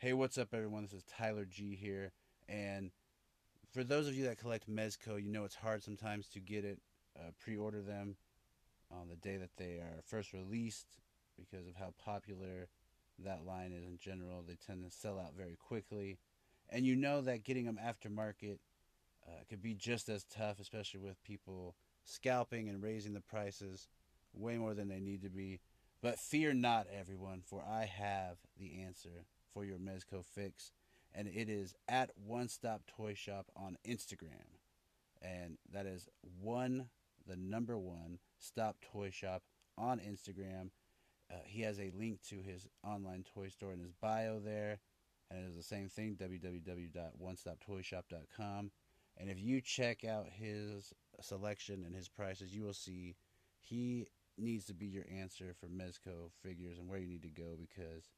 Hey, what's up, everyone? This is Tyler G here. And for those of you that collect Mezco, you know it's hard sometimes to get it, uh, pre order them on the day that they are first released because of how popular that line is in general. They tend to sell out very quickly. And you know that getting them aftermarket uh, could be just as tough, especially with people scalping and raising the prices way more than they need to be. But fear not, everyone, for I have the answer for your Mezco fix, and it is at One Stop Toy Shop on Instagram, and that is one, the number one Stop Toy Shop on Instagram. Uh, he has a link to his online toy store in his bio there, and it is the same thing www.onestoptoyshop.com. And if you check out his selection and his prices, you will see he needs to be your answer for Mezco figures and where you need to go because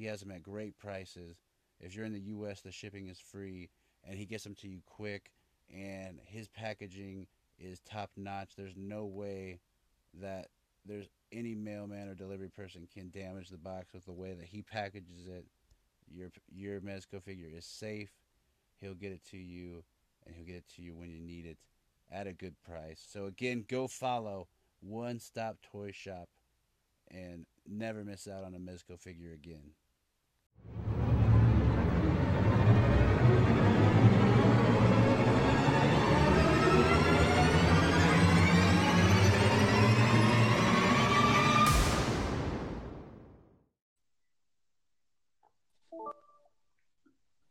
he has them at great prices. If you're in the U.S., the shipping is free, and he gets them to you quick. And his packaging is top notch. There's no way that there's any mailman or delivery person can damage the box with the way that he packages it. Your your Mezco figure is safe. He'll get it to you, and he'll get it to you when you need it at a good price. So again, go follow One Stop Toy Shop and never miss out on a Mezco figure again.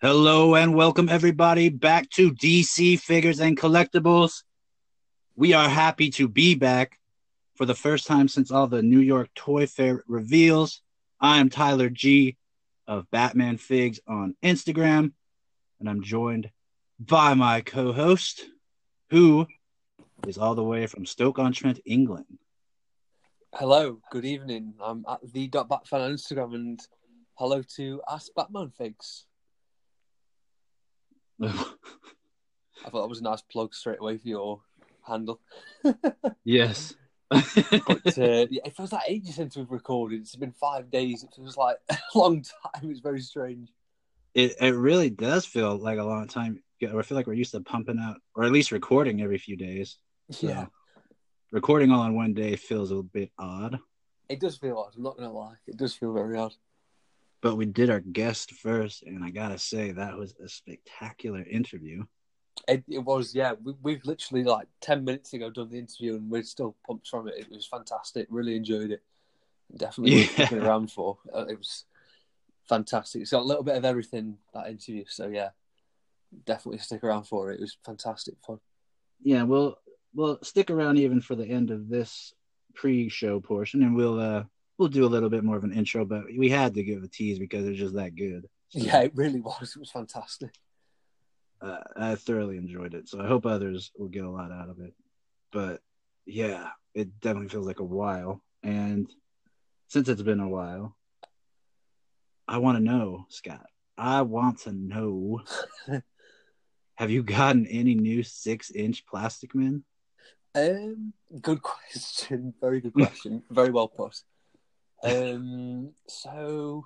Hello and welcome everybody back to DC Figures and Collectibles. We are happy to be back for the first time since all the New York Toy Fair reveals. I am Tyler G of Batman Figs on Instagram, and I'm joined by my co-host, who is all the way from Stoke-on-Trent, England. Hello, good evening. I'm at the Batfan on Instagram, and hello to Ask Batman Figs. I thought that was a nice plug straight away for your handle. yes. But uh, yeah, it feels like ages since we've recorded. It's been five days. It feels like a long time. It's very strange. It it really does feel like a long time. I feel like we're used to pumping out, or at least recording every few days. So yeah. Recording all in one day feels a bit odd. It does feel odd. I'm not gonna lie. It does feel very odd but we did our guest first, and I gotta say that was a spectacular interview. It, it was, yeah. We, have literally like ten minutes ago done the interview, and we're still pumped from it. It was fantastic. Really enjoyed it. Definitely yeah. sticking around for. Uh, it was fantastic. It's got a little bit of everything that interview. So yeah, definitely stick around for it. It was fantastic fun. Yeah, we'll we'll stick around even for the end of this pre-show portion, and we'll uh we'll do a little bit more of an intro, but we had to give a tease because it was just that good. So, yeah, it really was. It was fantastic. Uh, I thoroughly enjoyed it, so I hope others will get a lot out of it. But yeah, it definitely feels like a while, and since it's been a while, I want to know, Scott. I want to know. have you gotten any new six-inch plastic men? Um, good question. Very good question. Very well put. Um, so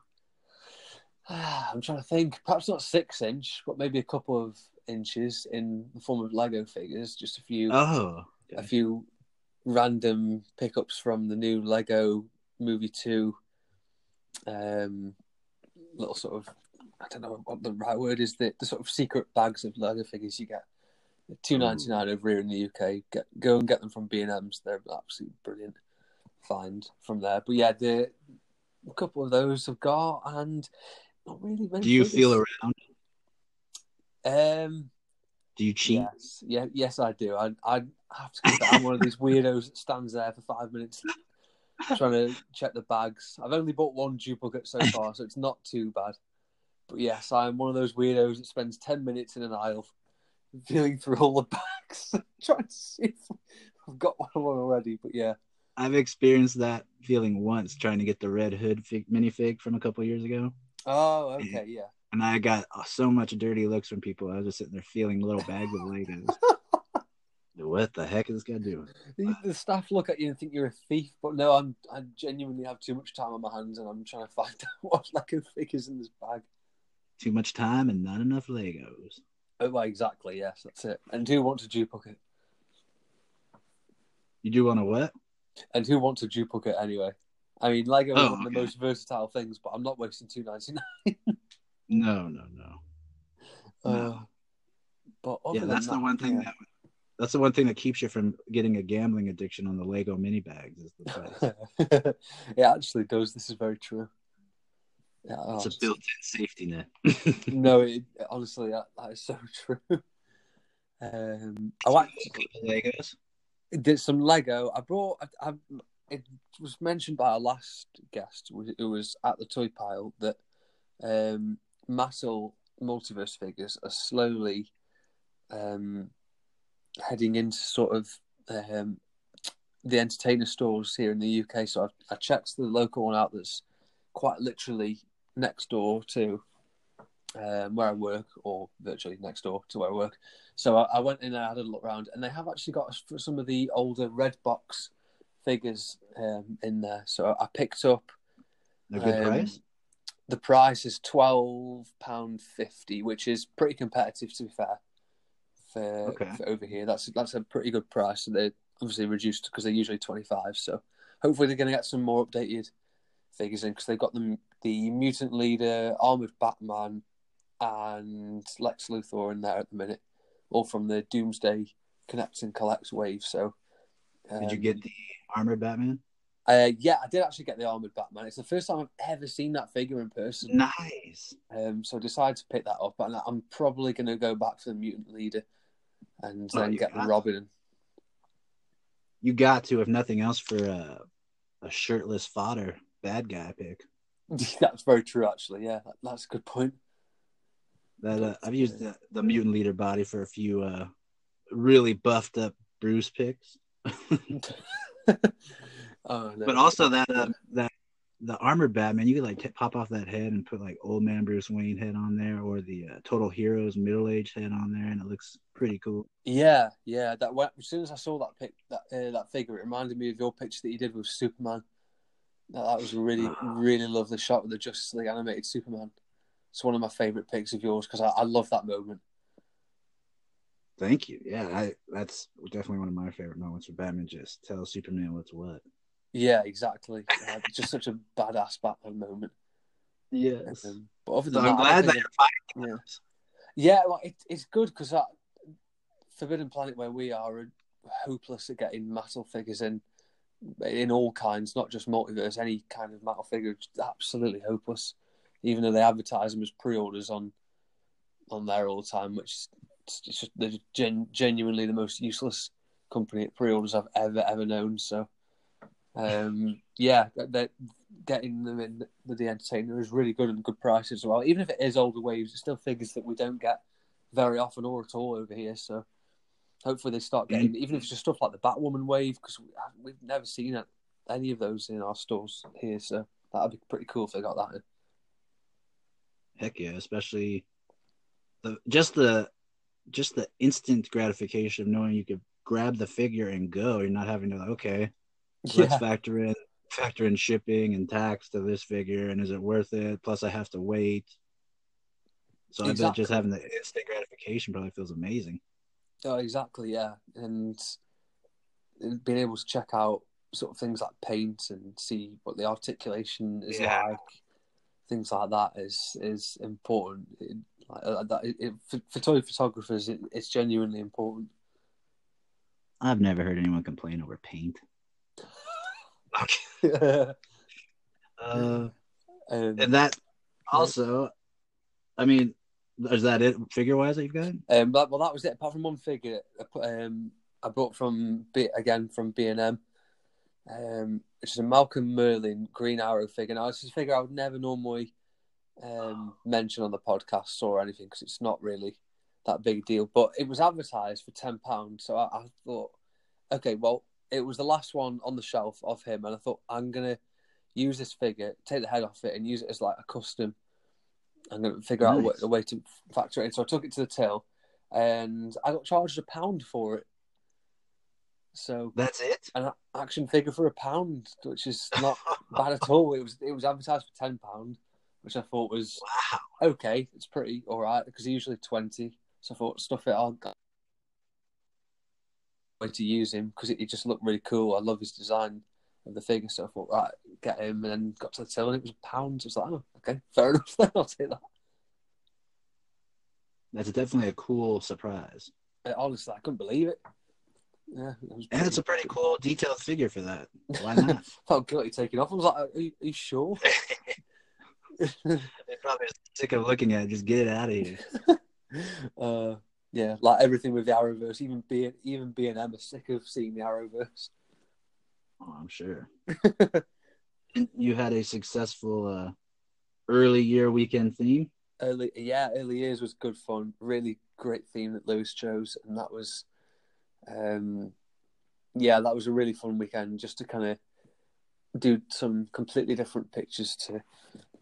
I'm trying to think. Perhaps not six inch, but maybe a couple of inches in the form of Lego figures. Just a few. Oh. Okay. A few random pickups from the new Lego Movie Two. Um, little sort of I don't know what the right word is. The, the sort of secret bags of Lego figures you get. Two ninety nine over here in the UK. Get go and get them from B and M's. They're absolutely brilliant find from there. But yeah, the a couple of those I've got, and not really. Do you feel around? Um, do you cheat? Yes, yeah, yes, I do. I I have to. I'm one of these weirdos that stands there for five minutes trying to check the bags. I've only bought one duplicate so far, so it's not too bad. But yes, I'm one of those weirdos that spends ten minutes in an aisle, feeling through all the bags, trying to see if I've got one already. But yeah, I've experienced that feeling once trying to get the Red Hood fig, minifig from a couple years ago. Oh, okay, and, yeah. And I got uh, so much dirty looks from people. I was just sitting there feeling a little bags of Legos. what the heck is this guy doing? The staff look at you and think you're a thief, but no, I'm I genuinely have too much time on my hands, and I'm trying to find out what Lego figures in this bag. Too much time and not enough Legos. Oh, well, exactly. Yes, that's it. And who wants a duplicate? You do want to what? And who wants a duplicate anyway? I mean, Lego is Oh, one of the most versatile things, but I'm not wasting two ninety nine. No, no, no. No. but other yeah, that's the one thing yeah. that that's the one thing that keeps you from getting a gambling addiction on the Lego mini bags is the price. it actually does. This is very true. Yeah, it's oh, a built-in safety net. No, it, honestly, that, that is so true. Um, I like Legos. did some Lego. I brought. I, I, it was mentioned by our last guest, who was at the toy pile, that um, Mattel multiverse figures are slowly um, heading into sort of um, the entertainer stores here in the UK. So I, I checked the local one out that's quite literally next door to um, where I work, or virtually next door to where I work. So I, I went in and I had a look around, and they have actually got some of the older red box figures um, in there. So I, picked up. A good um, price. The price is twelve pound fifty, which is pretty competitive to be fair. For, Okay. for over here, that's that's a pretty good price. They obviously reduced because they're usually twenty five. So hopefully they're going to get some more updated figures in because they've got them the mutant leader, armored Batman, and Lex Luthor in there at the minute, all from the Doomsday Connect and Collect wave. So Did you um, get the armored Batman? Uh, yeah, I did actually get the armored Batman. It's the first time I've ever seen that figure in person. Nice. Um, so I decided to pick that up, and I'm probably going to go back to the mutant leader and Oh, then get the Robin. You got to, if nothing else, for a, a shirtless fodder bad guy pick. that's very true, actually. Yeah, that, that's a good point. That uh, I've used the, the mutant leader body for a few uh, really buffed up Bruce picks, oh, no. but also that uh, that the armored Batman, you could like t- pop off that head and put like old man Bruce Wayne head on there, or the uh, Total Heroes middle aged head on there, and it looks pretty cool. yeah, yeah. That when, as soon as I saw that pic, that uh, that figure, it reminded me of your picture that you did with Superman. That, that was a really, Ah. really lovely shot with the Justice League animated Superman. It's one of my favorite pics of yours because I, I love that moment. Thank you. Yeah, I that's definitely one of my favorite moments where Batman just tells Superman what's what. Yeah, exactly. Uh, just such a badass Batman moment. Yes. Um, but other So than I'm that, glad that you're Yeah. Yeah, well, it, it's good because Forbidden Planet, where we are, are hopeless at getting Mattel figures in, in all kinds, not just multiverse, any kind of Mattel figure, absolutely hopeless. Even though they advertise them as pre-orders on on there all the time, which it's just they're just gen, genuinely the most useless company at pre-orders I've ever ever known. So, um, yeah, that getting them in with the entertainer is really good and good prices as well. Even if it is older waves, it still figures that we don't get very often or at all over here. So hopefully they start getting, even if it's just stuff like the Batwoman wave, because we, we've never seen it, any of those in our stores here. So that'd be pretty cool if they got that in. Heck yeah, especially the just the just the instant gratification of knowing you could grab the figure and go. You're not having to like, okay, let's factor in factor in shipping and tax to this figure and is it worth it? Plus I have to wait. So I bet just having the instant gratification probably feels amazing. Oh, exactly, yeah. And being able to check out sort of things like paint and see what the articulation is Yeah. like, things like that is is important. It, like, uh, that, it, it, for, for toy photographers, it, it's genuinely important. I've never heard anyone complain over paint. Okay. Uh, um, and that also, I mean, is that it figure wise that you've got? Um, but, well, that was it. Apart from one figure, I, put, um, I bought from B, again from B and M, um, which is a Malcolm Merlyn Green Arrow figure. Now, it's a figure I would never normally um, mention on the podcast or anything because it's not really that big deal. But it was advertised for ten pounds, so I, I thought, okay, well, it was the last one on the shelf of him, and I thought I'm gonna use this figure, take the head off it, and use it as like a custom. I'm to figure out a way, a way to factor it in. So I took it to the till, and I got charged a pound for it. So That's it. an action figure for a pound, which is not bad at all. It was it was advertised for ten pound. Which I thought was Wow. okay. It's pretty all right because usually twenty. So I thought stuff it on. Way to use him because it, it just looked really cool. I love his design of the figure. So I thought, right, get him, and then got to the till and it was pounds. I was like, oh, okay, fair enough. Then I'll take that. That's definitely a cool surprise. Honestly, I couldn't believe it. Yeah, it was And it's a pretty cool detailed figure for that. Why not? felt guilty taking off. I was like, are you, are you sure? They're probably sick of looking at it. Just get it out of here. uh, yeah, like everything with the Arrowverse, even being even B and M are sick of seeing the Arrowverse. Oh, I'm sure. You had a successful uh, early year weekend theme. early, yeah, early years was good fun. Really great theme that Lewis chose, and that was, um, yeah, that was a really fun weekend just to kind of do some completely different pictures to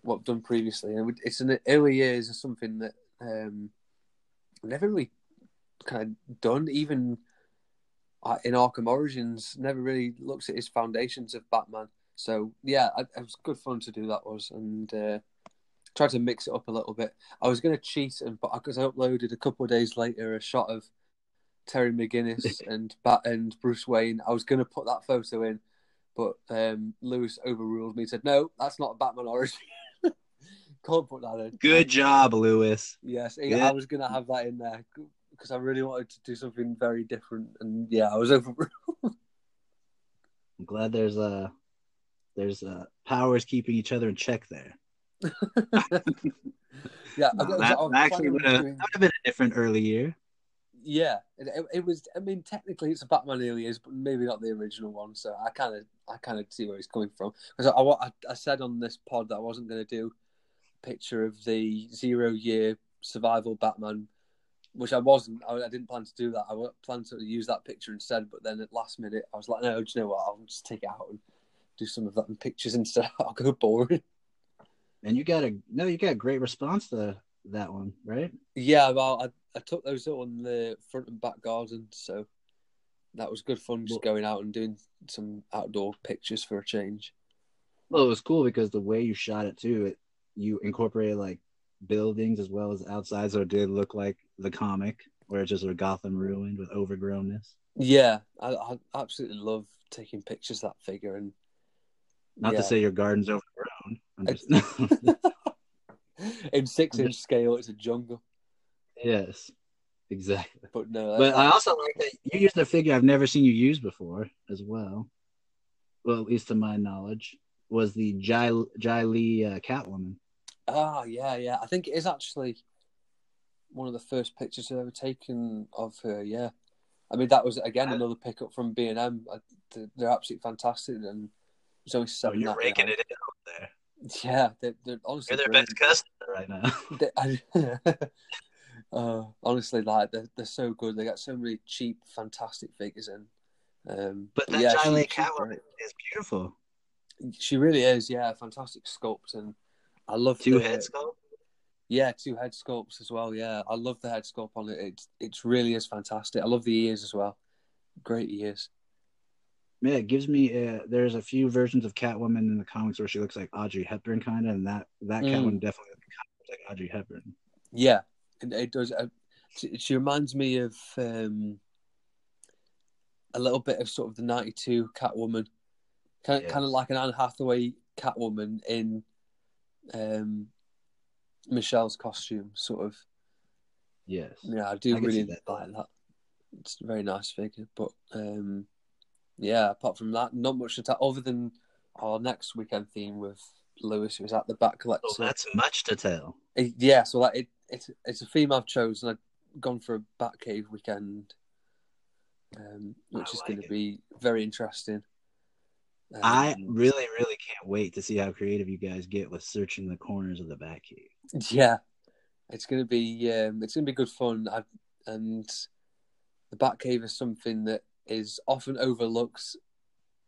what I've done previously. And it's an early years is something that um, I've never really kind of done, even uh, in Arkham Origins. Never really looks at his foundations of Batman. So yeah, it was good fun to do that was and. Uh, tried to mix it up a little bit. I was going to cheat and but because I uploaded a couple of days later a shot of Terry McGinnis and Bat and Bruce Wayne. I was going to put that photo in, but um, Lewis overruled me. Said no, that's not a Batman origin. Can't put that in. Good job, Lewis. Yes, Good. I was going to have that in there because I really wanted to do something very different. And yeah, I was overruled. I'm glad there's a there's uh powers keeping each other in check there. yeah, I, No, that I actually would have doing- been a different early year. Yeah, it, it, it was. I mean, technically, it's a Batman alias, but maybe not the original one. So I kind of, I kind of see where he's coming from. Because I, I, I said on this pod that I wasn't going to do a picture of the zero year survival Batman, which I wasn't. I, I didn't plan to do that. I planned to use that picture instead. But then at last minute, I was like, no, do you know what? I'll just take it out and do some of that in pictures instead. I'll go boring. And you got a no, you got a great response to that one, right? Yeah, well, I, I took those on the front and back garden, so that was good fun just going out and doing some outdoor pictures for a change. Well, it was cool because the way you shot it too, it you incorporated like buildings as well as outside, so it did look like the comic, where it's just a Gotham ruined with overgrownness. Yeah, I, I absolutely love taking pictures of that figure, and Not yeah. to say your garden's overgrown. I'm just, in six inch scale, it's a jungle. yes, exactly. But no, But I also like that you used a figure I've never seen you use before as well. Well, at least to my knowledge, was the Jae, Jae Lee uh, Catwoman. ah, yeah, yeah. I think it is actually one of the first pictures I've ever taken of her. Yeah, I mean that was again Uh, another pickup from B and M. They're absolutely fantastic, and it's only Oh, seven. you're raking it in over there. Yeah, they're, they're honestly You're their brilliant. best customer right now. They- uh, honestly, like they're, they're so good. They got so many cheap, fantastic figures in. Um, But that yeah, Jae Lee Catwoman is beautiful. She really is. Yeah, fantastic sculpt, and I love Two the, head sculpt. Yeah, two head sculpts as well. Yeah, I love the head sculpt on it. It's it really is fantastic. I love the ears as well. Great ears. Yeah, it gives me. Uh, there's a few versions of Catwoman in the comics where she looks like Audrey Hepburn, kind of, and that that Mm. Catwoman definitely looks like Audrey Hepburn. Yeah, it, it does. Uh, she, she reminds me of um, a little bit of sort of the '92 Catwoman, kind of, Yes. kind of like an Anne Hathaway Catwoman in um, Michelle's costume, sort of. Yes. Yeah, I do I really that. like that. It's a very nice figure, but um, yeah. Apart from that, not much to tell other than our next weekend theme with Lewis, who's at the back collector. So that's much to tell. It- yeah, so like it, it's it's a theme I've chosen. I've gone for a Batcave weekend, um, which I is like going to be very interesting. Um, I really, really can't wait to see how creative you guys get with searching the corners of the Batcave. yeah, it's going to be um, it's to be good fun. I, and the Batcave is something that is often overlooked,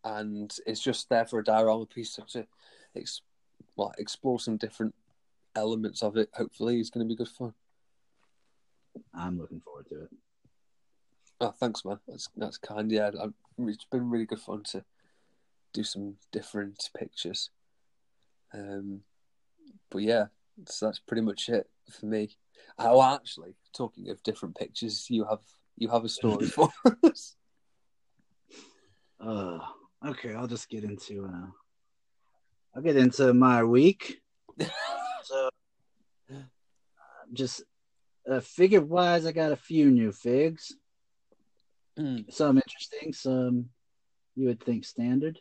and it's just there for a diorama piece to, to ex, well, explore some different elements of it. Hopefully, it's going to be good fun. I'm looking forward to it. Oh, thanks, man. That's that's kind. Yeah, I've, it's been really good fun to do some different pictures. Um, but yeah, so that's pretty much it for me. Oh, actually, talking of different pictures, you have you have a story for us. Uh, okay, I'll just get into uh, I'll get into my week. so, just uh, figure wise, I got a few new figs. Mm. Some interesting, some you would think standard.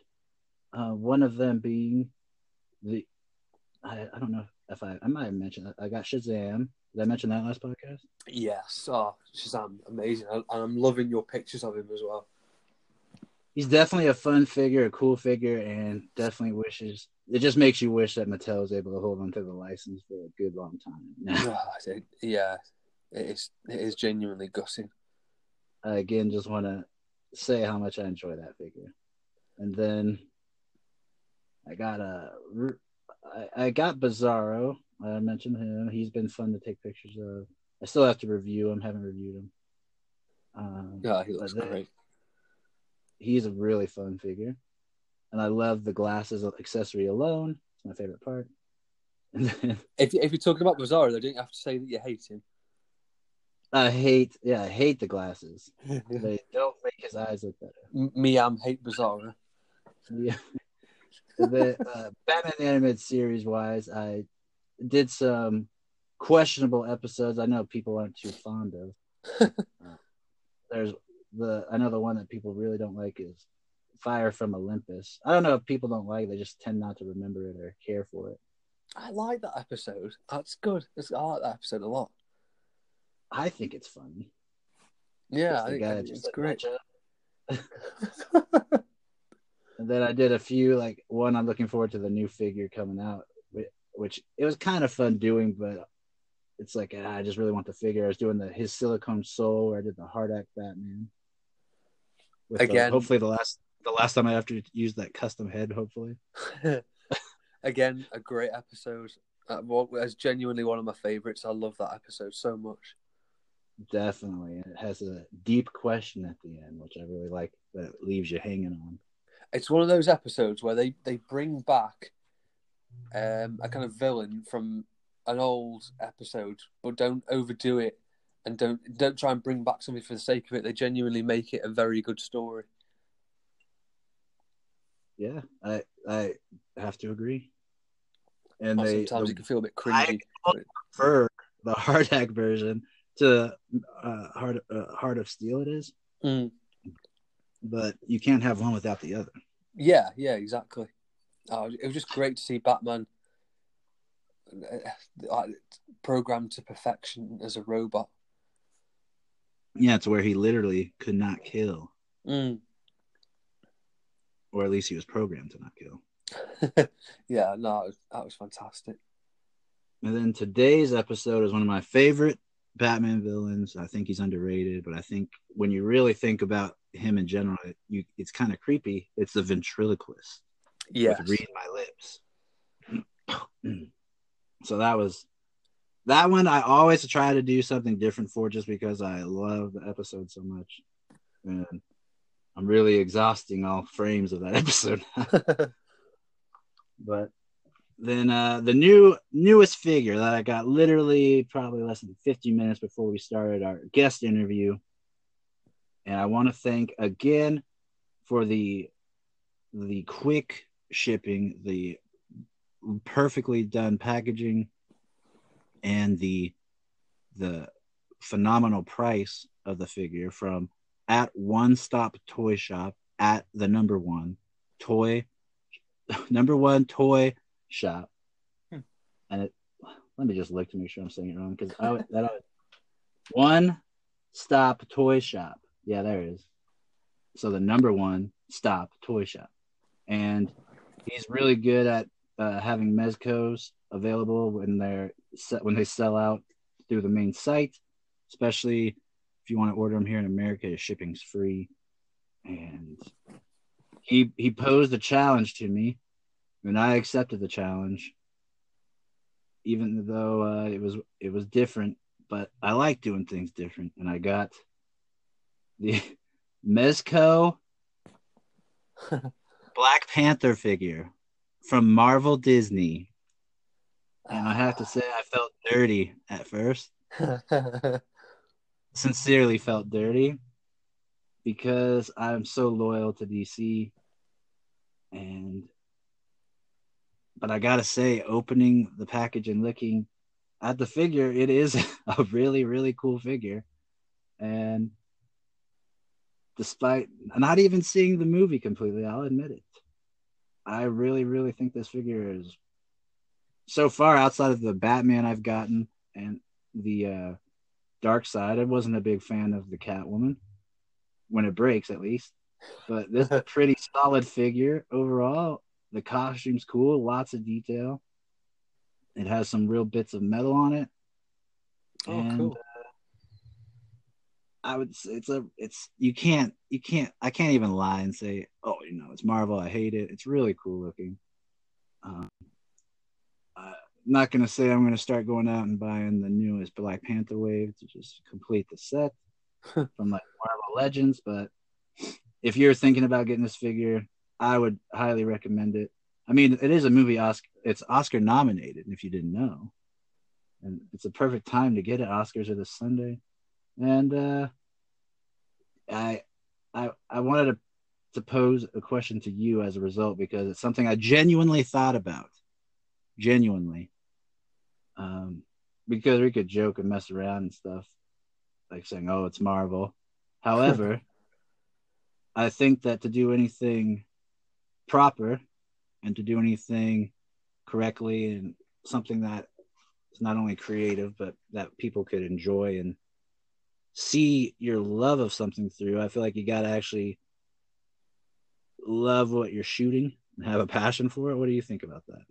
Uh, one of them being the I, I don't know if I I might have mentioned that. I got Shazam. Did I mention that last podcast? Yes, oh, Shazam, amazing, and I'm loving your pictures of him as well. He's definitely a fun figure, a cool figure, and definitely wishes. It just makes you wish that Mattel was able to hold on to the license for a good long time. Ah, yeah, it is. It is genuinely gutting. I again just want to say how much I enjoy that figure. And then I got a, I, I got Bizarro. I mentioned him. He's been fun to take pictures of. I still have to review him. Haven't reviewed him. Um, Yeah, he looks great. He's a really fun figure, and I love the glasses accessory alone. It's my favorite part. Then If if you're talking about Bizarro, though, don't you have to say that you hate him? I hate, yeah, I hate the glasses. They don't make his eyes look better. M- Miam hate Bizarro. Yeah. The uh, Batman Animated Series wise, I did some questionable episodes. I know people aren't too fond of. Uh, there's the I know the one that people really don't like is Fire from Olympus. I don't know if people don't like it; they just tend not to remember it or care for it. I like that episode. That's good. It's, I like that episode a lot. I think it's funny. Yeah, It's I think it's like, great. And then I did a few like one. I'm looking forward to the new figure coming out, which it was kind of fun doing, but it's like ah, I just really want the figure. I was doing the his Silicon soul, where I did the HARDAC Batman. With the- Again. hopefully the last the last time I have to use that custom head. Hopefully, Again, a great episode. Uh, well, genuinely one of my favorites. I love that episode so much. definitely, and it has a deep question at the end, which I really like. That leaves you hanging on. It's one of those episodes where they, they bring back um, a kind of villain from an old episode, but don't overdo it and don't don't try and bring back something for the sake of it. They genuinely make it a very good story. Yeah, I I have to agree. And they sometimes the- it can feel a bit cringy. but- prefer the HARDAC version to uh, heart uh, heart of steel. It is, Mm. But you can't have one without the other. Yeah, yeah, exactly. Oh, it was just great to see Batman uh, programmed to perfection as a robot. Yeah, it's where he literally could not kill, Mm. or at least he was programmed to not kill. yeah, no, that was, that was fantastic. And then today's episode is one of my favorite Batman villains. I think he's underrated, but I think when you really think about him in general, you, it's kind of creepy. It's the ventriloquist. Yeah, with read my lips. so that was that one. I always try to do something different for, just because I love the episode so much, and I'm really exhausting all frames of that episode. but then uh, the new newest figure that I got literally probably less than 50 minutes before we started our guest interview, and I want to thank again for the the quick shipping, the perfectly done packaging, and the the phenomenal price of the figure from at one stop toy shop at the number one toy number one toy shop Hmm. and it let me just look to make sure i'm saying it wrong because I that I- one stop toy shop yeah there it is. So the number one stop toy shop. And he's really good at uh, having mezcos available when they're set when they sell out through the main site especially if you want to order them here in america shipping's free. And he he posed a challenge to me and i accepted the challenge even though uh, it was it was different but i like doing things different and i got the mezco Black Panther figure from Marvel Disney. And I have to say, I felt dirty at first. Sincerely felt dirty because I'm so loyal to DC. And, but I gotta say, opening the package and looking at the figure, it is a really, really cool figure. And despite not even seeing the movie completely, I'll admit it. I really, really think this figure is so far outside of the Batman I've gotten and the uh, Darkseid. I wasn't a big fan of the Catwoman when it breaks, at least. But this is a pretty solid figure overall. The costume's cool, lots of detail. It has some real bits of metal on it. Oh, and, cool. I would say it's a it's you can't you can't I can't even lie and say oh you know it's Marvel I hate it it's really cool looking. Um, I'm not gonna say I'm gonna start going out and buying the newest Black Panther wave to just complete the set from like Marvel Legends, but if you're thinking about getting this figure, I would highly recommend it. I mean, it is a movie Oscar it's Oscar nominated if you didn't know, and it's a perfect time to get it. Oscars are this Sunday and uh, I, I, I wanted to, to pose a question to you as a result because it's something I genuinely thought about, genuinely. Um, because we could joke and mess around and stuff, like saying, "Oh, it's Marvel." However, I think that to do anything proper and to do anything correctly and something that is not only creative but that people could enjoy and see your love of something through, I feel like you got to actually love what you're shooting and have a passion for it. What do you think about that?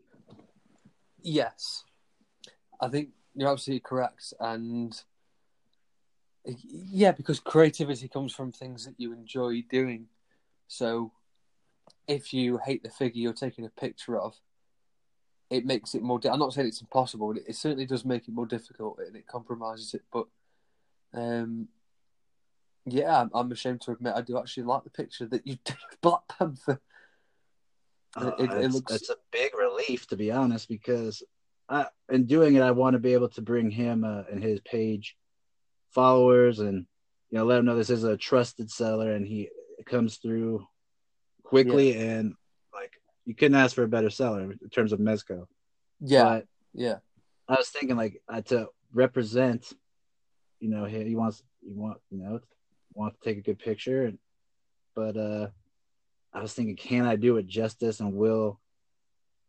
Yes, I think you're absolutely correct, and yeah, because creativity comes from things that you enjoy doing. So, if you hate the figure you're taking a picture of, it makes it more. Di- I'm not saying it's impossible, but it, it certainly does make it more difficult, and it compromises it. But, um, yeah, I'm, I'm ashamed to admit I do actually like the picture that you did of Black Panther. Uh, It- it it's, looks- it's a big relief, to be honest, because I, in doing it, I want to be able to bring him uh, and his page followers and you know let him know this is a trusted seller and he comes through quickly and like you couldn't ask for a better seller in terms of Mezco. Yeah, But yeah, I was thinking like uh, to represent, you know, he, he wants you want you know want to take a good picture, and, but uh, I was thinking, can I do it justice and will?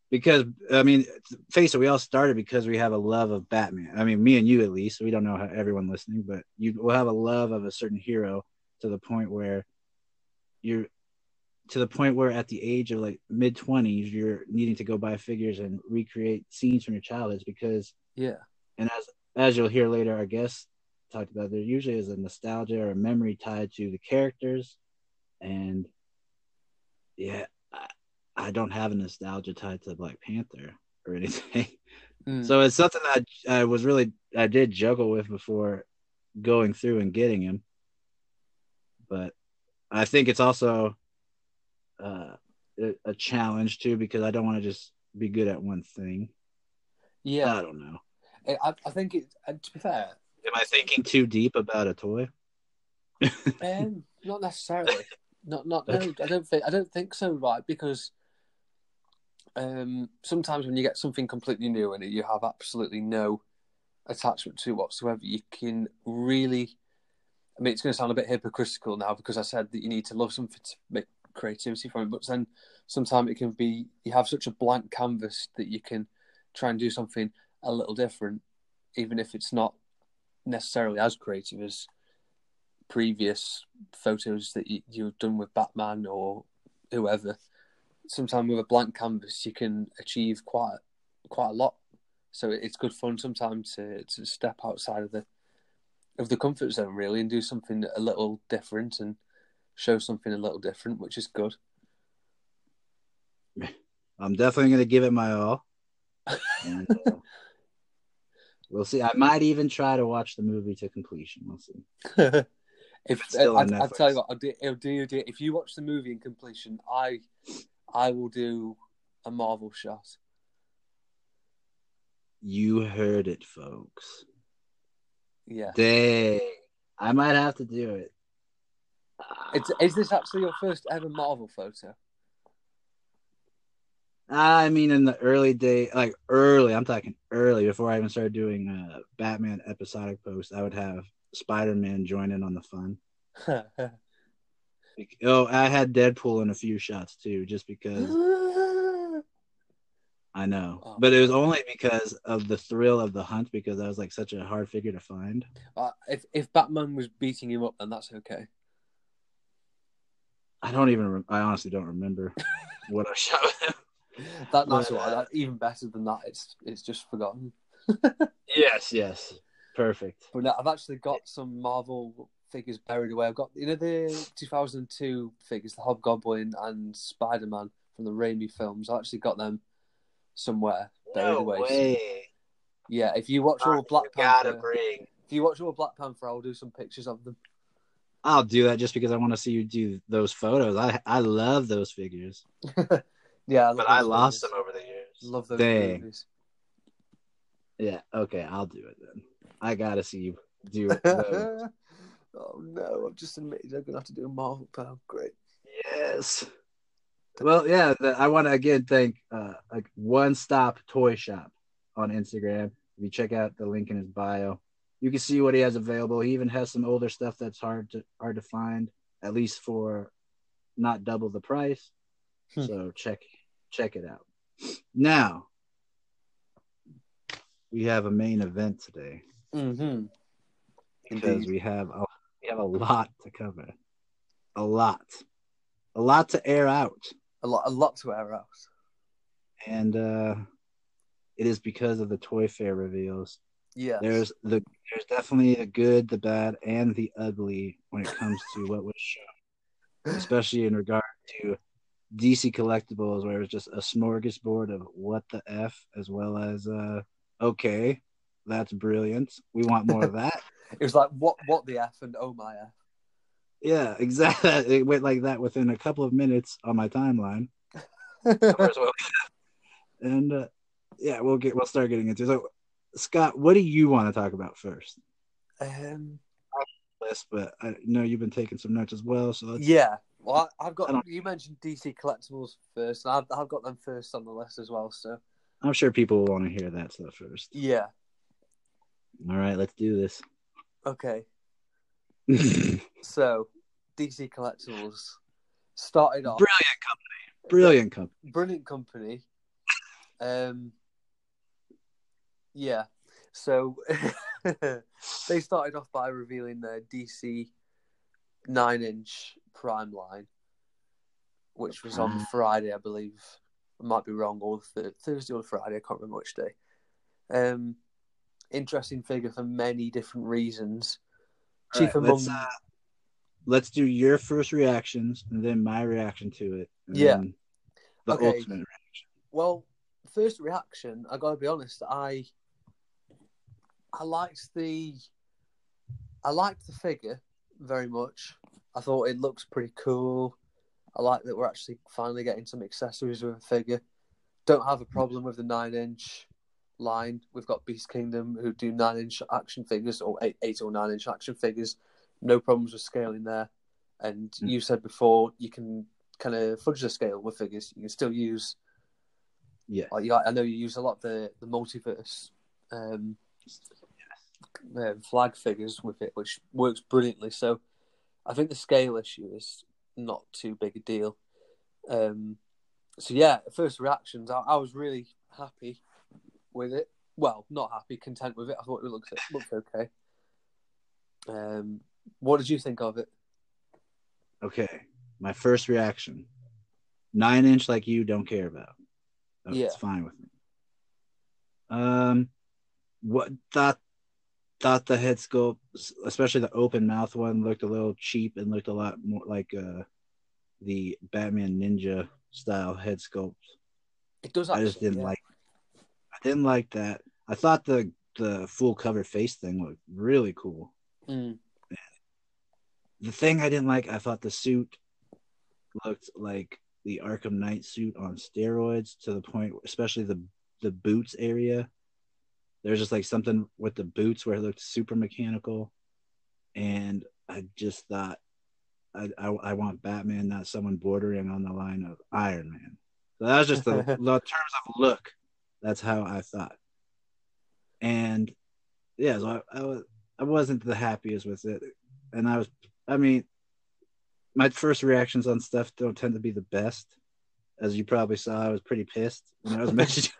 Because I mean, face it, we all started because we have a love of Batman. I mean, me and you at least. We don't know how everyone listening, but you will have a love of a certain hero to the point where you're to the point where at the age of like mid twenties, you're needing to go buy figures and recreate scenes from your childhood because yeah, and as as you'll hear later, our guests talked about, there usually is a nostalgia or a memory tied to the characters, and yeah, I, I don't have a nostalgia tied to Black Panther or anything. Mm. So it's something that I, I was really I did juggle with before going through and getting him, but I think it's also uh, a, challenge too because I don't want to just be good at one thing. yeah. I don't know. I- I think it. To be fair, Am I thinking too deep about a toy? Um, not necessarily. Not not no. I don't think I don't think so. Right, because um, sometimes when you get something completely new and you have absolutely no attachment to whatsoever, you can really. I mean, it's going to sound a bit hypocritical now because I said that you need to love something to make creativity from it, but then sometimes it can be you have such a blank canvas that you can try and do something a little different, even if it's not necessarily as creative as previous photos that you, you've done with Batman or whoever. Sometimes with a blank canvas, you can achieve quite quite a lot. So it's good fun sometimes to to step outside of the of the comfort zone really and do something a little different and show something a little different, which is good. I'm definitely going to give it my all. And, uh, we'll see. I might even try to watch the movie to completion. We'll see. if it's still I, on I'll tell you what, I'll do, I'll do, do if you watch the movie in completion, I I will do a Marvel shot. You heard it, folks. Yeah. Dang. I might have to do it. Is, is this actually your first ever Marvel photo? I mean, in the early day, like early, I'm talking early, before I even started doing uh, Batman episodic posts, I would have Spider Man join in on the fun. Oh, I had Deadpool in a few shots too, just because I know. Oh. But it was only because of the thrill of the hunt, because that was like such a hard figure to find. Uh, if if Batman was beating him up, then that's okay. I don't even, rem- I honestly don't remember what I shot with him. That, that's right. uh, That- even better than that, it's it's just forgotten. Yes, yes. Perfect. But no, I've actually got some Marvel figures buried away. I've got you know the 2002 figures, the Hobgoblin and Spider Man from the Raimi films. I actually got them somewhere buried No away. way. Yeah, if you watch all Black Panther, bring. if you watch all Black Panther, I'll do some pictures of them. I'll do that just because I want to see you do those photos. I I love those figures, yeah, love but I lost figures. them over the years. Love those Dang. movies. Yeah. Okay, I'll do it then. I gotta see you do those. oh no! I've just admitted I'm gonna have to do a Marvel pal. Great. yes. Well, yeah. The, I want to again thank uh, like One Stop Toy Shop on Instagram. If you check out the link in his bio, you can see what he has available. He even has some older stuff that's hard to hard to find, at least for not double the price. Hmm. So check check it out. Now we have a main event today Mm-hmm. because Indeed. we have a, we have a lot to cover, a lot, a lot to air out, A lot, a lot to air out. and uh, it is because of the Toy Fair reveals. Yeah. There's the there's definitely the good, the bad, and the ugly when it comes to what was shown, especially in regard to DC collectibles, where it's just a smorgasbord of what the f, as well as uh, okay, that's brilliant. We want more of that. It was like what, what the f and oh my f. Yeah, exactly. It went like that within a couple of minutes on my timeline. And uh, yeah, we'll get we'll start getting into. it. So, Scott, what do you want to talk about first? um, List, but I know you've been taking some notes as well. So let's, yeah. Well, I, I've got. You mentioned DC collectibles first, and I've, I've got them first on the list as well. So I'm sure people will want to hear that stuff first. yeah. All right, let's do this. Okay. So DC collectibles started off Brilliant company. Brilliant company. brilliant company. Um, yeah. So they started off by revealing their DC nine-inch prime line, which was on Friday, I believe. I might be wrong, or th- Thursday or Friday. I can't remember which day. Um, interesting figure for many different reasons. All Chief right, among let's, uh, let's do your first reactions and then my reaction to it. Yeah. The Okay. ultimate. Reaction. Well, first reaction, I gotta be honest, I I liked the I liked the figure very much. I thought it looks pretty cool. I like that we're actually finally getting some accessories with a figure. Don't have a problem with the nine inch line. We've got Beast Kingdom who do nine inch action figures or eight, eight or nine inch action figures. No problems with scaling there. And Mm. you said before you can kind of fudge the scale with figures. You can still use Yeah. like, I know you use a lot of the the multiverse um, uh, flag figures with it, which works brilliantly. So I think the scale issue is not too big a deal. Um, so yeah, first reactions, I, I was really happy with it. Well, not happy, content with it. I thought it looked looked okay. Um, what did you think of it? Okay. My first reaction. Nine inch like you don't care about. That's Yeah. fine with me. Um what thought thought the head sculpt, especially the open mouth one, looked a little cheap and looked a lot more like uh the Batman Ninja style head sculpt. It does. I just didn't yeah. like I didn't like that. I thought the the full cover face thing looked really cool. Mm. the thing I didn't like, I thought the suit looked like the Arkham Knight suit on steroids to the point, especially the the boots area. There's just like something with the boots where it looked super mechanical, and I just thought, I I, I want Batman, not someone bordering on the line of Iron Man. So that was just the, the terms of look. That's how I thought, and yeah, so I, I was I wasn't the happiest with it, and I was I mean, my first reactions on stuff don't tend to be the best. As you probably saw, I was pretty pissed when I was messaging.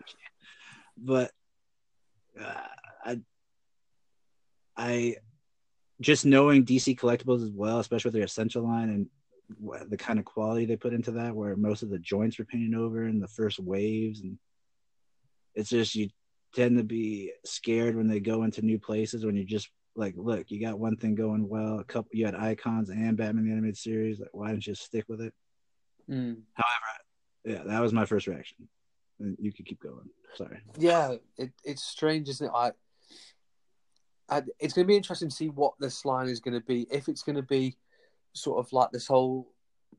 But uh, I, I just knowing DC collectibles as well, especially with their essential line and the kind of quality they put into that, where most of the joints were painted over in the first waves, and it's just you tend to be scared when they go into new places when you just like, look, you got one thing going well. A couple, you had icons and Batman the animated series. Like, why didn't you just stick with it? Mm. However, yeah, that was my first reaction. And you could keep going. Sorry. Yeah, it, it's strange, isn't it? I, I, it's going to be interesting to see what this line is going to be. If it's going to be sort of like this whole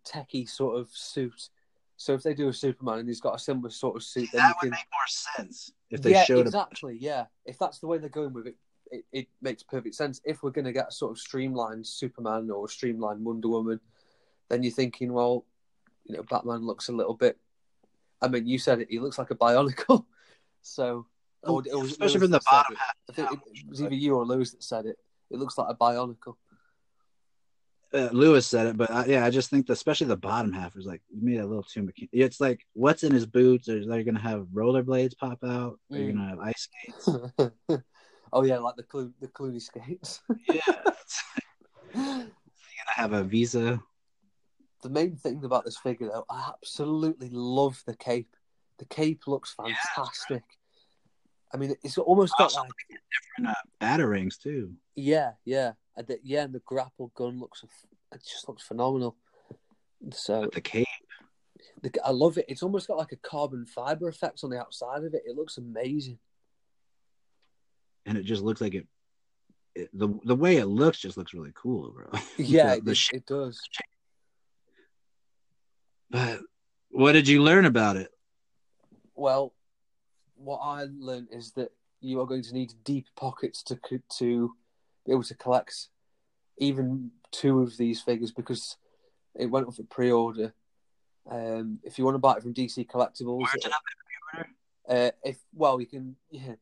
techie sort of suit. So if they do a Superman and he's got a similar sort of suit, then that you would can. make more sense if they yeah, showed exactly. Yeah, if that's the way they're going with it, it, it makes perfect sense. If we're going to get a sort of streamlined Superman or a streamlined Wonder Woman, then you're thinking, well, you know, Batman looks a little bit. I mean, you said it. He looks like a Bionicle. So, a, or it was especially from the bottom it. half. I think it, it was either you or Lewis that said it. It looks like a Bionicle. Uh, Lewis said it, but I, yeah, I just think that especially the bottom half is like you made it a little too mechanical. It's like what's in his boots? Are they going to have rollerblades pop out? Are you Mm. going to have ice skates? oh yeah, like the Clo- the Clooney skates. yeah, it's, you're going to have a visa. The main thing about this figure, though, I absolutely love the cape. The cape looks Yeah, fantastic. I mean, it's almost got like Different uh, batarangs too. yeah, yeah, and the, yeah, and the grapple gun looks it just looks phenomenal. So With the cape. the, I love it. It's almost got like a carbon fiber effect on the outside of it. It looks amazing. and it just looks like it, it the the way it looks just looks really cool overall. Yeah, The- it, the shape. it does. But what did you learn about it? Well, what I learned is that you are going to need deep pockets to to be able to collect even two of these figures because it went up for pre-order. Um, if you want to buy it from DC Collectibles, Where's it up uh, if well, you can. Yeah,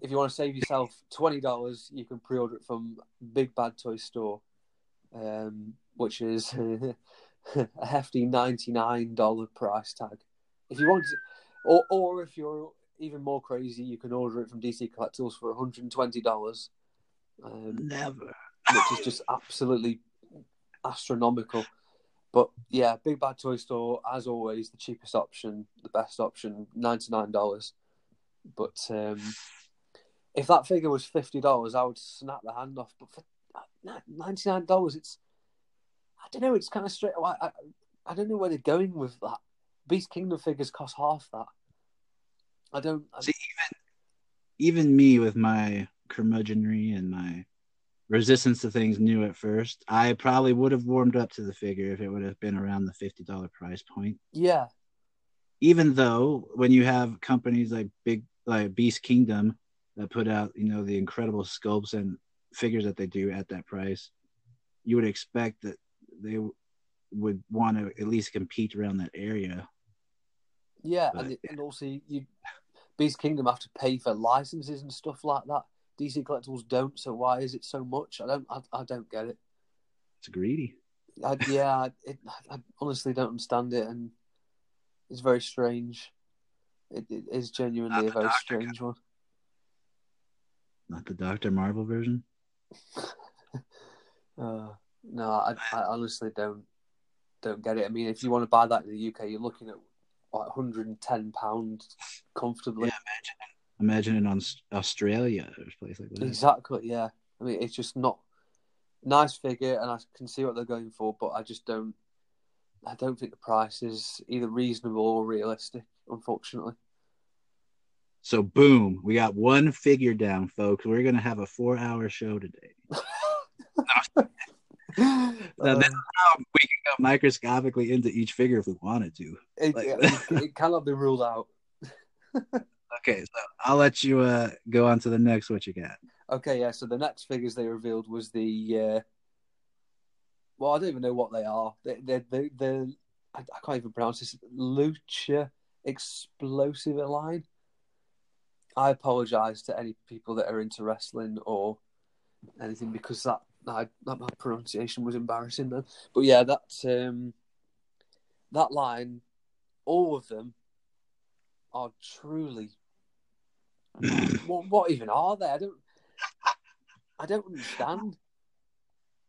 if you want to save yourself twenty dollars, you can pre-order it from Big Bad Toy Store, um, which is a hefty ninety-nine dollar price tag. If you want, to, or or if you're even more crazy, you can order it from DC Collectibles for one hundred and twenty dollars, um, Never. which is just absolutely astronomical. But yeah, Big Bad Toy Store, as always, the cheapest option, the best option, ninety nine dollars. But um, if that figure was fifty dollars, I would snap the hand off. But for ninety nine dollars, it's I don't know. It's kind of straight. I, I I don't know where they're going with that. Beast Kingdom figures cost half that. I don't. I, See, even even me with my curmudgeonry and my resistance to things new at first, I probably would have warmed up to the figure if it would have been around the fifty dollar price point. yeah, Even though when you have companies like Big like Beast Kingdom that put out, you know, the incredible sculpts and figures that they do at that price, you would expect that they would want to at least compete around that area. yeah, But- and and also you Beast Kingdom have to pay for licenses and stuff like that. DC Collectibles don't, so why is it so much? I don't. I, I don't get it. It's greedy. I, yeah, I- it, I honestly don't understand it, and it's very strange. It, it is genuinely a very Doctor strange one. Not the Doctor Marvel version. Uh, no, I, I honestly don't don't get it. I mean, if you want to buy that in the UK, you're looking at like 110 pounds comfortably. Yeah, Imagine it on Australia or a place like that. Exactly. Yeah. I mean, it's just not nice figure, and I can see what they're going for, but I just don't. I don't think the price is either reasonable or realistic. Unfortunately. So boom, we got one figure down, folks. We're gonna have a four-hour show today. Now, that's how we can go microscopically into each figure if we wanted to. it, like- it, it cannot be ruled out. Okay, so I'll let you uh, go on to the next. What you got? Okay, yeah. So the next figures they revealed was the. Uh, well, I don't even know what they are. They, they, I, I can't even pronounce this. Lucha Explosive line. I apologise to any people that are into wrestling or anything because that, that, that my pronunciation was embarrassing then. But yeah, that um, that line, all of them are truly. what, what even are they? I don't. I don't understand.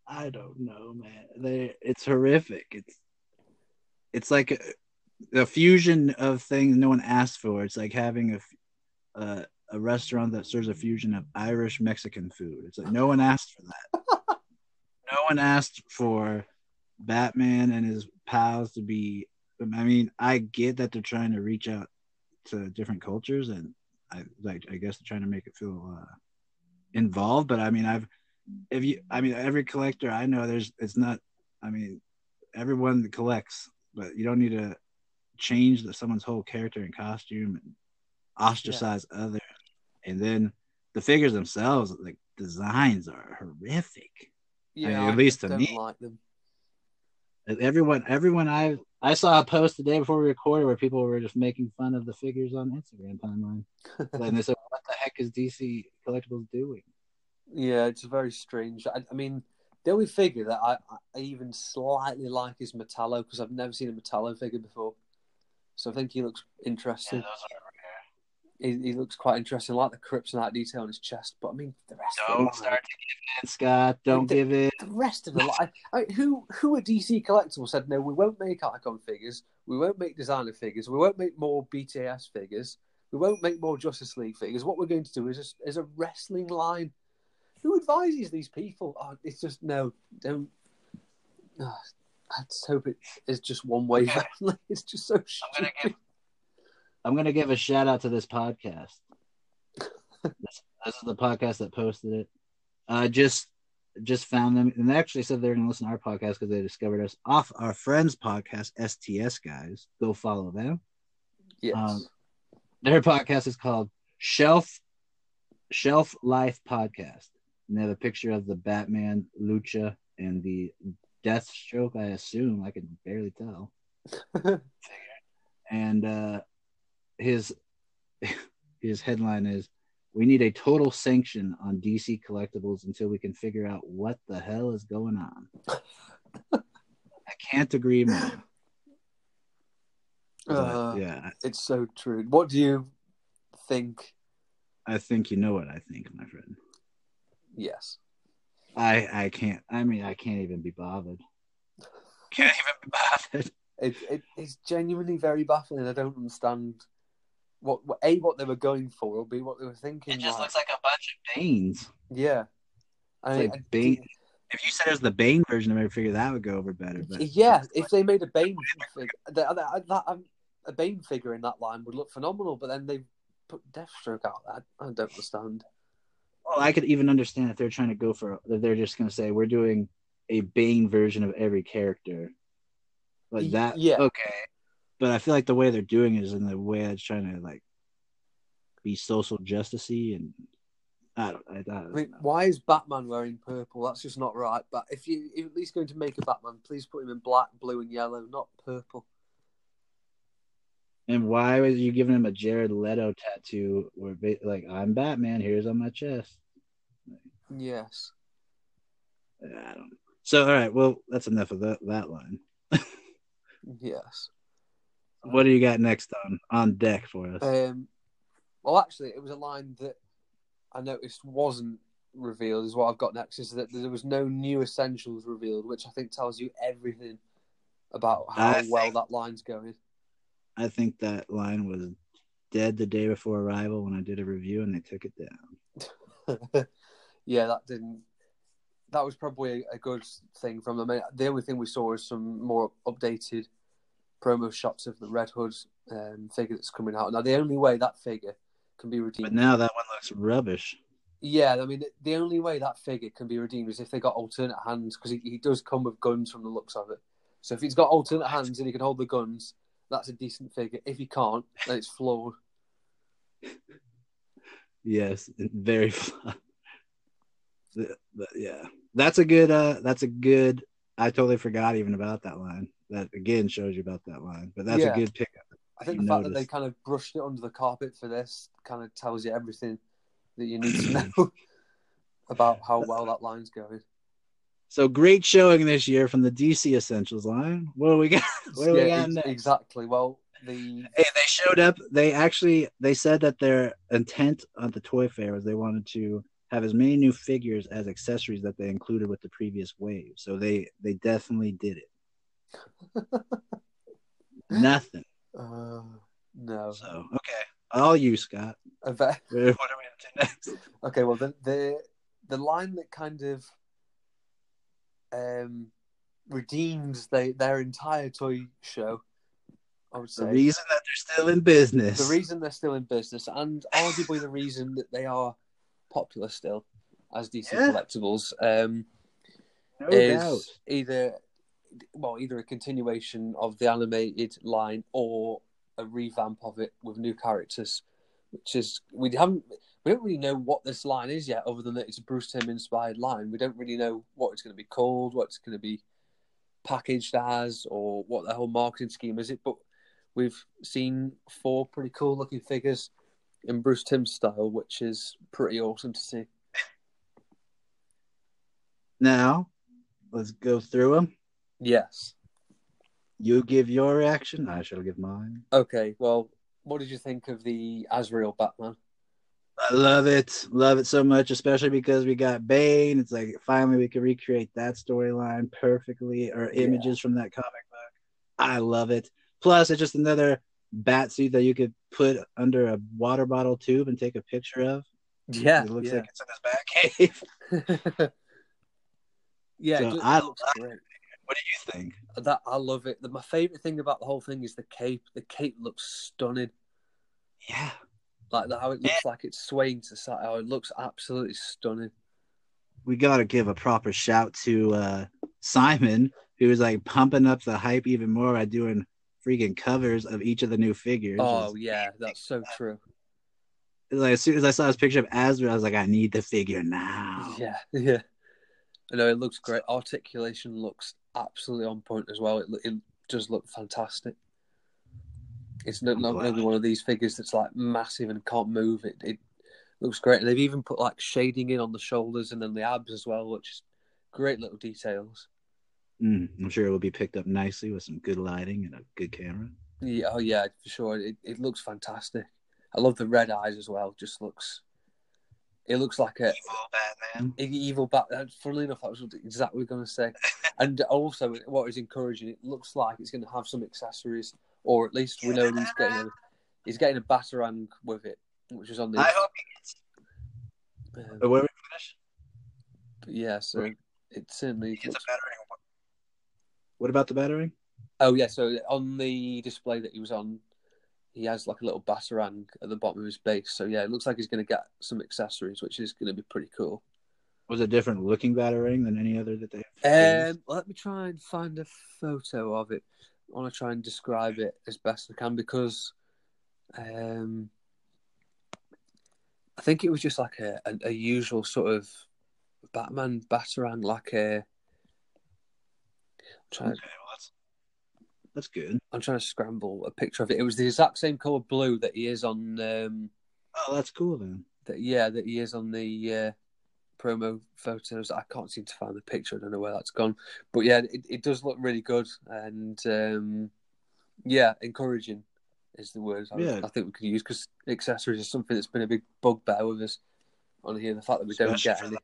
I don't know, man. They it's horrific. It's it's like a, a fusion of things no one asked for. It's like having a a, a restaurant that serves a fusion of Irish Mexican food. It's like no one asked for that. no one asked for Batman and his pals to be. I mean, I get that they're trying to reach out to different cultures, and I like. I guess they're trying to make it feel uh, involved. But I mean, I've if you, I mean, every collector I know, there's, it's not. I mean, everyone collects, but you don't need to change the, someone's whole character and costume and ostracize yeah. others. And then the figures themselves, like designs, are horrific. Yeah, I mean, at least to me. like them. Everyone, everyone I I saw a post the day before we recorded where people were just making fun of the figures on Instagram timeline. and they said, "What the heck is DC Collectibles doing?" Yeah, it's very strange. I, I mean, the only figure that I, I even slightly like is Metallo because I've never seen a Metallo figure before. So I think he looks interesting. Yeah, he, he looks quite interesting, I like the crypts and kryptonite detail on his chest. But I mean, the rest of Don't the start to give in, Scott. Don't the- give in. the rest of the line. I mean, who who at DC Collectibles said no? We won't make icon figures. We won't make designer figures. We won't make more BTS figures. We won't make more Justice League figures. What we're going to do is a, is a wrestling line. Who advises these people? Oh, it's just no, don't. Oh, I just hope it is just one way. It's just so. Give. I'm gonna give a shout out to this podcast. this, this is the podcast that posted it. I uh, just just found them, and they actually said they're gonna listen to our podcast because they discovered us off our friends' podcast, STS guys. Go follow them. Yes. Um, their podcast is called Shelf Shelf Life Podcast. And they have a picture of the Batman, Lucha, and the Deathstroke. I assume I can barely tell. and uh, his his headline is we need a total sanction on DC collectibles until we can figure out what the hell is going on. I can't agree more. But, Uh, yeah, It's so true. What do you think? I think you know what I think, my friend. Yes. I I can't. I mean, I can't even be bothered. Can't even be bothered. It, it it's genuinely very baffling. I don't understand what, what a what they were going for, or b what they were thinking. It just like, looks like a bunch of Banes. yeah. I, It's like Bane. If you said it was the Bane version of it, figure that would go over better. But yeah, if they made a Bane figure, that, that, that, um, a Bane figure in that line would look phenomenal. But then they put Deathstroke out. That I don't understand. well, I could even understand if they're trying to go for. If they're just going to say we're doing a Bane version of every character, like that. yeah. Okay. But I feel like the way they're doing it is in the way that's trying to like be social justicey and I don't. I, I don't I mean, know. why is Batman wearing purple? That's just not right. But if you you're at least going to make a Batman, please put him in black, blue, and yellow, not purple. And why was you giving him a Jared Leto tattoo? Where like I'm Batman, here's on my chest. Yes. I don't. So all right, well that's enough of that that line. Yes. What do you got next on on deck for us? Um, well, actually, it was a line that I noticed wasn't revealed. Is what I've got next. Is that there was no new essentials revealed, which I think tells you everything about how I well think- that line's going. I think that line was dead the day before arrival when I did a review and they took it down. yeah, that didn't. That was probably a good thing from them. The only thing we saw is some more updated promo shots of the Red Hood um, figure that's coming out. Now, the only way that figure can be redeemed But now that one looks rubbish. Yeah, I mean, the- only way that figure can be redeemed is if they got alternate hands, because he, he does come with guns from the looks of it. So if he's got alternate hands and he can hold the guns, that's a decent figure. If he can't, then it's flawed. Yes, very but yeah, that's a good. Uh, that's a good. I totally forgot even about that line. That again shows you about that line. But that's Yeah. a good pickup. I think the fact that they kind of brushed it under the carpet for this kind of tells you everything that you need to know about how well that line's going. So great showing this year from the DC Essentials line. What do we got? What do we Yeah, got next? exactly. Well, the Hey, they showed up. They actually they said that their intent at the toy fair was they wanted to have as many new figures as accessories that they included with the previous wave. So they they definitely did it. Nothing. uh, no, So okay, all you Scott. What are we up to next? Okay, well the the the line that kind of um redeems they, their entire toy show, I would The reason that they're still in business. the reason they're still in business and arguably the reason that they are popular still as DC Yeah. collectibles um, no is doubt. either well either a continuation of the animated line or a revamp of it with new characters which is we haven't we don't really know what this line is yet other than that it's a Bruce Timm inspired line. We don't really know what it's going to be called what it's going to be packaged as or what the whole marketing scheme is. It but we've seen four pretty cool looking figures in Bruce Timm style which is pretty awesome to see. Now, let's go through them. Yes You give your reaction. I shall give mine. okay well what did you think of the Azrael Batman I love it. Love it so much, especially because we got Bane. It's like finally we can recreate that storyline perfectly or Yeah. images from that comic book. I love it. Plus, it's just another bat suit that you could put under a water bottle tube and take a picture of. Yeah, It looks yeah. like it's in his bat cave. yeah, So just, I it looks love great. What do you think? That I love it. The, my favorite thing about the whole thing is the cape. The cape looks stunning. Yeah. Like the, how it looks like it's swaying to the side. Oh, it looks absolutely stunning. we got to give a proper shout to uh, Simon, who was like pumping up the hype even more by doing freaking covers of each of the new figures. Oh yeah, that's so true. like as soon as I saw this picture of Azrael, I was like, I need the figure now. Yeah, yeah. I know it looks great. Articulation looks absolutely on point as well. It, it does look fantastic. It's not, not one of these figures that's like massive and can't move. It it looks great. And they've even put like shading in on the shoulders and then the abs as well, which is great little details. Mm, I'm sure it will be picked up nicely with some good lighting and a good camera. Yeah, oh yeah, for sure. It it looks fantastic. I love the red eyes as well. Just looks. It looks like a Evil Batman. evil bat. uh, Funnily enough, that was exactly what I was going to say. And also, what is encouraging, it looks like it's going to have some accessories, or at least we know he's getting a, he's getting a batarang with it, which is on the. I hope he gets. um, But where we finish? yeah, so it certainly. He Looks, a batarang. What about the batarang? oh yeah, so on the display that he was on, he has like a little batarang at the bottom of his base. So yeah, it looks like he's going to get some accessories, which is going to be pretty cool. Was a different looking batarang than any other that they have? Um, let me try and find a photo of it. I want to try and describe it as best I can because um, I think it was just like a, a, a usual sort of Batman Batarang, like a. I'm trying, Okay, that's, good. I'm trying to scramble a picture of it. It was the exact same color blue that he is on. Um, Oh, that's cool then. that yeah, that he is on the uh, promo photos. I can't seem to find the picture. I don't know where that's gone. But yeah, it, it does look really good and um, yeah, encouraging is the word I, Yeah. I think we could use because accessories is something that's been a big bugbear with us on here. The fact that we don't get any.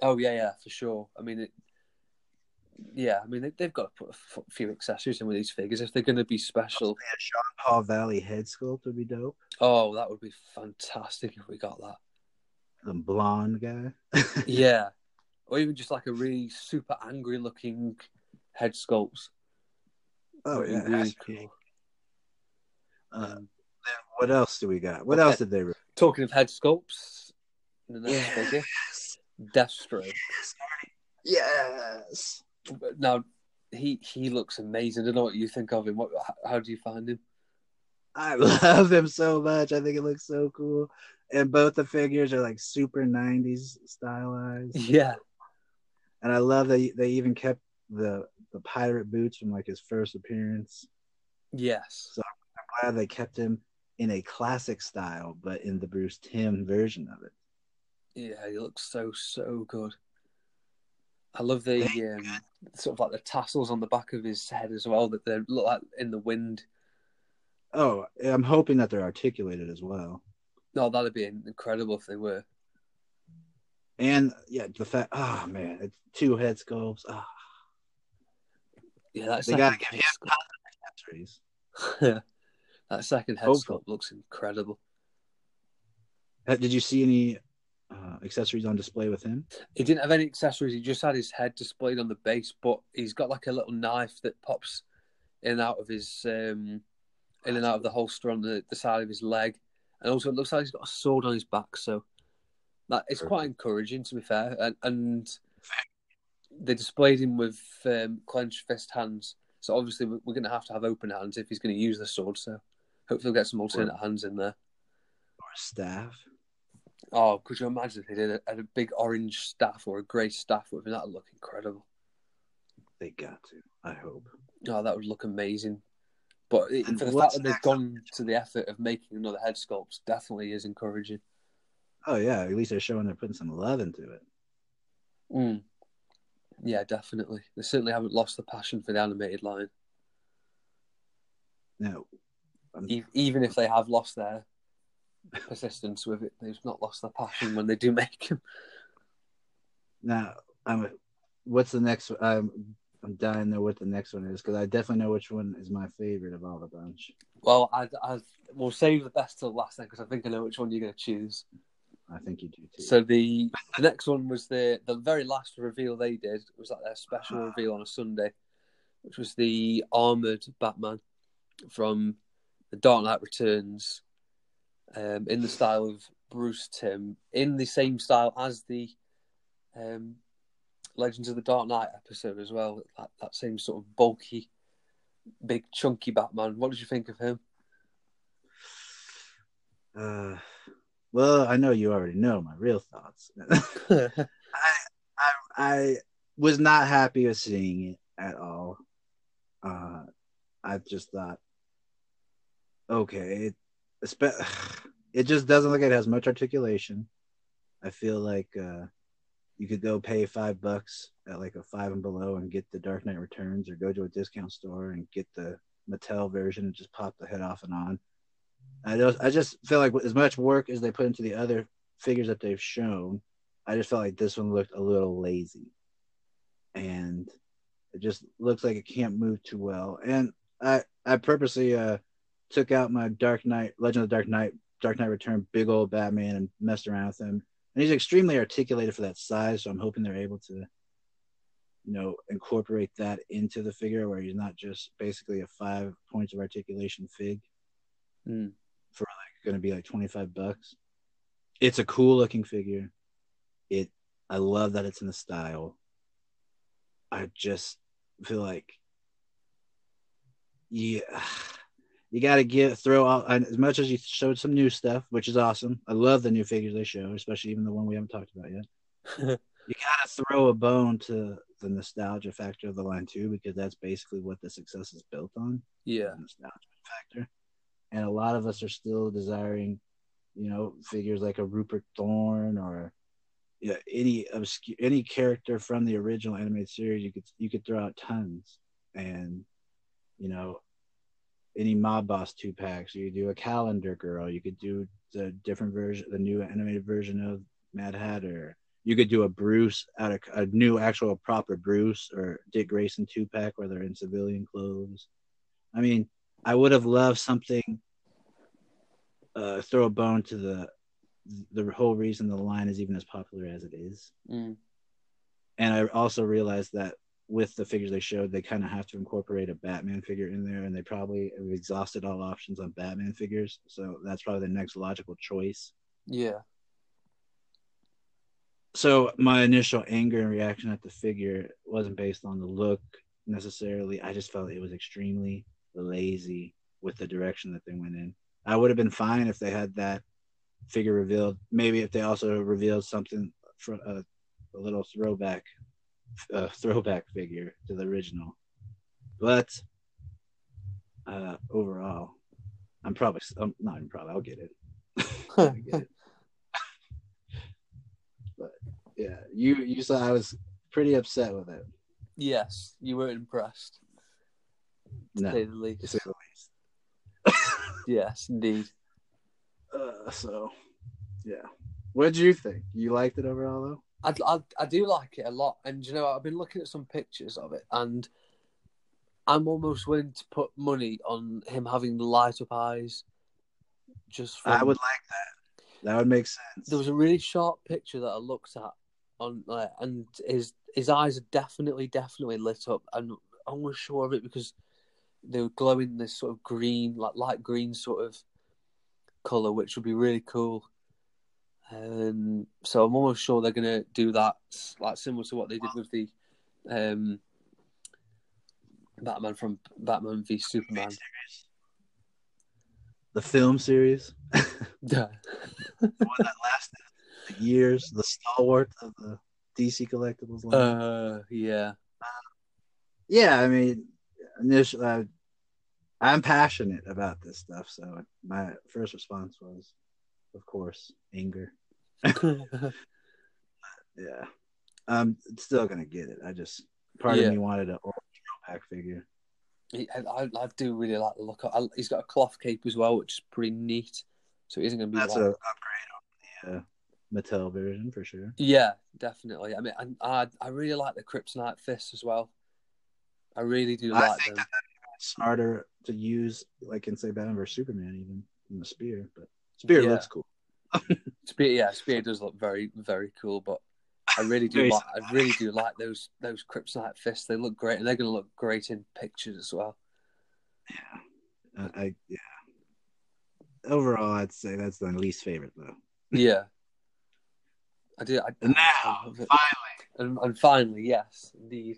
Oh yeah, yeah, for sure. I mean, it, yeah, I mean they, they've got to put a f- few accessories in with these figures if they're going to be special. Yeah, Jean Paul Valley head sculpt would be dope. Oh, that would be fantastic if we got that. The blonde guy. Yeah. Or even just like a really super angry looking head sculpt. Oh Would yeah. really cool. Uh, Um, what else do we got? What Okay. else did they? Re- talking of head sculpts, the next Yeah. figure, Deathstroke. Yes. Now, he he looks amazing. I don't know what you think of him. What, how, how do you find him? I love him so much. I think it looks so cool. And both the figures are like super 90s stylized. Yeah, And I love that they even kept the the pirate boots from like his first appearance. yes, so I'm glad they kept him in a classic style, but in the Bruce Timm version of it. yeah. He looks so so good. I love the um, sort of like the tassels on the back of his head as well that they look like in the wind. Oh, I'm hoping that they're articulated as well. No, that'd be incredible if they were. And yeah, the fact, oh man, it's two head sculpts. Oh, Yeah, that they second gotta give head him sculpt, accessories. that second head Hopefully. sculpt looks incredible. Uh, Did you see any uh, accessories on display with him? He didn't have any accessories. He just had his head displayed on the base, but he's got like a little knife that pops in and out of his um, in and out of the holster on the, the side of his leg, and also it looks like he's got a sword on his back. So that it's quite encouraging, to be fair. And, and they displayed him with um, clenched fist hands. So obviously we're, we're going to have to have open hands if he's going to use the sword. So hopefully we'll get some alternate hands in there. Or a staff? Oh, could you imagine if they did a, a big orange staff or a grey staff with him? That'd look incredible. They got to. I hope. Oh, that would look amazing. But it, for the fact that they've gone to the effort of making another head sculpt definitely is encouraging. Oh yeah, at least they're showing they're putting some love into it. Mm. Yeah, definitely. They certainly haven't lost the passion for the animated line, Now, e- even if they have lost their persistence with it. They've not lost their passion when they do make them. now, I'm. What's the next? one? I'm. I'm dying to know what the next one is because I definitely know which one is my favorite of all the bunch. Well, I, I we'll save the best till last then because I think I know which one you're going to choose. I think you do too. So the the next one was the the very last reveal they did was like their special Ah. reveal on a Sunday, which was the armored Batman from the Dark Knight Returns, um, in the style of Bruce Timm, in the same style as the um, Legends of the Dark Knight episode as well. That, that same sort of bulky, big chunky Batman. What did you think of him? Uh, well, I know you already know my real thoughts. I, I was not happy with seeing it at all. Uh, I just thought, okay, it, just doesn't look like it has much articulation. I feel like uh, you could go pay five bucks at like a five and below and get the Dark Knight Returns, or go to a discount store and get the Mattel version and just pop the head off and on. I just, I just feel like as much work as they put into the other figures that they've shown, I just felt like this one looked a little lazy, and it just looks like it can't move too well. And I, I purposely uh, took out my Dark Knight, Legend of the Dark Knight, Dark Knight Return, big old Batman, and messed around with him. And he's extremely articulated for that size, so I'm hoping they're able to, you know, incorporate that into the figure where he's not just basically a five points of articulation fig Hmm. for like going to be like 25 bucks. It's a cool looking figure. It I love that it's in the style. I just feel like yeah you got to get throw out as much as you showed some new stuff, which is awesome. I love the new figures they show, especially even the one we haven't talked about yet. you got to throw a bone to the nostalgia factor of the line too because that's basically what the success is built on yeah, the nostalgia factor. And a lot of us are still desiring, you know, figures like a Rupert Thorne or yeah, any obscure any character from the original animated series. You could you could throw out tons, and you know, any mob boss two packs. You could do a calendar girl. You could do the different version, the new animated version of Mad Hatter. You could do a Bruce out of a new actual proper Bruce or Dick Grayson two pack where they're in civilian clothes. I mean, I would have loved something. Uh, throw a bone to the the whole reason the line is even as popular as it is, Mm. and I also realized that with the figures they showed, they kind of have to incorporate a Batman figure in there, and they probably have exhausted all options on Batman figures, so that's probably the next logical choice. yeah, So my initial anger and reaction at the figure wasn't based on the look necessarily. I just felt it was extremely lazy with the direction that they went in. I would have been fine if they had that figure revealed. Maybe if they also revealed something for a, uh, a little throwback, uh, throwback figure to the original. But uh, overall, I'm probably I'm not even probably I'll get it. I get it. but yeah, you you saw I was pretty upset with it. yes, you were impressed, to No, say the to least. say the least. Yes, indeed. Uh, so, yeah. What did you think? You liked it overall, though? I, I, I do like it a lot, and you know I've been looking at some pictures of it, and I'm almost willing to put money on him having the light up eyes. Just from, I would like that. That would make sense. There was a really sharp picture that I looked at on, uh, and his his eyes are definitely definitely lit up, and I was sure of it because they were glowing this sort of green, like light green sort of color, which would be really cool. Um, so I'm almost sure they're gonna do that, like similar to what they did with the um, Batman from Batman v Superman. the film series, Yeah, the one that lasted years, the stalwart of the DC collectibles line. uh, yeah, yeah, I mean, initially, I, I'm passionate about this stuff, so my first response was, of course, anger. Yeah, I'm still gonna get it. I just part Yeah. of me wanted an old throwback figure. He- I, I, do really like the look. I, he's got a cloth cape as well, which is pretty neat. So he isn't going to be That's an upgrade on the uh, Mattel version for sure. yeah, definitely. I mean, I, I I really like the Kryptonite fists as well. I really do I like think them. that smarter to use, like in say Batman vs Superman, even than the spear. But spear Yeah. looks cool. Spear, yeah, Spear does look very very cool, but I really do like I really do like those those Kryptonite fists. They look great, they're going to look great in pictures as well. Yeah, uh, I yeah. Overall, I'd say that's the least favorite though. Yeah, I do. I, And now, love finally, and, and finally, yes, indeed.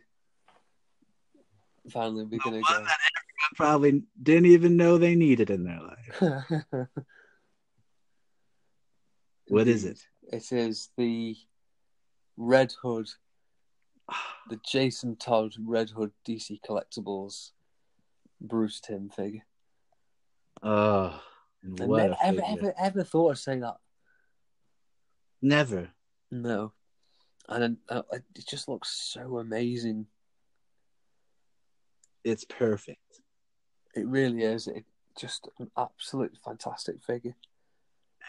Finally, we're the going one to that everyone probably didn't even know they needed in their life. What is it? It is the Red Hood, the Jason Todd Red Hood DC Collectibles Bruce Timm figure. Oh, and I what never, a ever, figure. ever, ever thought I'd say that. Never. No. And uh, it just looks so amazing. It's perfect. It really is. It just an absolute fantastic figure.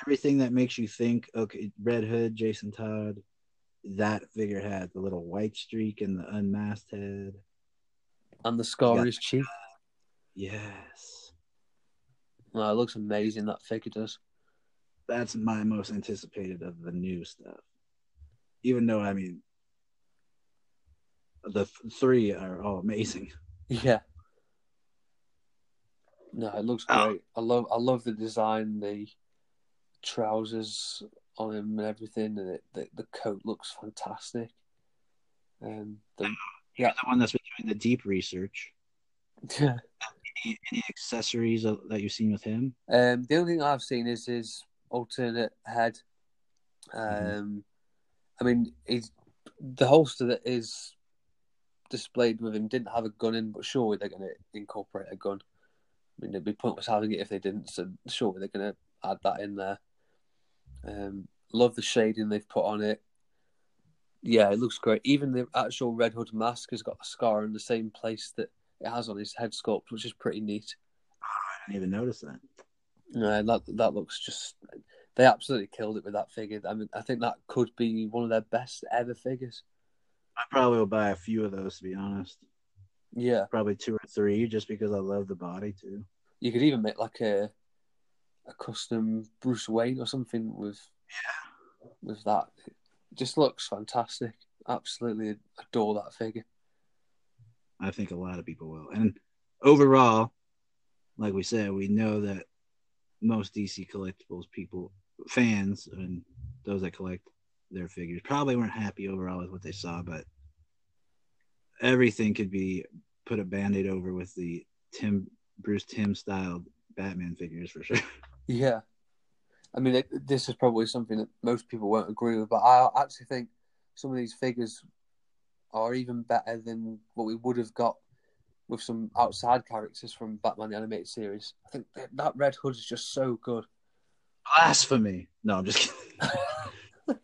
Everything that makes you think, okay, Red Hood, Jason Todd, that figure had the little white streak and the unmasked head. And the scar Yeah. on his cheek. Yes. No, it looks amazing. That figure does. That's my most anticipated of the new stuff. Even though, I mean, the th- three are all amazing. Yeah. No, it looks Oh. great. I love I love the design, the trousers on him and everything, and it, the the coat looks fantastic. Um, the, You're the one that's been doing the deep research. yeah. Any, any accessories that you've seen with him? Um, the only thing I've seen is his alternate head. Um, Mhm. I mean, he's the holster that is displayed with him didn't have a gun in, but surely they're going to incorporate a gun. I mean, it'd be pointless having it if they didn't. So surely they're going to add that in there. Um, love the shading they've put on it. Yeah, it looks great. Even the actual Red Hood mask has got a scar in the same place that it has on his head sculpt, which is pretty neat. I didn't even notice that. No, that that looks just. They absolutely killed it with that figure. I mean, I think that could be one of their best ever figures. I probably will buy a few of those to be honest. Yeah, Probably two or three, just because I love the body too. you could even make like a a custom Bruce Wayne or something with with that. It just looks fantastic. Absolutely adore that figure. I think a lot of people will. And overall, like we said, we know that most DC collectibles people, fans, and those that collect their figures probably weren't happy overall with what they saw, but everything could be put a band aid over with the Tim Bruce Timm styled Batman figures for sure. Yeah. I mean, it, this is probably something that most people won't agree with, but I actually think some of these figures are even better than what we would have got with some outside characters from Batman the Animated Series. I think that, that Red Hood is just so good. Blasphemy. No, I'm just kidding.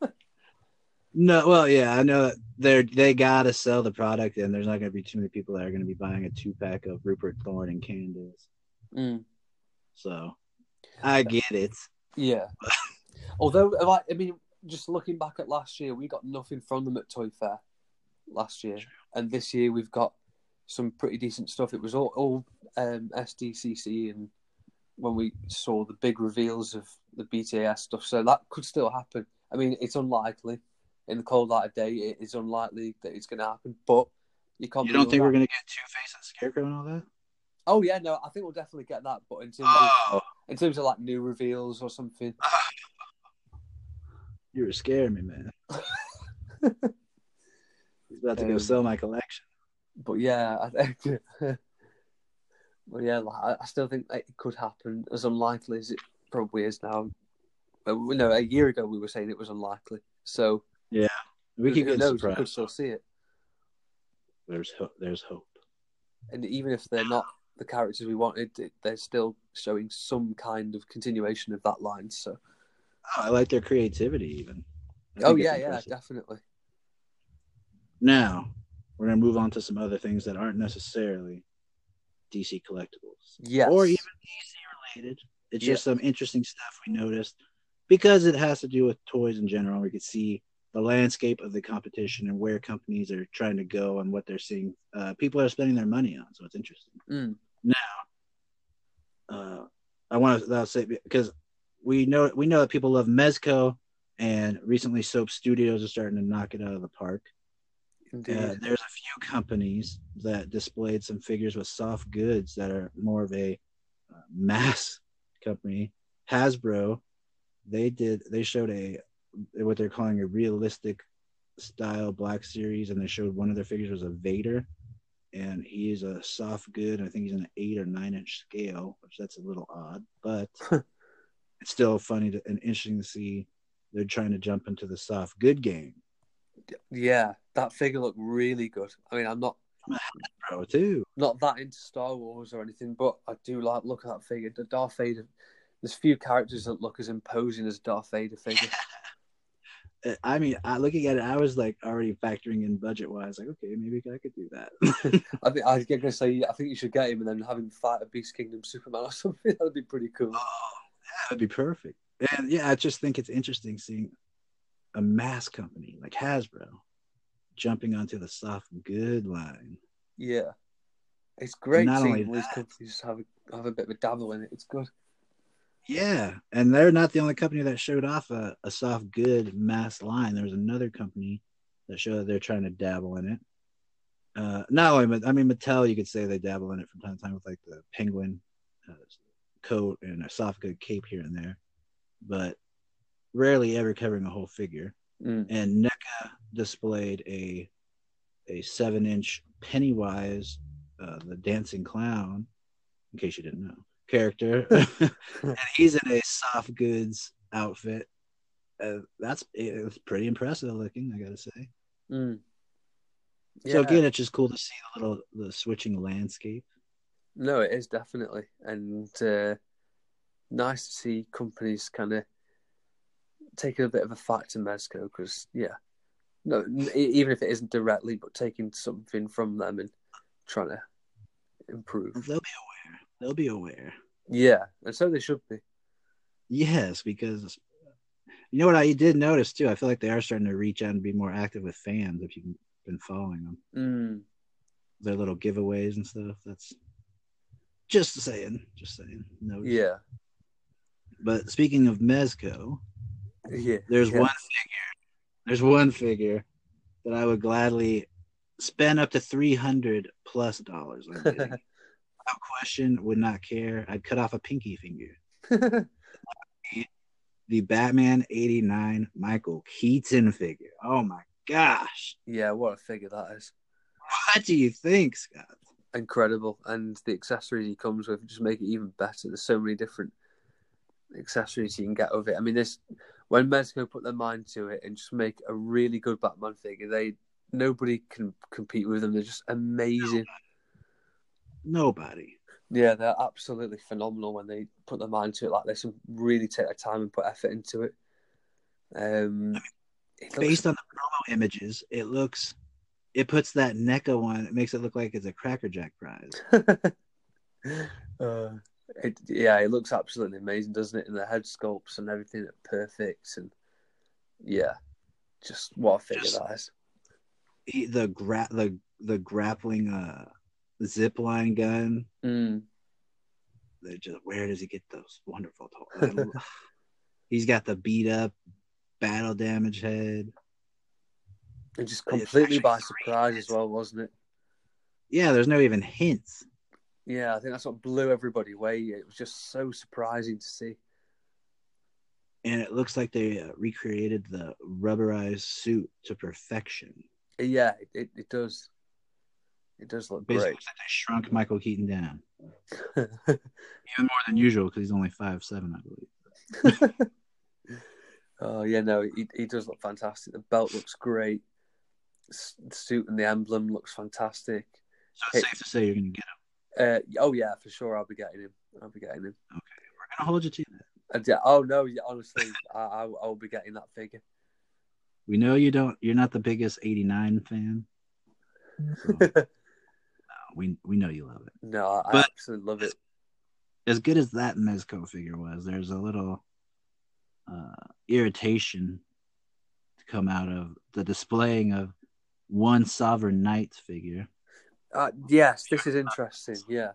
no, well, yeah, I know that they're they gotta sell the product, and there's not gonna be too many people that are gonna be buying a two pack of Rupert Thorne and Candace. Mm. So I get it. Yeah. Although, like, I mean, just looking back at last year, we got nothing from them at Toy Fair last year, and this year we've got some pretty decent stuff. It was all, all um, SDCC, and when we saw the big reveals of the BTS stuff, so that could still happen. I mean, it's unlikely. In the cold light of day, it is unlikely that it's going to happen, but you can't. You don't think that. we're gonna get Two Face and Scarecrow and all that? Oh yeah, no, I think we'll definitely get that. But in terms Oh, of in terms of like new reveals or something, you were scaring me, man. He's about to go Um, sell my collection. but yeah, I think. well, yeah, like, I- still think it could happen. As unlikely as it probably is now. But, we know, a year ago we were saying it was unlikely. So yeah, We could get knows? We surprised. could still see it. There's hope. There's hope. And even if they're not the characters we wanted, they're still showing some kind of continuation of that line. So. Oh, I like their creativity, even. Oh yeah, yeah, definitely. Now we're gonna move on to some other things that aren't necessarily DC collectibles. Yes. or even DC related. It's Yeah. just some interesting stuff we noticed because it has to do with toys in general. We could see the landscape of the competition and where companies are trying to go and what they're seeing. Uh, people are spending their money on, so it's interesting. Mm. Uh, I want to say because we know we know that people love Mezco, and recently Soap Studios are starting to knock it out of the park. Uh, there's a few companies that displayed some figures with soft goods that are more of a uh, mass company. Hasbro, they did they showed a what they're calling a realistic style Black Series, and they showed one of their figures was a Vader, and he's a soft good. I think he's an eight or nine inch scale, which that's a little odd, but it's still funny to, and interesting to see. They're trying to jump into the soft good game, Yeah, that figure looked really good. I mean, I'm not bro. Too. not that into Star Wars or anything, but I do like look at that figure. The Darth Vader. There's few characters that look as imposing as Darth Vader figure. Uh, I mean, I, looking at it, I was like already factoring in budget wise. Like, okay, maybe I could do that. I think I was gonna say I think you should get him and then have him fight a Beast Kingdom Superman or something. That'd be pretty cool. oh, that'd be perfect. And yeah, I just think it's interesting seeing a mass company like Hasbro jumping onto the soft good line. Yeah, it's great Not seeing only these companies have have a bit of a dabble in it. It's good. Yeah, and they're not the only company that showed off a, a soft good mass line. There was another company that showed that they're trying to dabble in it. Uh, not only, but I mean, Mattel, you could say they dabble in it from time to time with like the penguin uh, coat and a soft good cape here and there, but rarely ever covering a whole figure. Mm. And NECA displayed a a seven inch Pennywise, uh, the dancing clown, in case you didn't know, character, and he's in a soft goods outfit. Uh, that's it was pretty impressive looking, I gotta say. Mm. So again, it's just cool to see the little the switching landscape. No, it is definitely, and uh, nice to see companies kind of taking a bit of a fight to Mezco because, yeah, no, even if it isn't directly, but taking something from them and trying to improve. They'll be aware. They'll be aware. Yeah, and so they should be. Yes, because you know what I did notice too. I feel like they are starting to reach out and be more active with fans. If you've been following them, Mm. their little giveaways and stuff. That's just saying. Just saying. No. Yeah, But speaking of Mezco, yeah. there's yeah. one figure. There's one figure that I would gladly spend up to three hundred plus dollars on. Without question, would not care. I'd cut off a pinky finger. The Batman '89 Michael Keaton figure. Oh my gosh! yeah, what a figure that is. What do you think, Scott? incredible, and the accessories he comes with just make it even better. There's so many different accessories you can get with it. I mean, this when Mezco put their mind to it and just make a really good Batman figure, they nobody can compete with them. They're just amazing. Nobody. Yeah, they're absolutely phenomenal when they put their mind to it like this and really take their time and put effort into it. Um, it looks- Based on the promo images, it looks. It puts that NECA one. It makes it look like it's a Cracker Jack prize. uh, it, yeah, it looks absolutely amazing, doesn't it? And the head sculpts and everything are perfect, and yeah, just what a figure Just- that is. He- the gra- the the grappling uh zip line gun. Mm. They're just where does he get those wonderful toys? He's got the beat up battle damage head. And just completely by surprise as well, wasn't it? Yeah, there's no even hints. Yeah, I think that's what blew everybody away. It was just so surprising to see. and it looks like they uh, recreated the rubberized suit to perfection. Yeah, it, it does. It does look Basically, great. like they shrunk Michael Keaton down even more than usual because he's only five seven, I believe. oh yeah, no, he he does look fantastic. The belt looks great. The suit and the emblem looks fantastic. So it's Hey. safe to say you're going to get him. Uh, oh yeah, for sure, I'll be getting him. I'll be getting him. Okay, we're going to hold you to that. And yeah, oh no, yeah, honestly, I, I I'll be getting that figure. We know you don't. You're not the biggest '89 fan. So, we we know you love it. no, I, But- absolutely love it. As good as that Mezco figure was, there's a little uh, irritation to come out of the displaying of one Sovereign Knights figure. Uh, yes, this is interesting. Yeah.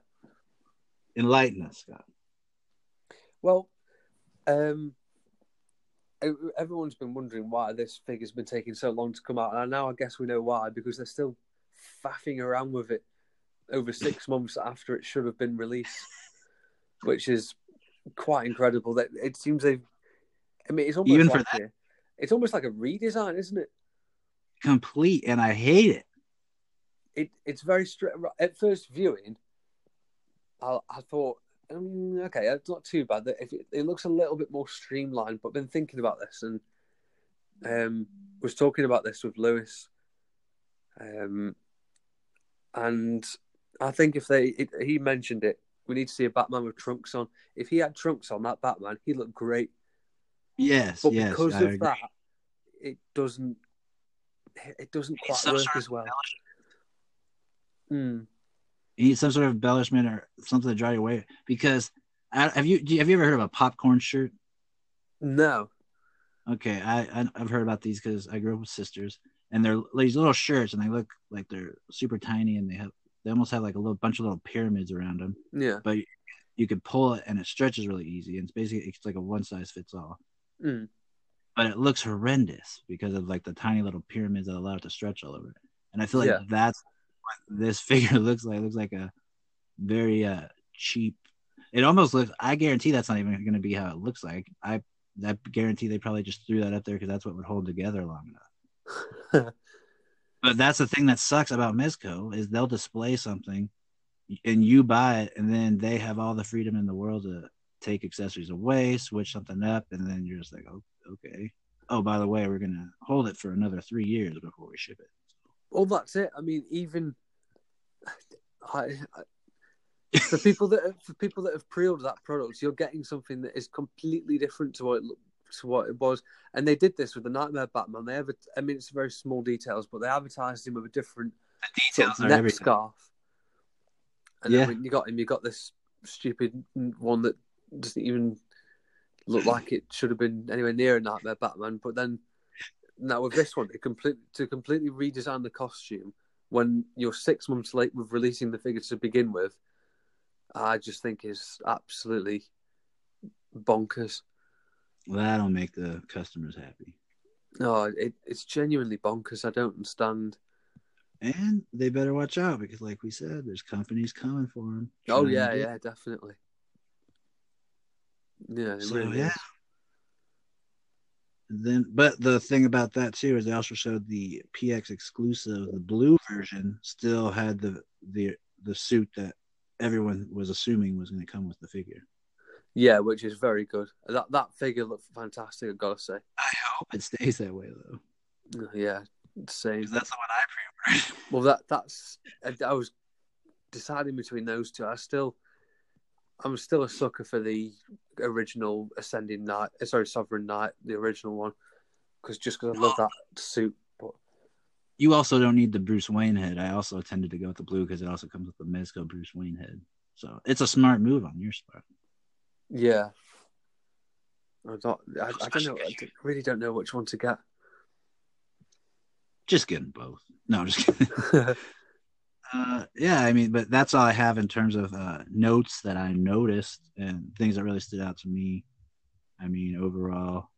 Enlighten us, Scott. Well, um, everyone's been wondering why this figure's been taking so long to come out, and now I guess we know why because they're still faffing around with it over six months after it should have been released, which is quite incredible. That it seems they've. I mean, it's almost Even for like a, it's almost like a redesign, isn't it? Complete, and I hate it. It it's very straight. At first viewing, I I thought, um, okay, it's not too bad. If it, it looks a little bit more streamlined, but I've been thinking about this and um was talking about this with Lewis, um, and I think if they it, he mentioned it, we need to see a Batman with trunks on. If he had trunks on, that Batman, he looked great. Yes, But yes, because I of agree. that, it doesn't. It doesn't quite some work sort of as well. Mm. You need some sort of embellishment or something to draw you away. Because have you have you ever heard of a popcorn shirt? No. Okay, I, I I've heard about these because I grew up with sisters, and they're these little shirts, and they look like they're super tiny, and they have they almost have like a little bunch of little pyramids around them. Yeah. But you could pull it, and it stretches really easy, and it's basically it's like a one size fits all. Mm. But it looks horrendous because of like the tiny little pyramids that allow it to stretch all over it. And I feel like Yeah. that's what this figure looks like. It looks like a very uh cheap. It almost looks. I guarantee that's not even going to be how it looks like. I that guarantee they probably just threw that up there because that's what would hold together long enough. But that's the thing that sucks about Mezco is they'll display something, and you buy it, and then they have all the freedom in the world to take accessories away, switch something up, and then you're just like, oh, okay. Oh, by the way, we're gonna hold it for another three years before we ship it. Well, that's it. I mean, even I, I, for people that for people that have pre-ordered that product, you're getting something that is completely different to what it look, to what it was. And they did this with the Nightmare Batman. They ever, I mean, it's very small details, but they advertised him with a different The sort details of neck everything. scarf. And Yeah. then when you got him, you got this stupid one that doesn't even look like it should have been anywhere near a Nightmare Batman. But then now with this one, it complete to completely redesign the costume when you're six months late with releasing the figure to begin with, I just think is absolutely bonkers. That'll make the customers happy, No, it, it's genuinely bonkers. I don't understand. and they better watch out because, like we said, there's companies coming for them. Oh yeah, yeah, definitely. Yeah, So really yeah. is. Then, but the thing about that too is they also showed the PX exclusive, the blue version, still had the the the suit that everyone was assuming was going to come with the figure. Yeah, which is very good. That that figure looked fantastic. I've got to say. I hope it stays that way though. Yeah, same. that's the one I pre-ordered. Well, that that's I, I was deciding between those two. I still, I'm still a sucker for the original Ascending Knight. uh, Sorry, Sovereign Knight, the original one, because just because I love that suit. But you also don't need the Bruce Wayne head. I also tended to go with the blue because it also comes with the Mezco Bruce Wayne head. So it's a smart move on your part. Yeah, I don't. I, I don't know. I really don't know which one to get. Just getting both. No, I'm just kidding. Uh, yeah, I mean, but that's all I have in terms of uh, notes that I noticed and things that really stood out to me. I mean, overall,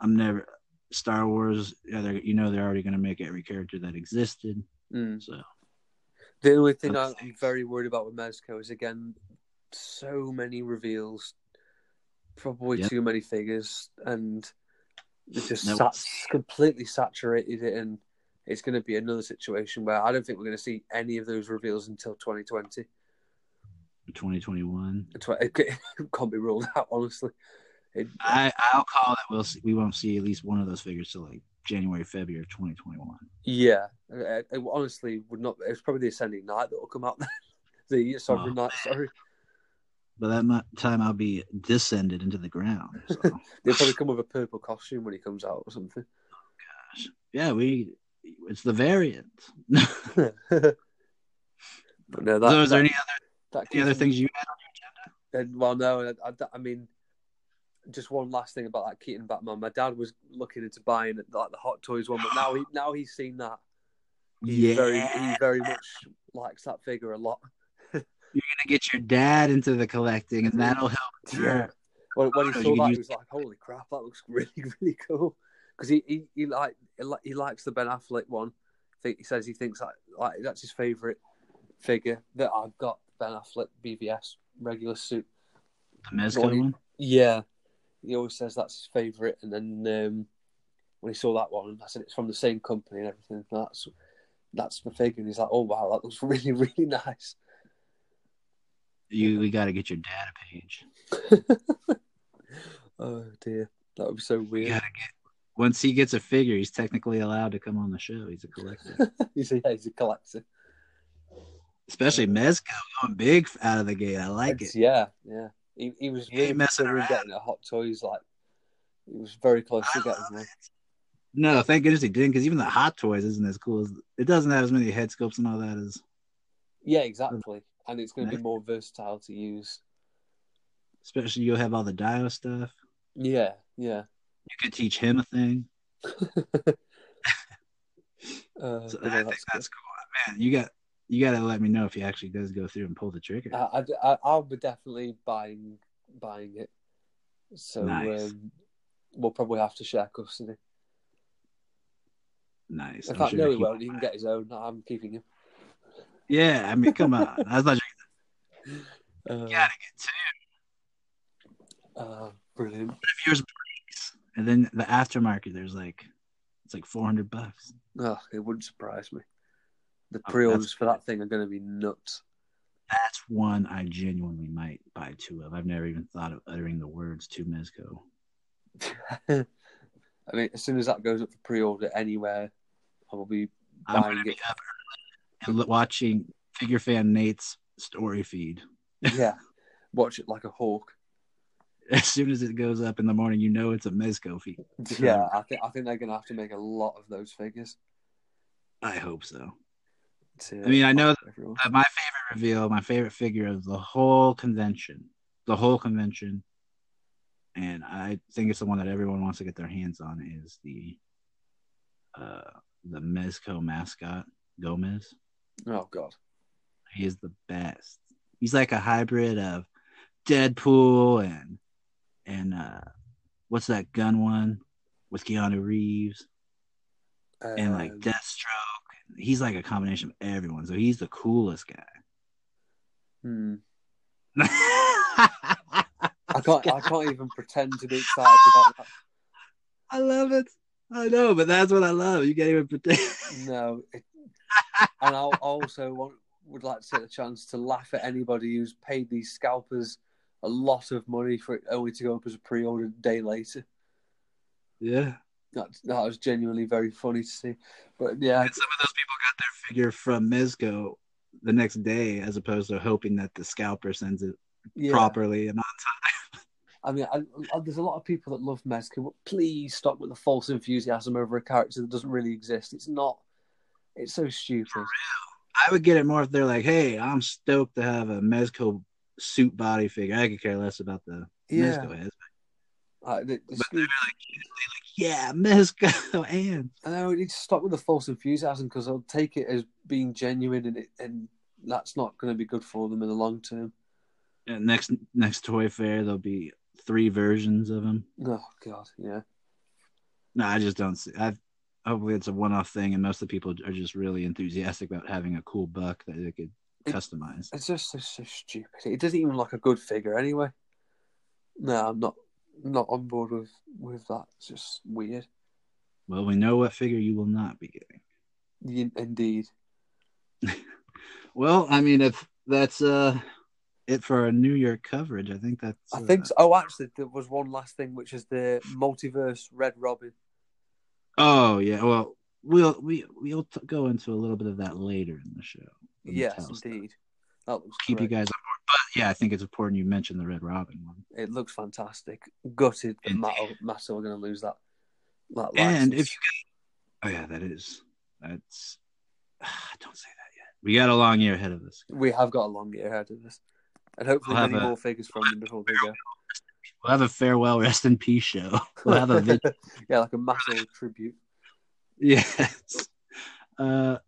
I'm never Star Wars. Yeah, they're, you know, they're already going to make every character that existed. Mm. So The only thing I'm very worried about with Mezco is again so many reveals, probably Yep. too many figures, and it just No, sat, completely saturated it, and it's going to be another situation where I don't think we're going to see any of those reveals until 2020. 2021, It can't be ruled out, honestly. It, I I'll call it. We'll see, we won't see at least one of those figures till like January, February of 2021. yeah, it, it honestly would not. It's probably the Ascending Knight that will come out. the Sovereign Oh, Knight, sorry. By that time, I'll be descended into the ground. So. They'll probably come with a purple costume when he comes out or something. Oh, gosh. Yeah, we. It's the variant. but no, that, so, is there any other any other things you had on your agenda? And, well, no, I, I, I mean, just one last thing about that Keaton Batman. My dad was looking into buying like the Hot Toys one, but now he now he's seen that. He Yeah, very he very much likes that figure a lot. You're gonna get your dad into the collecting, and that'll help. Yeah. When, when he saw that, he was like, "Holy crap, that looks really really cool." Because he, he he like he li- he likes the Ben Affleck one. I think he says he thinks like, like that's his favorite figure that I've got. Ben Affleck BVS regular suit. The Mezco one. Yeah, he always says that's his favourite. And then um, when he saw that one, I said it's from the same company and everything. That's that's the figure. And he's like, "Oh wow, that looks really really nice." You we got to get your dad a page. Oh dear, that would be so weird. get. Once he gets a figure, he's technically allowed to come on the show. He's a collector, he's, a, yeah, he's a collector. especially Mezco going big out of the gate. I like It's- it. Yeah, yeah. He, he was He really messing around. getting a Hot Toys. Like he was very close to I getting love one. it. No, thank goodness he didn't, because even the Hot Toys isn't as cool as. It doesn't have as many head sculpts and all that as. Yeah, exactly. And it's going to be more versatile to use. Especially you'll have all the Dio stuff. Yeah, yeah. You could teach him a thing. Uh, So but I think that's that's cool, man. You got you got to let me know if he actually does go through and pull the trigger. I, I, I'll be definitely buying buying it. So Nice. um, we'll probably have to share custody. nice. In I'm fact, sure no, he he- won't. He can get his own. I'm keeping him. Yeah, I mean, come on. I thought you Uh, gotta get two. uh, brilliant. If yours breaks, and then the aftermarket, there's like it's like four hundred bucks. Oh, it wouldn't surprise me. The Oh, pre-orders that's for that thing are going to be nuts. That's one I genuinely might buy two of. I've never even thought of uttering the words to Mezco. I mean, as soon as that goes up for pre-order anywhere, I will be buying be it. early and watching figure fan Nate's story feed. Yeah, watch it like a hawk. As soon as it goes up in the morning, you know it's a Mezco feed. Yeah, I think I think they're going to have to make a lot of those figures. I hope so. To, I mean, I know my favorite reveal, my favorite figure of the whole convention, the whole convention, and I think it's the one that everyone wants to get their hands on is the uh the Mezco mascot Gomez. Oh God, He is the best. He's like a hybrid of Deadpool and and uh what's that gun one with Keanu Reeves and like Um, Deathstroke. He's like a combination of everyone. So he's the coolest guy. hmm. I I can't. I can't even pretend to be excited about that. I love it. I know, but that's what I love. You can't even pretend. No, it, and I also want would like to take the chance to laugh at anybody who's paid these scalpers a lot of money for it only to go up as a pre-order a day later. Yeah. That that was genuinely very funny to see. But yeah, And some of those people got their figure from Mezco the next day, as opposed to hoping that the scalper sends it yeah. properly and on time. I mean, I, I, there's a lot of people that love Mezco, but please stop with the false enthusiasm over a character that doesn't really exist. It's not. It's so stupid. I would get it more if they're like, "Hey, I'm stoked to have a Mezco suit body figure." I could care less about the Yeah. Mezco heads. Uh, the, the But they're like, "Yeah, Mezco and I know it need to stop with the false enthusiasm because I'll take it as being genuine, and it, and that's not going to be good for them in the long term. and next next toy fair there'll be three versions of them." Oh God, yeah, No, I just don't see. I hopefully it's a one-off thing, and most of the people are just really enthusiastic about having a cool buck that they could It- customize. it's just so, so stupid. It doesn't even look a good figure anyway. No, I'm not not on board with with that. It's just weird. Well, we know what figure you will not be getting. Indeed. Well, I mean, if that's uh it for our New Year coverage, I think that's. I uh, think so. Oh, actually, there was one last thing, which is the multiverse Red Robin. Oh yeah, well we'll we we'll t- go into a little bit of that later in the show. The Yes, stuff. indeed. That looks Keep you guys on board, but yeah, I think it's important you mentioned the Red Robin one. It looks fantastic. Gutted that Mattel are going to lose that. that And if you can, oh yeah, that is that's. Ah, don't say that yet. We got a long year ahead of us. we have got a long year ahead of us, and hopefully many a- more figures from them before they go. We'll have a farewell, rest in peace show. We'll have a vid- yeah, like a Mattel tribute. yes. Uh,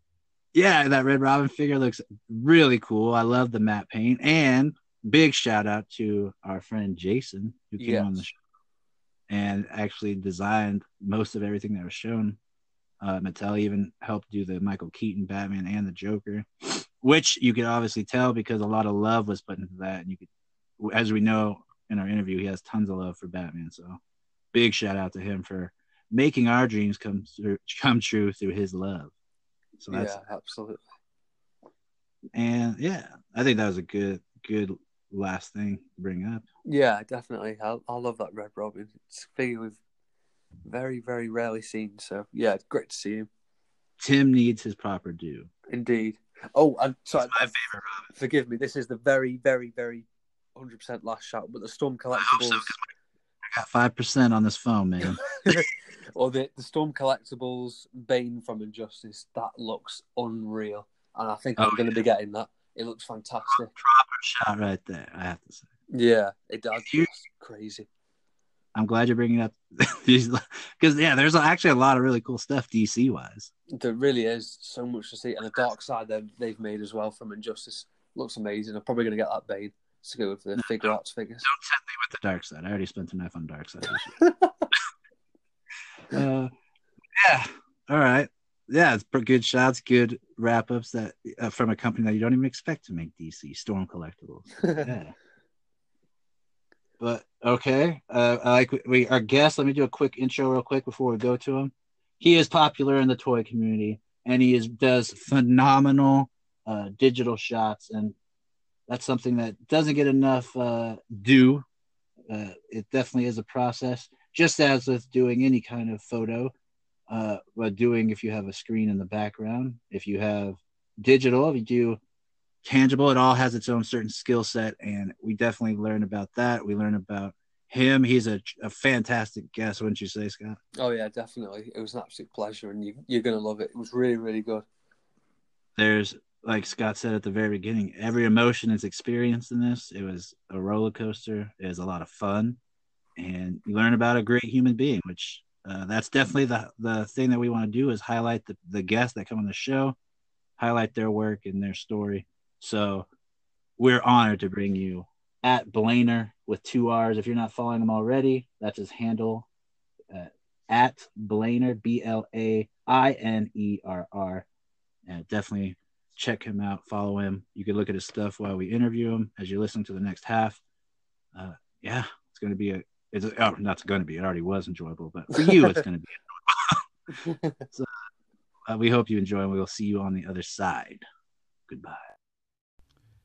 yeah, that Red Robin figure looks really cool. I love the matte paint, and big shout out to our friend Jason who came Yes. on the show and actually designed most of everything that was shown. Uh, Mattel even helped do the Michael Keaton Batman and the Joker, which you could obviously tell because a lot of love was put into that, and you could, as we know in our interview, he has tons of love for Batman. So, big shout out to him for making our dreams come through, come true through his love. So that's yeah, absolutely. and yeah, I think that was a good good last thing to bring up. Yeah, definitely. I, I love that Red Robin. It's a figure we've very, very rarely seen. So yeah, it's great to see him. Tim needs his proper due. Indeed. Oh, and sorry, That's my favorite Robin. forgive me. This is the very, very, very hundred percent last shot, but the Storm so, I got five percent on this phone, man. or the the Storm collectibles Bane from Injustice that looks unreal, and I think I'm Oh, going to be getting that. It looks fantastic. proper shot right there. I have to say. Yeah, it does. You- crazy. I'm glad you're bringing up these because yeah, there's actually a lot of really cool stuff DC wise. There really is so much to see, and the Darkseid that they've made as well from Injustice looks amazing. I'm probably going to get that Bane to go with the Figuarts figures. Don't tempt me with the Darkseid. I already spent enough on Darkseid. Uh, yeah. All right. Yeah, it's pretty good shots, good wrap ups that uh, from a company that you don't even expect to make DC Storm Collectibles. Yeah. But okay, uh, I like we our guest. Let me do a quick intro real quick before we go to him. He is popular in the toy community, and he is does phenomenal uh, digital shots, and that's something that doesn't get enough uh, due. Uh, it definitely is a process, just as with doing any kind of photo. Uh, but doing if you have a screen in the background, if you have digital, if you do tangible, it all has its own certain skill set, and we definitely learn about that. We learn about him. He's a, a fantastic guest, wouldn't you say, Scott? oh yeah, definitely. It was an absolute pleasure, and you, you're going to love it. It was really, really good. There's like Scott said at the very beginning, every emotion is experienced in this. It was a roller coaster. It was a lot of fun, and you learn about a great human being, which uh, that's definitely the the thing that we want to do is highlight the, the guests that come on the show, highlight their work and their story. So we're honored to bring you at Blainerr with two R's. If you're not following him already, that's his handle uh, at Blainerr, B L A I N E R R. And definitely check him out, follow him. You can look at his stuff while we interview him as you listen to the next half. Uh, yeah, it's going to be a, it's a, oh, not going to be, it already was enjoyable, but for you, it's going to be. Uh, we hope you enjoy, and we will see you on the other side. Goodbye.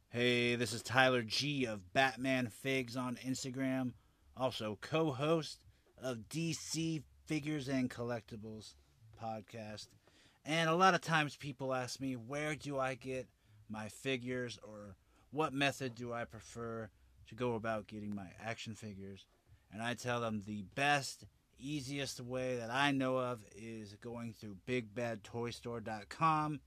Hey, this is Tyler G of Batman Figs on Instagram, also co host of DC Figures and Collectibles podcast. And a lot of times people ask me, where do I get my figures or what method do I prefer to go about getting my action figures? And I tell them the best, easiest way that I know of is going through bigbadtoystore.com.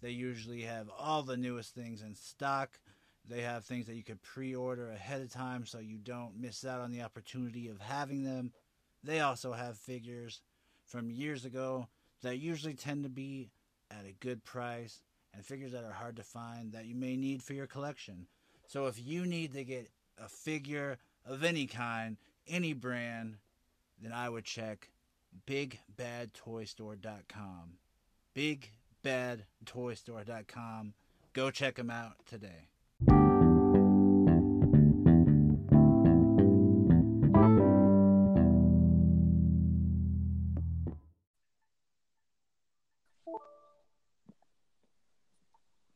They usually have all the newest things in stock. They have things that you could pre order ahead of time so you don't miss out on the opportunity of having them. They also have figures from years ago that usually tend to be at a good price and figures that are hard to find that you may need for your collection. So if you need to get a figure of any kind, any brand, then I would check bigbadtoystore.com. Bigbadtoystore.com. Go check them out today.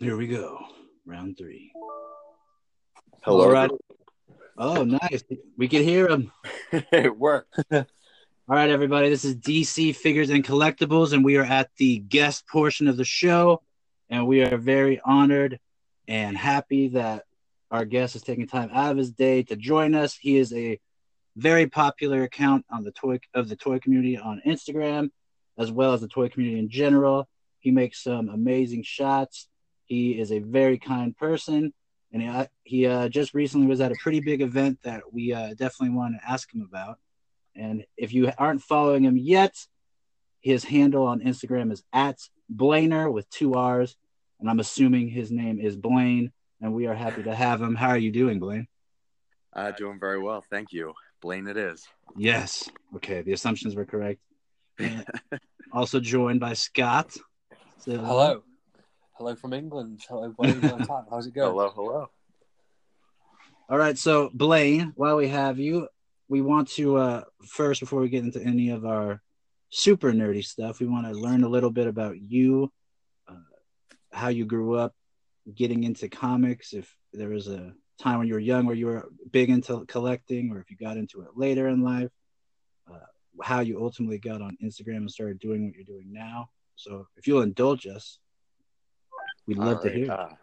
Here we go. Round three. Hello. All right. Oh, nice. We can hear him. it worked. All right, everybody. This is DC Figures and Collectibles, and we are at the guest portion of the show. And we are very honored and happy that our guest is taking time out of his day to join us. He is a very popular account on the toy of the toy community on Instagram, as well as the toy community in general. He makes some amazing shots. He is a very kind person, and he, he uh, just recently was at a pretty big event that we uh, definitely want to ask him about. And if you aren't following him yet, his handle on Instagram is at Blainerr with two R's, and I'm assuming his name is Blaine. And we are happy to have him. How are you doing, Blaine? Uh, doing very well, thank you. Blaine, it is. Yes. Okay, the assumptions were correct. Also joined by Scott. So, Hello. Hello from England. Hello, Blaine. How's it going? Hello, hello. All right, so Blaine, while we have you, we want to uh, first, before we get into any of our super nerdy stuff, we want to learn a little bit about you, uh, how you grew up, getting into comics. If there was a time when you were young where you were big into collecting, or if you got into it later in life, uh, how you ultimately got on Instagram and started doing what you're doing now. So, if you'll indulge us, we'd love All to hear. Uh,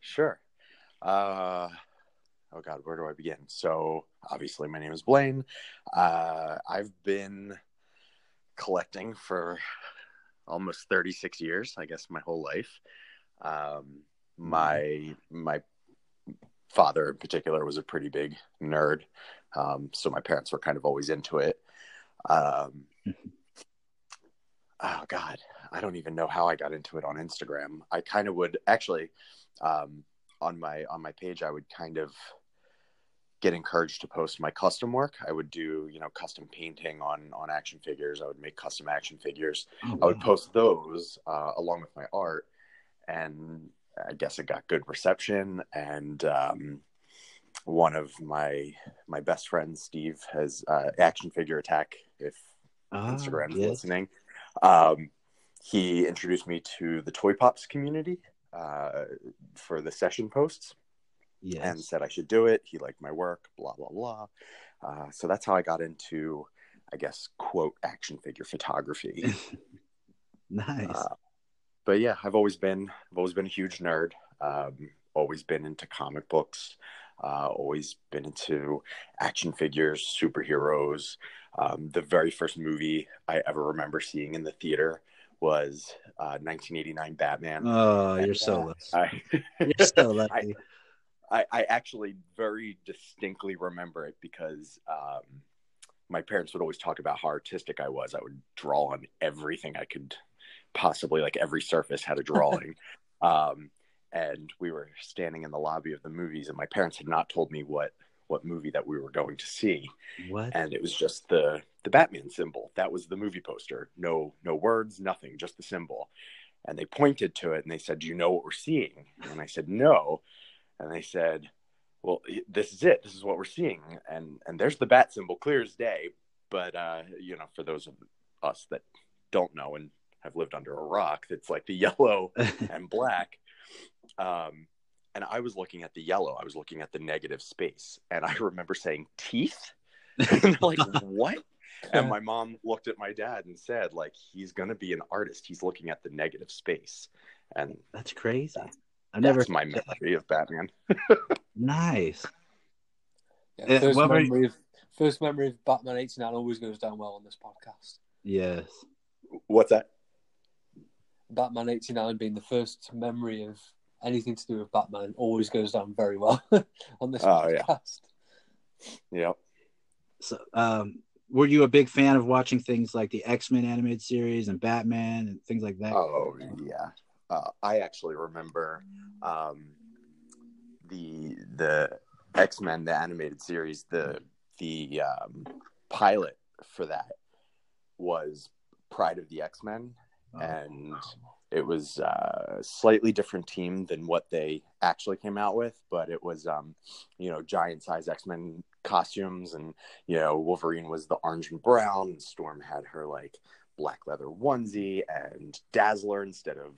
sure. Uh, oh God, where do I begin? So, obviously, my name is Blaine. Uh, I've been collecting for almost 36 years, I guess, my whole life. Um, my my father, in particular, was a pretty big nerd, um, so my parents were kind of always into it. Um, oh God, I don't even know how I got into it on Instagram. I kind of would actually um, on my on my page. I would kind of get encouraged to post my custom work. I would do you know custom painting on on action figures. I would make custom action figures. Oh, I would post those uh, along with my art, and I guess it got good reception. And um, one of my my best friends, Steve, has uh, Action Figure Attack. If Ah, Instagram's yes. listening. Um, he introduced me to the Toy Pops community uh, for the session posts Yes. and said I should do it. He liked my work, blah, blah, blah. Uh, so that's how I got into, I guess, quote, action figure photography. nice. Uh, but yeah, I've always been, I've always been a huge nerd. Um, always been into comic books. Uh, always been into action figures, superheroes. Um, the very first movie I ever remember seeing in the theater was uh, 1989 Batman. oh, And, you're so uh, lucky. I, You're so lucky. I, I actually very distinctly remember it because um, my parents would always talk about how artistic I was. I would draw on everything I could possibly, like every surface had a drawing. um, and we were standing in the lobby of the movies, and my parents had not told me what what movie that we were going to see, what? and it was just the the Batman symbol. That was the movie poster. No no words, nothing, just the symbol. And they pointed to it and they said, "Do you know what we're seeing?" And I said, "No." And they said, "Well, this is it. This is what we're seeing." And and there's the bat symbol, clear as day. But uh, you know, for those of us that don't know and have lived under a rock, it's like the yellow and black. Um, and I was looking at the yellow. I was looking at the negative space, and I remember saying teeth. like, what? And my mom looked at my dad and said, like, he's gonna be an artist. He's looking at the negative space, and That's crazy. That's- I've never that's my memory of Batman. nice. Yeah, Uh, first what were you- memory of first memory of Batman eighty nine always goes down well on this podcast. Yes. What's that? Batman eighty nine being the first memory of anything to do with Batman always goes down very well on this Oh, yeah. Yep. So, um, were you a big fan of watching things like the X Men animated series and Batman and things like that? Oh yeah. Uh, I actually remember um, the the X Men the animated series. The the um, pilot for that was Pride of the X Men, Oh. and it was uh, a slightly different team than what they actually came out with. But it was um, you know giant size X Men costumes, and you know Wolverine was the orange and brown, and Storm had her like black leather onesie and Dazzler instead of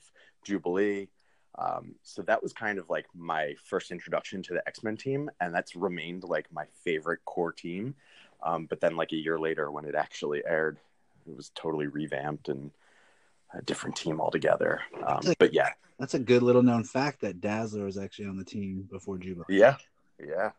Jubilee. Um, so that was kind of like my first introduction to the X Men team, and that's remained like my favorite core team. Um, but then, like a year later, when it actually aired, it was totally revamped and a different team altogether. Um, but yeah, That's a good little known fact that Dazzler was actually on the team before Jubilee. yeah, yeah.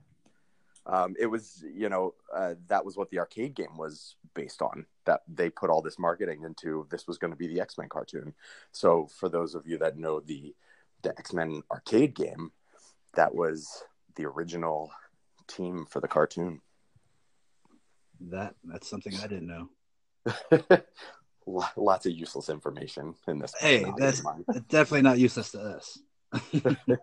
Um, it was, you know, uh, that was what the arcade game was based on. That they put all this marketing into. This was going to be the X Men cartoon. So, for those of you that know the the X Men arcade game, that was the original team for the cartoon. That that's something I didn't know. Lo- Lots of useless information in this. Hey, that's- definitely not useless to us.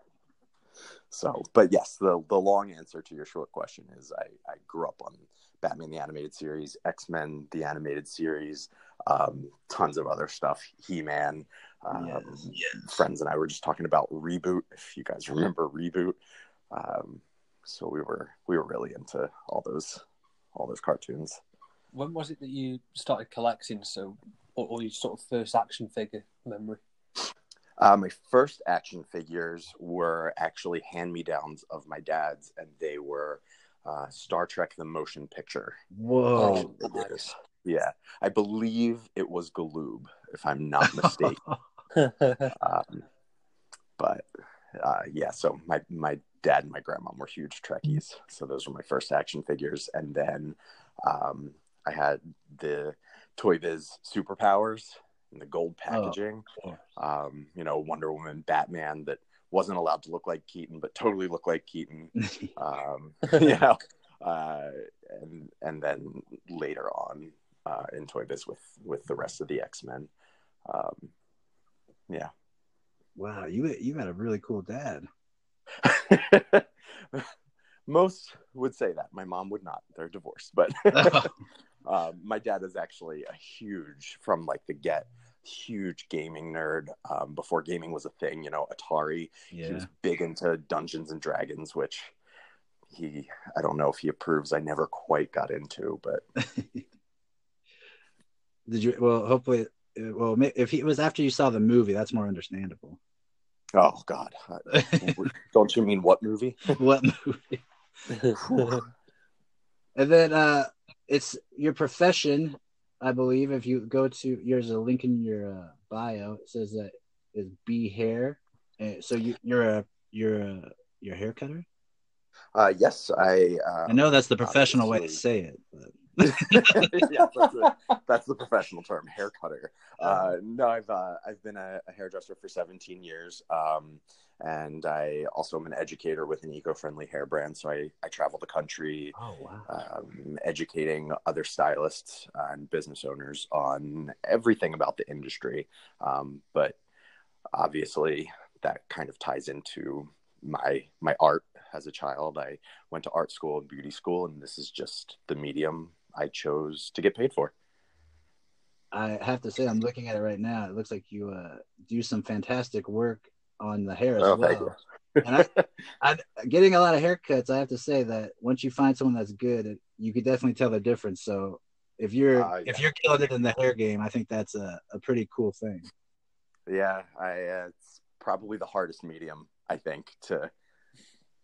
So, but yes, the the long answer to your short question is I, I grew up on Batman the animated series, X Men the animated series, um, tons of other stuff, He Man. Um, Yes, Friends and I were just talking about reboot. If you guys remember reboot, um, so we were we were really into all those all those cartoons. When was it that you started collecting? So, or, or your sort of first action figure memory? Uh, my first action figures were actually hand me downs of my dad's, and they were uh, Star Trek: The Motion Picture. Whoa. action figures. Yeah, I believe it was Galoob, if I'm not mistaken. um, but uh, yeah, so my my dad and my grandma were huge Trekkies, so those were my first action figures, and then um, I had the Toy Biz superpowers in the gold packaging. course. um, you know, Wonder Woman, Batman that wasn't allowed to look like Keaton, but totally looked like Keaton. Um, you know, uh, and and then later on uh, in Toy Biz with with the rest of the X Men. Um, yeah. wow, you you had a really cool dad. Most would say that. My mom would not. They're divorced, but uh, my dad is actually a huge from like the get huge gaming nerd um, before gaming was a thing you know atari he was big into dungeons and dragons which he i don't know if he approves i never quite got into but Did you? Well, hopefully, well, if he, it was after you saw the movie, that's more understandable. oh god don't you mean what movie what movie? And then uh it's your profession, I believe. If you go to there's a link in your uh, bio. It says that is B hair. Uh, so you you're a you're a you're a hair cutter. uh yes i uh, I know that's the professional way to say it. But... yeah, that's, the, that's the professional term, hair cutter. Uh, no, I've uh, I've been a, a hairdresser for 17 years, um, and I also am an educator with an eco-friendly hair brand. So I, I travel the country, Oh wow. um, educating other stylists and business owners on everything about the industry. Um, but obviously, that kind of ties into my my art as a child. I went to art school and beauty school, and this is just the medium I chose to get paid for. I have to say, I'm looking at it right now. It looks like you uh, do some fantastic work on the hair as Oh, well. And I, I, getting a lot of haircuts, I have to say that once you find someone that's good, it, you could definitely tell the difference. So if you're Uh, if you're killing it in the hair game, I think that's a, a pretty cool thing. yeah, I uh, it's probably the hardest medium I think to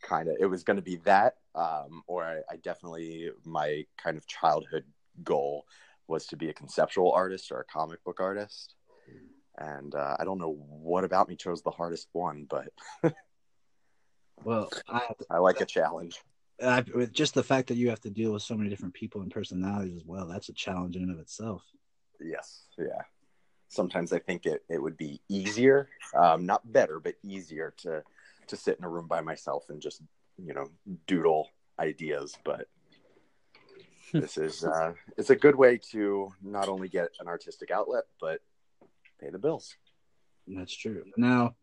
kind of it was going to be that, um, or I, I definitely my kind of childhood goal was to be a conceptual artist or a comic book artist. And uh, I don't know what about me chose the hardest one, but Well, I, I like a challenge. I, with just the fact that you have to deal with so many different people and personalities as well, that's a challenge in and of itself. Yes, yeah. Sometimes I think it, it would be easier, um, not better, but easier to to sit in a room by myself and just you know doodle ideas. But this is uh, it's a good way to not only get an artistic outlet, but pay the bills. That's true. Now,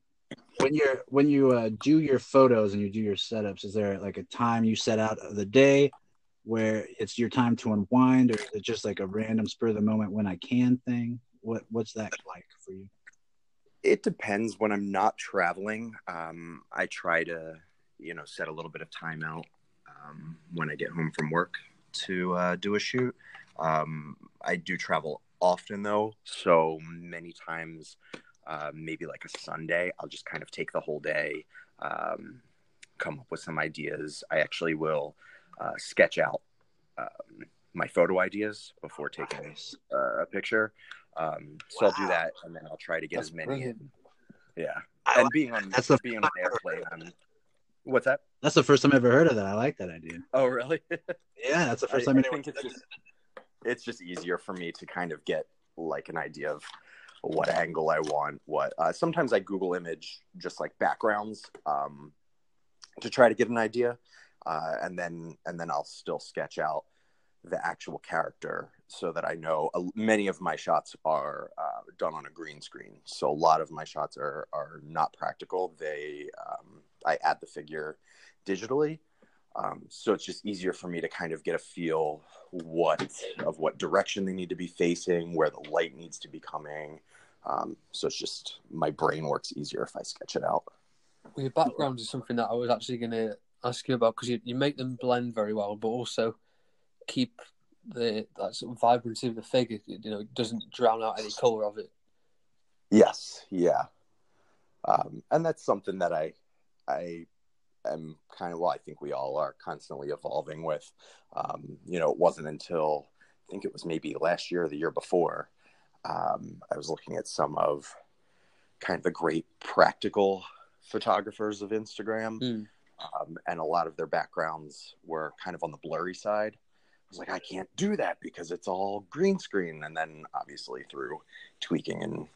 when you're when you uh, do your photos and you do your setups, is there like a time you set out of the day where it's your time to unwind, or is it just like a random spur of the moment when I can thing? What what's that like for you? It depends. When I'm not traveling, um, I try to, you know, set a little bit of time out um, when I get home from work to uh, do a shoot. Um, I do travel often though, so many times, uh, maybe like a Sunday, I'll just kind of take the whole day, um, come up with some ideas. I actually will uh, sketch out um, my photo ideas before taking Nice. uh, a picture. Um, so I'll do that, and then I'll try to get That's as many. brilliant. Yeah, I and like- being on that's the- being on an airplane. I'm, what's that? That's the first time I ever heard of that. I like that idea. Oh, really? Yeah, that's the first I, time I anyone. think it's just it's just easier for me to kind of get like an idea of what angle I want. What uh, sometimes I Google image just like backgrounds um, to try to get an idea, uh, and then and then I'll still sketch out the actual character so that I know uh, many of my shots are uh, done on a green screen. So a lot of my shots are are not practical. They um, I add the figure digitally. Um, so it's just easier for me to kind of get a feel what of what direction they need to be facing, where the light needs to be coming. Um, so it's just my brain works easier if I sketch it out. Well, your background is something that I was actually going to ask you about because you, you make them blend very well, but also keep the that sort of vibrancy of the figure. You know, it doesn't drown out any color of it. Yes, yeah, um, and that's something that I I am kind of well. I think we all are constantly evolving with. Um, you know, it wasn't until I think it was maybe last year or the year before um, I was looking at some of kind of the great practical photographers of Instagram, Mm. um, and a lot of their backgrounds were kind of on the blurry side. I was like, I can't do that because it's all green screen. And then obviously through tweaking and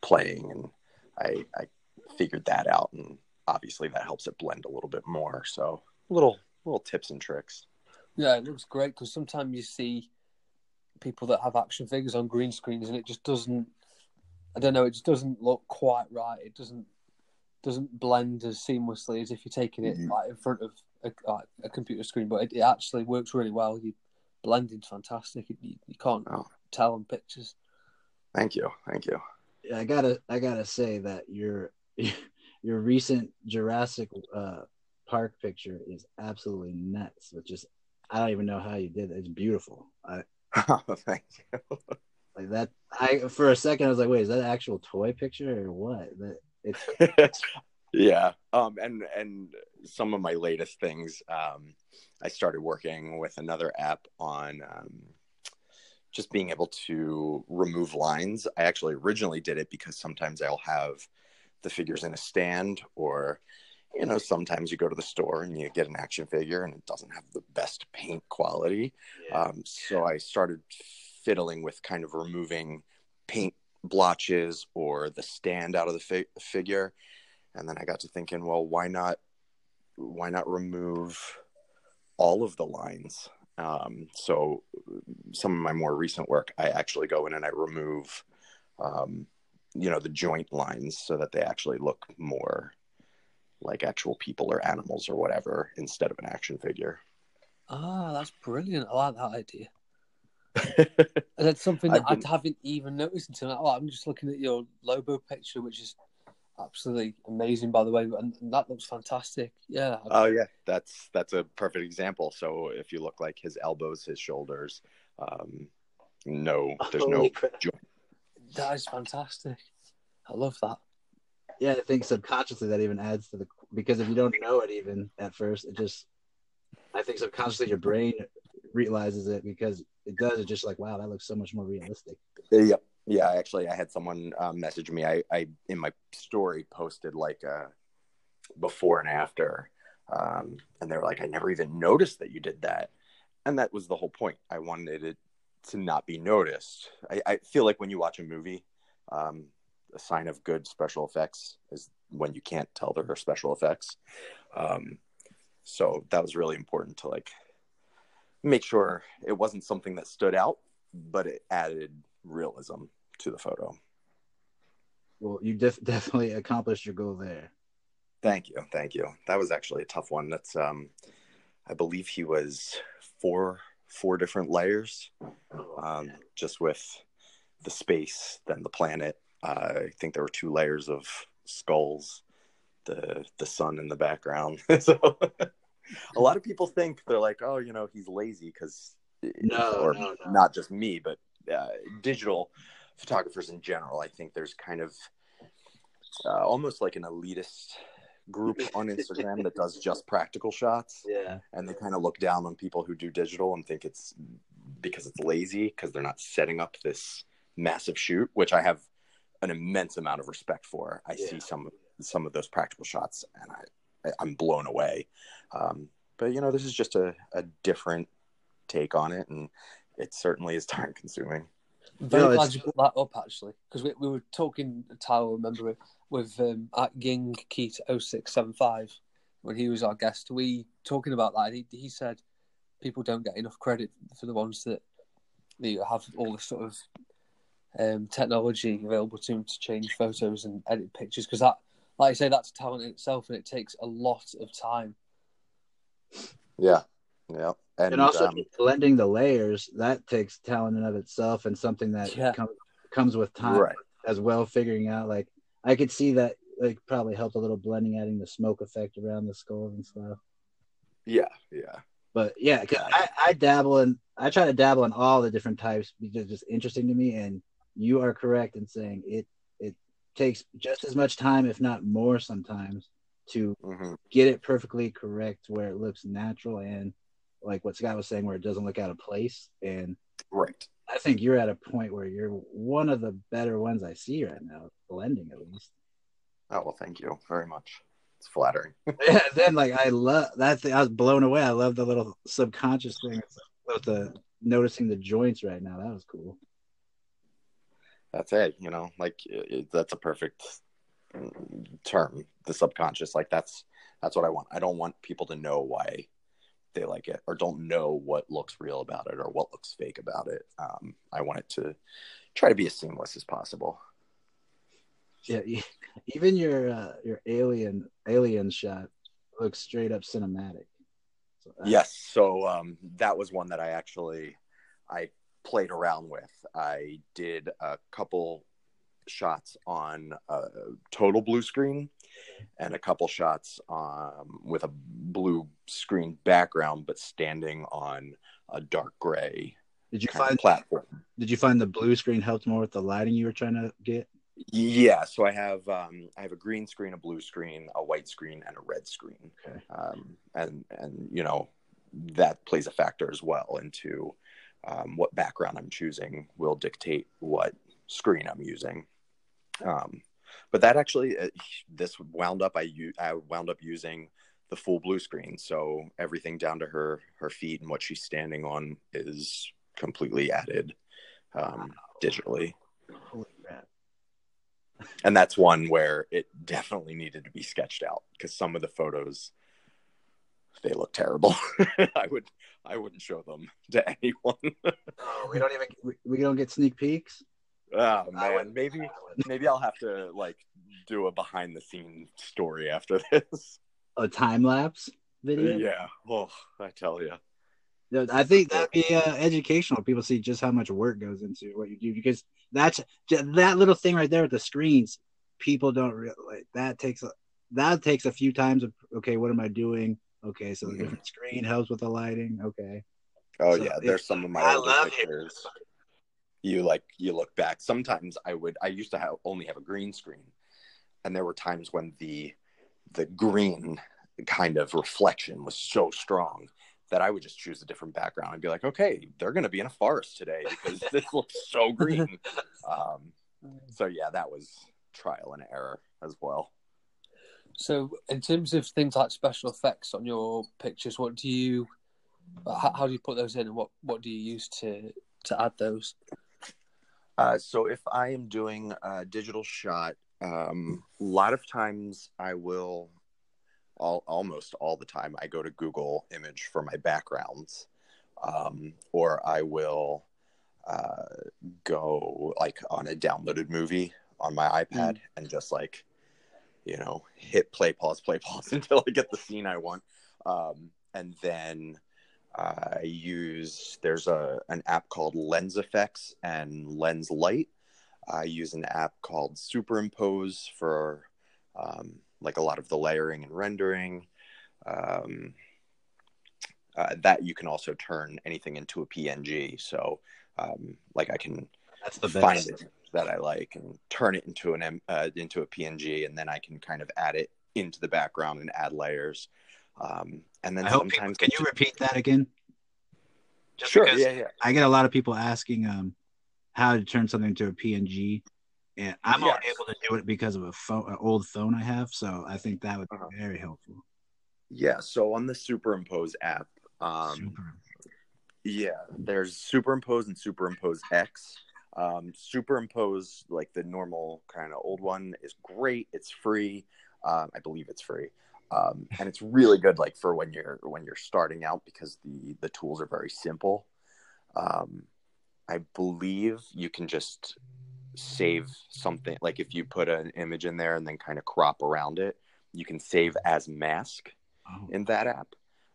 playing, and I, I figured that out, and obviously that helps it blend a little bit more. So little little tips and tricks. Yeah, it looks great because sometimes you see people that have action figures on green screens and it just doesn't. I don't know. It just doesn't look quite right. It doesn't doesn't blend as seamlessly as if you're taking it Mhm. like in front of a, like, a computer screen. But it, it actually works really well. You blending's fantastic. You, you can't Oh. tell on pictures. Thank you, thank you. I gotta I gotta say that your your recent Jurassic uh, Park picture is absolutely nuts. It's just I don't even know how you did it. It's beautiful. I oh, thank you. like that. I for a second I was like, wait, is that an actual toy picture or what? That it's yeah um and and some of my latest things um i started working with another app on um just being able to remove lines i actually originally did it because sometimes i'll have the figures in a stand or you know sometimes you go to the store and you get an action figure and it doesn't have the best paint quality um, so I started fiddling with kind of removing paint blotches or the stand out of the fi- figure, and then I got to thinking, well, why not? Why not remove all of the lines? Um, so some of my more recent work, I actually go in and I remove, um, you know, the joint lines so that they actually look more like actual people or animals or whatever instead of an action figure. Ah, that's brilliant. I like that idea. And that's something that I've been- I haven't even noticed until now. Oh, I'm just looking at your Lobo picture, which is absolutely amazing, by the way, and, and that looks fantastic. Yeah, Oh yeah, that's that's a perfect example. So if you look like his elbows, his shoulders, um, no, there's no Holy crap. That is fantastic. I love that. Yeah, I think subconsciously that even adds to the because if you don't know it even at first, it just I think subconsciously your brain realizes it because it does. It's just like wow, that looks so much more realistic. Yep. Yeah, actually, I had someone uh, message me. I, I in my story posted like a before and after, um, and they were like, "I never even noticed that you did that," and that was the whole point. I wanted it to not be noticed. I, I feel like when you watch a movie, um, a sign of good special effects is when you can't tell there are special effects. Um, so that was really important to like make sure it wasn't something that stood out, but it added realism to the photo. Well, you def- definitely accomplished your goal there. Thank you, thank you. That was actually a tough one. That's um, I believe he was four four different layers, um, just with the space, then the planet. Uh, I think there were two layers of skulls, the the sun in the background. so a lot of people think they're like, oh, you know, he's lazy because No, or no, no. not just me, but uh, digital photographers in general. I think there's kind of uh, almost like an elitist group on Instagram that does just practical shots, Yeah. and they kind of look down on people who do digital and think it's because it's lazy because they're not setting up this massive shoot, which I have an immense amount of respect for. I Yeah. see some some of those practical shots, and I I'm blown away. Um, but you know, this is just a, a different take on it, and it certainly is time consuming. Very glad you brought that up actually, because we, we were talking. Tyler, remember with um, at Ying Keat 0675 when he was our guest. We talking about that. He he said people don't get enough credit for the ones that that have all the sort of um, technology available to them to change photos and edit pictures. Because that, like I say, that's talent in itself, and it takes a lot of time. Yeah, yeah, and, And, also um, blending the layers, that takes talent in of itself and something that Yeah. comes comes with time right, as well, figuring out like I could see that like probably helped a little blending, adding the smoke effect around the skulls and stuff. yeah, yeah, But yeah, 'cause I, I dabble in I try to dabble in all the different types because it's just interesting to me. And you are correct in saying it it takes just as much time, if not more, sometimes to hmm get it perfectly correct where it looks natural and like what Scott was saying, where it doesn't look out of place. And right. I think you're at a point where you're one of the better ones I see right now, blending at least. Oh well, thank you very much. It's flattering. yeah, then like I love that thing. I was blown away. I love the little subconscious thing with the noticing the joints right now. That was cool. That's it. You know, like it, that's a perfect mm, term. The subconscious, like that's that's what I want. I don't want people to know why they like it or don't know what looks real about it or what looks fake about it. Um, I want it to try to be as seamless as possible. Yeah, even your uh, your alien alien shot looks straight up cinematic. So Yes. So um, that was one that I actually I played around with. I did a couple shots on a total blue screen and a couple shots um, with a blue screen background, but standing on a dark gray Did you find platform. Did you find the blue screen helped more with the lighting you were trying to get? Yeah, so I have um, I have a green screen, a blue screen, a white screen, and a red screen, Okay. um, and and you know that plays a factor as well into um, what background I'm choosing will dictate what screen I'm using. Um, but that actually, uh, this wound up I, I wound up using the full blue screen, so everything down to her her feet and what she's standing on is completely added um, digitally. And that's one where it definitely needed to be sketched out because some of the photos they look terrible. I would i wouldn't show them to anyone. Oh, we don't even we, we don't get sneak peeks. Oh I man wouldn't- maybe maybe i'll have to like do a behind the scenes story after this a time lapse video. yeah oh i tell you No, I think that'd be uh, educational. People see just how much work goes into what you do because that's that little thing right there with the screens. People don't realize that takes a that takes a few times of okay, what am I doing? Okay, so the Mhm. different screen helps with the lighting. Okay, oh So yeah there's some of my I love pictures you like you look back sometimes i would i used to have only have a green screen and there were times when the the green kind of reflection was so strong that I would just choose a different background and be like, okay, they're going to be in a forest today because this looks so green. Um, so yeah, that was trial and error as well. So, in terms of things like special effects on your pictures, what do you, how, how do you put those in, and what what do you use to to add those? Uh, so if I am doing a digital shot, um, a lot of times I will, all, almost all the time, I go to Google Image for my backgrounds, um, or I will uh, go like on a downloaded movie on my iPad mm. and just like, you know, hit play, pause, play, pause until I get the scene I want. Um, and then I use there's a an app called Lens Effects and Lens Light. I use an app called Superimpose for um, like a lot of the layering and rendering. Um, uh, that you can also turn anything into a PNG. So, um, like I can That's the find it that I like and turn it into an uh, into a PNG, and then I can kind of add it into the background and add layers. Um, and then I sometimes people, can you repeat that again? Just sure. Yeah, yeah. I get a lot of people asking um, how to turn something into a PNG, and I'm yes. only able to do it because of a phone, an old phone I have. So I think that would be uh-huh. very helpful. Yeah. So on the Superimpose app, um, yeah, there's Superimpose and Superimpose X. Um, Superimpose, like the normal kind of old one, is great. It's free. Um, I believe it's free um, and it's really good like for when you're when you're starting out because the the tools are very simple. Um, i believe you can just save something like if you put an image in there and then kind of crop around it you can save as mask oh. in that app.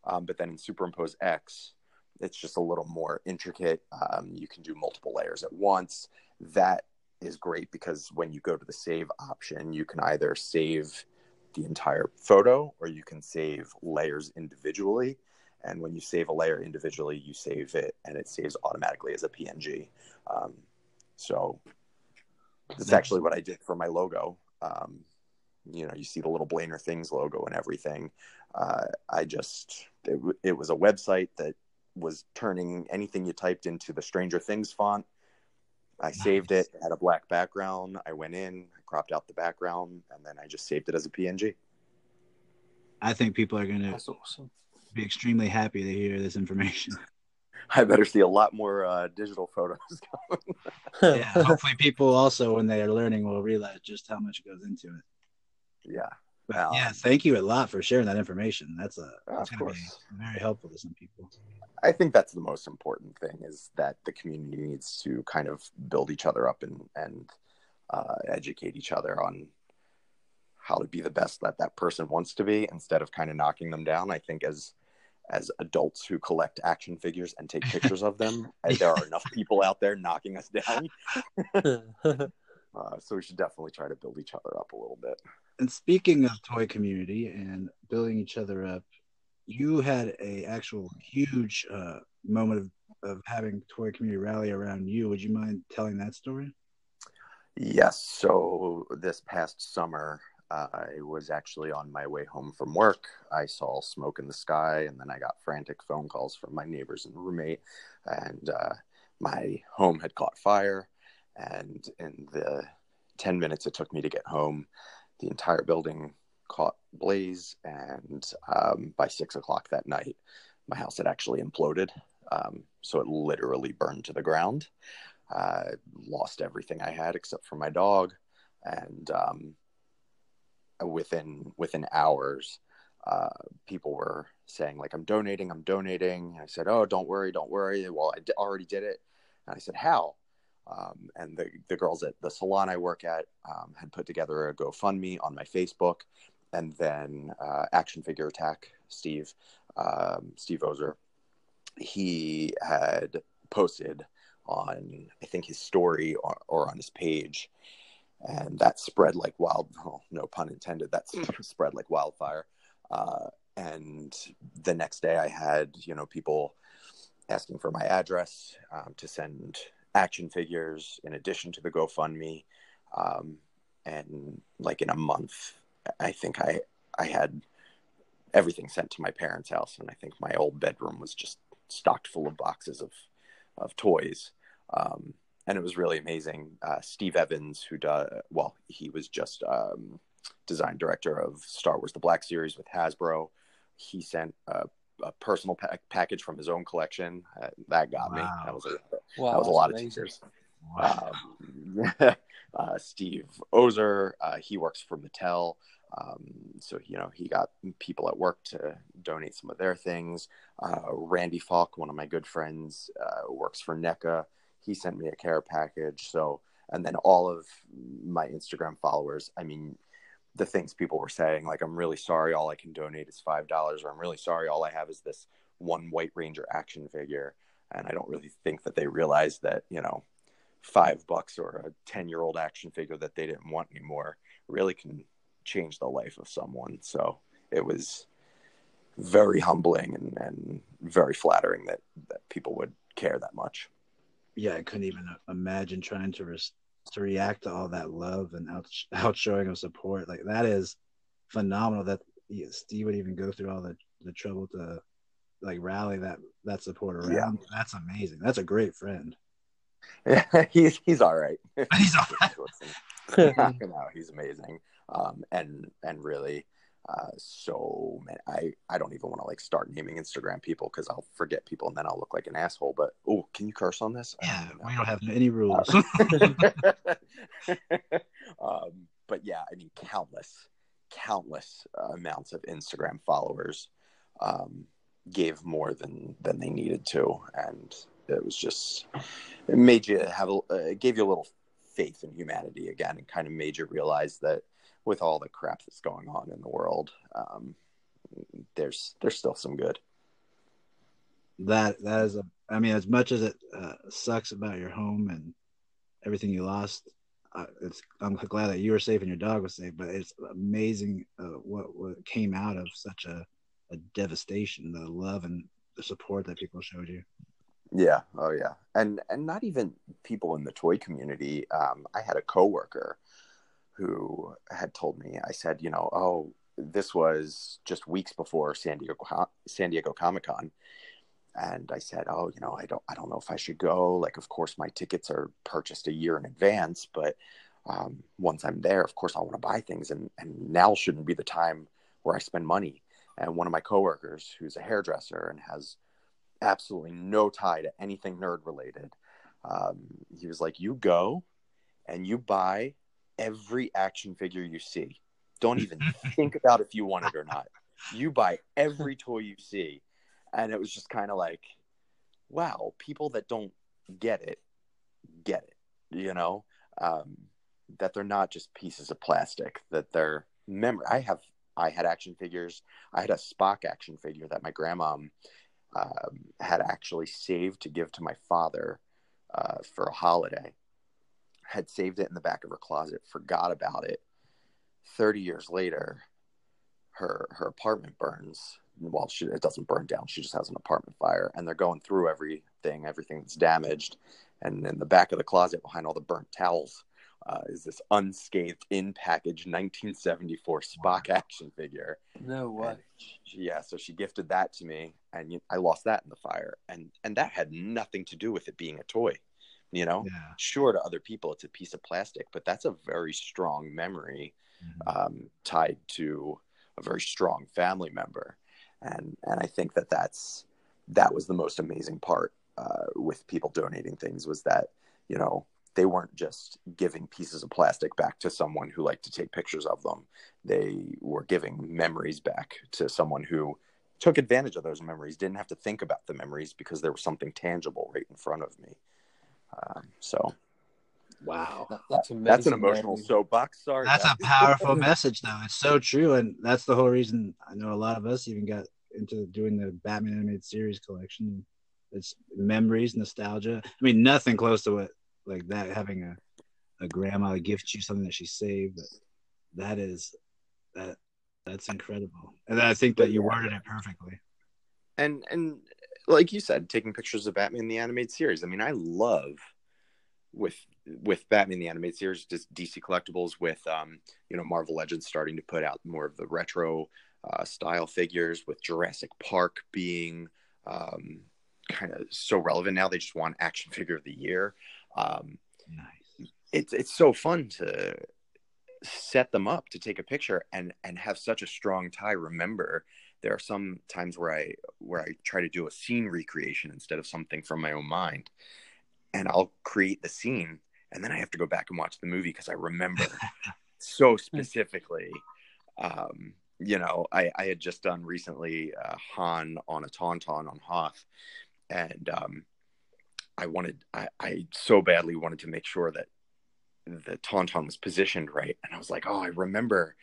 Um, but then in superimpose x it's just a little more intricate. Um, you can do multiple layers at once. That is great because when you go to the save option you can either save the entire photo or you can save layers individually. And when you save a layer individually, you save it and it saves automatically as a PNG. Um, so that's actually what I did for my logo. Um, you know, you see the little Blainerr Things logo and everything. Uh, I just, it, it was a website that was turning anything you typed into the Stranger Things font. I nice. saved it, it had a black background. I went in, cropped out the background, and then I just saved it as a PNG. I think people are going to awesome. be extremely happy to hear this information. I better see a lot more uh, digital photos coming. yeah, hopefully, people also, when they are learning, will realize just how much goes into it. Yeah. But, um, yeah, thank you a lot for sharing that information. That's a that's going to be very helpful to some people. I think that's the most important thing is that the community needs to kind of build each other up and and uh, educate each other on how to be the best that that person wants to be instead of kind of knocking them down. I think as as adults who collect action figures and take pictures of them, there are enough people out there knocking us down. uh, so we should definitely try to build each other up a little bit. And speaking of toy community and building each other up, you had a actual huge uh, moment of, of having toy community rally around you. Would you mind telling that story? Yes. So this past summer, uh, I was actually on my way home from work. I saw smoke in the sky, and then I got frantic phone calls from my neighbors and roommate, and uh, my home had caught fire. And in the 10 minutes it took me to get home, the entire building caught blaze. And um, by six o'clock that night, my house had actually imploded. Um, so it literally burned to the ground. I lost everything I had except for my dog, and um, within within hours, uh, people were saying like, "I'm donating, I'm donating." I said, "Oh, don't worry, don't worry." Well, I d- already did it, and I said, "How?" Um, and the the girls at the salon I work at um, had put together a GoFundMe on my Facebook, and then uh, Action Figure Attack Steve um, Steve Ozer, he had posted on I think his story or, or on his page, and that spread like wild. Oh, no pun intended. That spread like wildfire. Uh, and the next day, I had you know people asking for my address um, to send action figures in addition to the GoFundMe. Um, and like in a month, I think I I had everything sent to my parents' house, and I think my old bedroom was just stocked full of boxes of of toys. Um, and it was really amazing. Uh, Steve Evans, who does well, he was just um, design director of Star Wars: The Black Series with Hasbro. He sent a, a personal pa- package from his own collection. Uh, that got me. That was a, Wow, that was a lot amazing. of teachers. Wow. Um, uh, Steve Ozer, uh, he works for Mattel. Um, so, you know, he got people at work to donate some of their things. Uh, Randy Falk, one of my good friends, uh, works for NECA. He sent me a care package. So, and then all of my Instagram followers, I mean, the things people were saying, like, I'm really sorry, all I can donate is $5, or I'm really sorry, all I have is this one White Ranger action figure. And I don't really think that they realized that, you know, five bucks or a 10 year old action figure that they didn't want anymore really can change the life of someone. So it was very humbling and, and very flattering that, that people would care that much. yeah, I couldn't even imagine trying to res- to react to all that love and out outshowing of support. Like that is phenomenal. That Steve would even go through all the the trouble to like rally that that support around. Yeah. That's amazing. That's a great friend. Yeah, he's, he's all right. He's all right. Knock him out. He's amazing. Um, and, and really, uh, so man, I, I don't even want to like start naming Instagram people cause I'll forget people and then I'll look like an asshole, but, oh, can you curse on this? Yeah, don't we don't have any rules. um, but yeah, I mean, countless, countless uh, amounts of Instagram followers um, gave more than than they needed to, and it was just it made you have a, uh, it gave you a little faith in humanity again, and kind of made you realize that with all the crap that's going on in the world, um, there's there's still some good. that that is a. I mean, as much as it uh, sucks about your home and everything you lost, uh, it's. I'm glad that you were safe and your dog was safe. But it's amazing uh, what what came out of such a, a devastation. The love and the support that people showed you. Yeah. Oh, yeah. And and not even people in the toy community. Um, I had a coworker who had told me. I said, you know, oh, this was just weeks before San Diego San Diego Comic Con, and I said, oh, you know, I don't I don't know if I should go. Like, of course, my tickets are purchased a year in advance, but um, once I'm there, of course, I want to buy things, and and now shouldn't be the time where I spend money. And one of my coworkers, who's a hairdresser and has absolutely no tie to anything nerd related. Um, he was like, "You go and you buy every action figure you see. Don't even think about if you want it or not. You buy every toy you see." And it was just kind of like, "Wow, people that don't get it get it." You know, um, that they're not just pieces of plastic. That they're memory. I have. I had action figures. I had a Spock action figure that my grandma um, had actually saved to give to my father uh, for a holiday. Had saved it in the back of her closet, forgot about it. Thirty years later, her her apartment burns. Well, she, it doesn't burn down. She just has an apartment fire, and they're going through everything, everything that's damaged. And in the back of the closet, behind all the burnt towels, uh, is this unscathed, in package 1974 Spock action figure. No way. She- yeah, so she gifted that to me, and I lost that in the fire, and and that had nothing to do with it being a toy. You know, Yeah. sure to other people it's a piece of plastic, but that's a very strong memory um, tied to a very strong family member, and and I think that that's that was the most amazing part uh, with people donating things was that you know they weren't just giving pieces of plastic back to someone who liked to take pictures of them. They were giving memories back to someone who took advantage of those memories, didn't have to think about the memories because there was something tangible right in front of me. Um, so Wow. That- that's amazing. that's an emotional man. soapbox. Sorry, That's a powerful message, though. It's so true, and that's the whole reason I know a lot of us even got into doing the Batman animated series collection. It's memories, nostalgia. I mean, nothing close to what like that having a a grandma gift you something that she saved. But that is that that's incredible, and I think that you worded it perfectly. and and like you said, taking pictures of Batman the animated series. I mean, I love with with Batman the animated series, just DC collectibles with um, you know Marvel Legends starting to put out more of the retro uh, style figures, with Jurassic Park being um, kind of so relevant now. They just want action figure of the year. Um, Nice. it's it's so fun to set them up to take a picture and and have such a strong tie. Remember, there are some times where I where I try to do a scene recreation instead of something from my own mind, and I'll create the scene and then I have to go back and watch the movie because I remember so specifically. Um, you know, I, I had just done recently uh, Han on a Tauntaun on Hoth, and um, I wanted, I, I so badly wanted to make sure that the Tauntaun was positioned right. And I was like, oh, I remember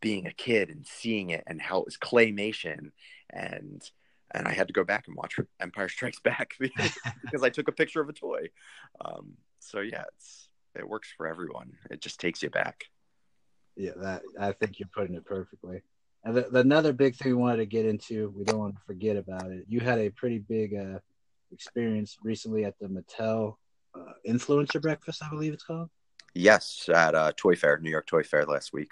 being a kid and seeing it and how it was claymation and and I had to go back and watch Empire Strikes Back because I took a picture of a toy. Um, so yeah, it's it works for everyone. It just takes you back. Yeah, that I think you're putting it perfectly. And the, the, another big thing we wanted to get into, we don't want to forget about it. You had a pretty big uh, experience recently at the Mattel uh, Influencer Breakfast, I believe it's called. Yes, at uh, Toy Fair, New York Toy Fair last week.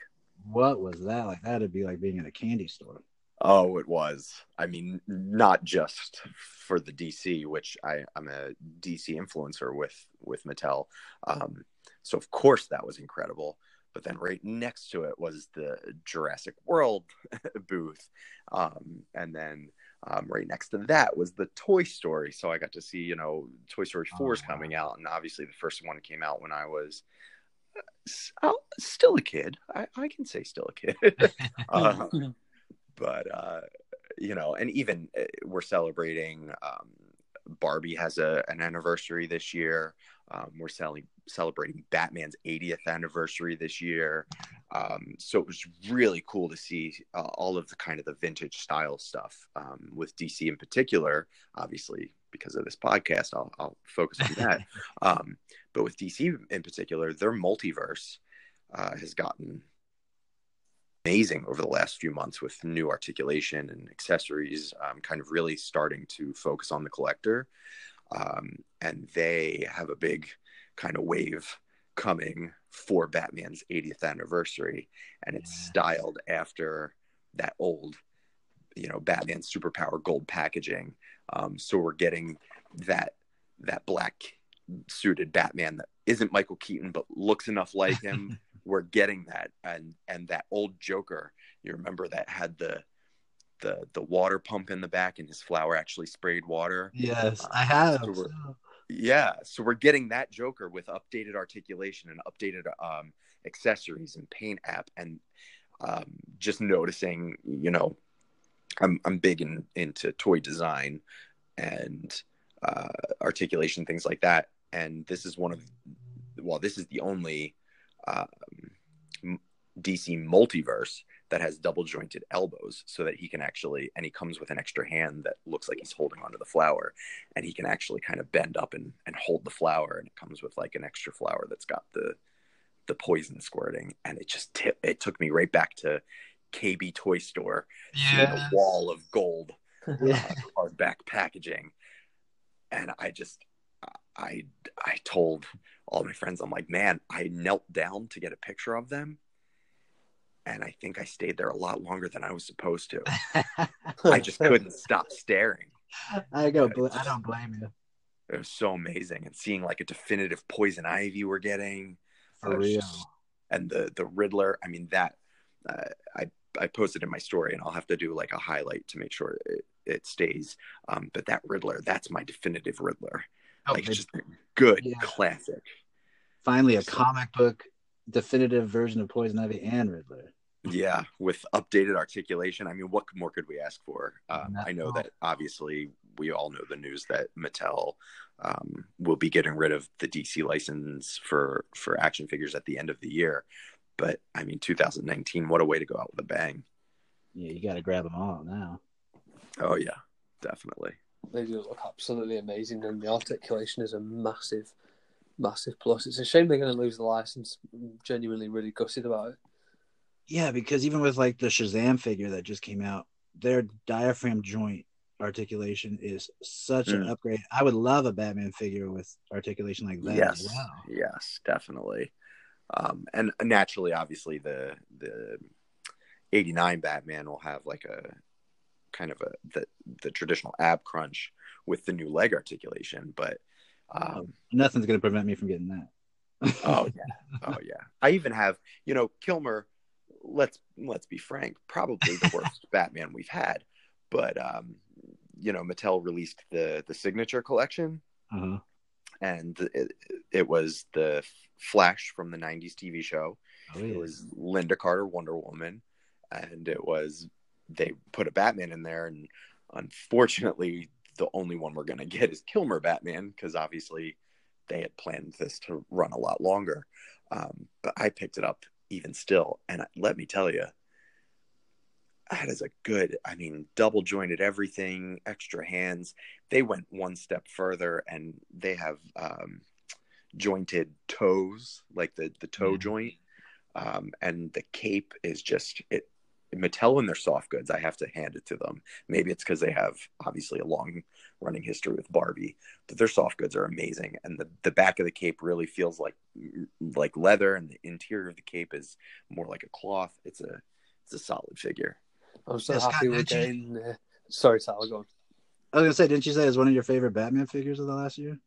What was that like? That'd be like being in a candy store. Oh, it was. I mean, not just for the DC, which I, I'm a DC influencer with with Mattel. Um, so of course that was incredible. But then right next to it was the Jurassic World booth, um, and then um, right next to that was the Toy Story. So I got to see, you know, Toy Story Four is oh, coming out, and obviously the first one came out when I was uh, still a kid. I, I, can say still a kid. uh, but uh, you know, and even uh, we're celebrating. Um, Barbie has a an anniversary this year. Um, we're selling celebrating Batman's 80th anniversary this year. Um, so it was really cool to see uh, all of the kind of the vintage style stuff um, with DC in particular. Obviously, because of this podcast, I'll, I'll focus on that. But with DC in particular, their multiverse uh, has gotten amazing over the last few months with new articulation and accessories, um, kind of really starting to focus on the collector. Um, and they have a big kind of wave coming for Batman's 80th anniversary, and it's yeah. styled after that old, you know, Batman superpower gold packaging. Um, so we're getting that that black suited Batman that isn't Michael Keaton but looks enough like him. We're getting that. And and that old joker you remember that had the the the water pump in the back and his flower actually sprayed water? Yes uh, i have so yeah so we're getting that joker with updated articulation and updated um, accessories and paint app and um, just noticing you know i'm i'm big in, into toy design and uh, articulation things like that and this is one of well this is the only um, DC multiverse that has double jointed elbows so that he can actually and he comes with an extra hand that looks like he's holding onto the flower and he can actually kind of bend up and, and hold the flower and it comes with like an extra flower that's got the the poison squirting and it just t- it took me right back to KB toy store yeah. a wall of gold yeah. uh, hardback packaging and I just I I told all my friends, I'm like, man, I knelt down to get a picture of them. And I think I stayed there a lot longer than I was supposed to. I just couldn't stop staring. I go. Bl- I don't blame you. It was so amazing, and seeing like a definitive poison ivy we're getting, for real, just, and the the Riddler. I mean that uh, I I posted in my story, and I'll have to do like a highlight to make sure it, it stays. Um, but that Riddler, that's my definitive Riddler. Oh, like just good yeah. classic. Finally, a so, comic book definitive version of Poison Ivy and Riddler. Yeah, with updated articulation. I mean, what more could we ask for? Um, I know that obviously we all know the news that Mattel um, will be getting rid of the DC license for for action figures at the end of the year. But I mean, 2019, what a way to go out with a bang! Yeah, you got to grab them all now. Oh yeah, definitely. They do look absolutely amazing, and the articulation is a massive, massive plus. It's a shame they're going to lose the license. I'm genuinely, really gutted about it. Yeah, because even with like the Shazam figure that just came out, their diaphragm joint articulation is such an Mm. upgrade. I would love a Batman figure with articulation like that yes, as well. yes, definitely. Um, and naturally, obviously, the the '89 Batman will have like a kind of a the the traditional ab crunch with the new leg articulation, but um, Nothing's going to prevent me from getting that. oh yeah, oh yeah. I even have, you know, Kilmer. Let's let's be frank, probably the worst Batman we've had. But um, you know, Mattel released the the signature collection, Uh-huh. and it, it was the Flash from the '90s TV show. Oh, It was Lynda Carter, Wonder Woman, and it was they put a Batman in there, and unfortunately, the only one we're gonna get is Kilmer Batman because obviously they had planned this to run a lot longer. Um, but I picked it up even still, and let me tell you, that is a good. I mean, double jointed everything, extra hands. They went one step further, and they have um, jointed toes, like the the toe Mhm. joint um, and the cape is just it. Mattel and their soft goods, I have to hand it to them. Maybe it's because they have obviously a long running history with Barbie, but their soft goods are amazing. And the, the back of the cape really feels like like leather, and the interior of the cape is more like a cloth. It's a it's a solid figure. I'm so Yeah, Scott, happy we're did you- Uh, sorry, Tyler, go on. I was going to say, didn't you say it was one of your favorite Batman figures of the last year?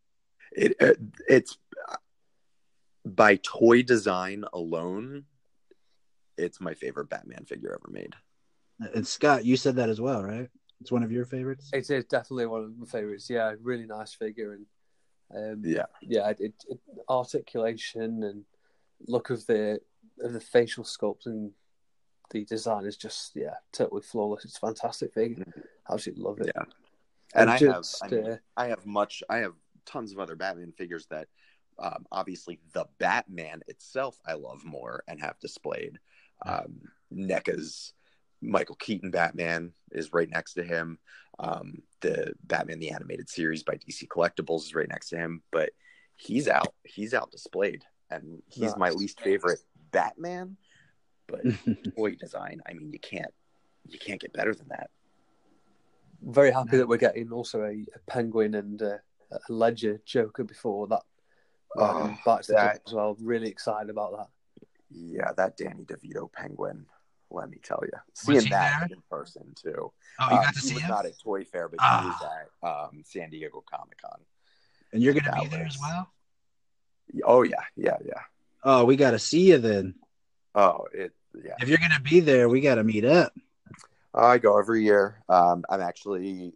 It uh, it's by toy design alone, it's my favorite Batman figure ever made. And Scott, you said that as well, right? It's one of your favorites. It is definitely one of my favorites. Yeah, really nice figure, and um, Yeah. yeah, it, it, articulation and look of the of the facial sculpt and the design is just yeah, totally flawless. It's a fantastic figure. Absolutely love it. Yeah. And I just, have I, mean, uh, I have much I have tons of other Batman figures that um, obviously the Batman itself I love more and have displayed. Um, NECA's Michael Keaton Batman is right next to him. Um, the Batman the animated series by DC Collectibles is right next to him, but he's out. He's out displayed, and he's my least favorite Batman. But toy design, I mean, you can't you can't get better than that. very happy that we're getting also a, a penguin and uh, a ledger Joker before that. Um, Oh, back to that- as well. Really excited about that. Yeah, that Danny DeVito penguin. Let me tell you, seeing that there? in person too. Oh, you Um, got to see was him, not at Toy Fair, but Ah. he was at um, San Diego Comic Con. and you're going to that be there as well. Oh yeah, yeah, yeah. Oh, we got to see you then. Oh, it yeah. If you're going to be there, we got to meet up. I go every year. Um, I'm actually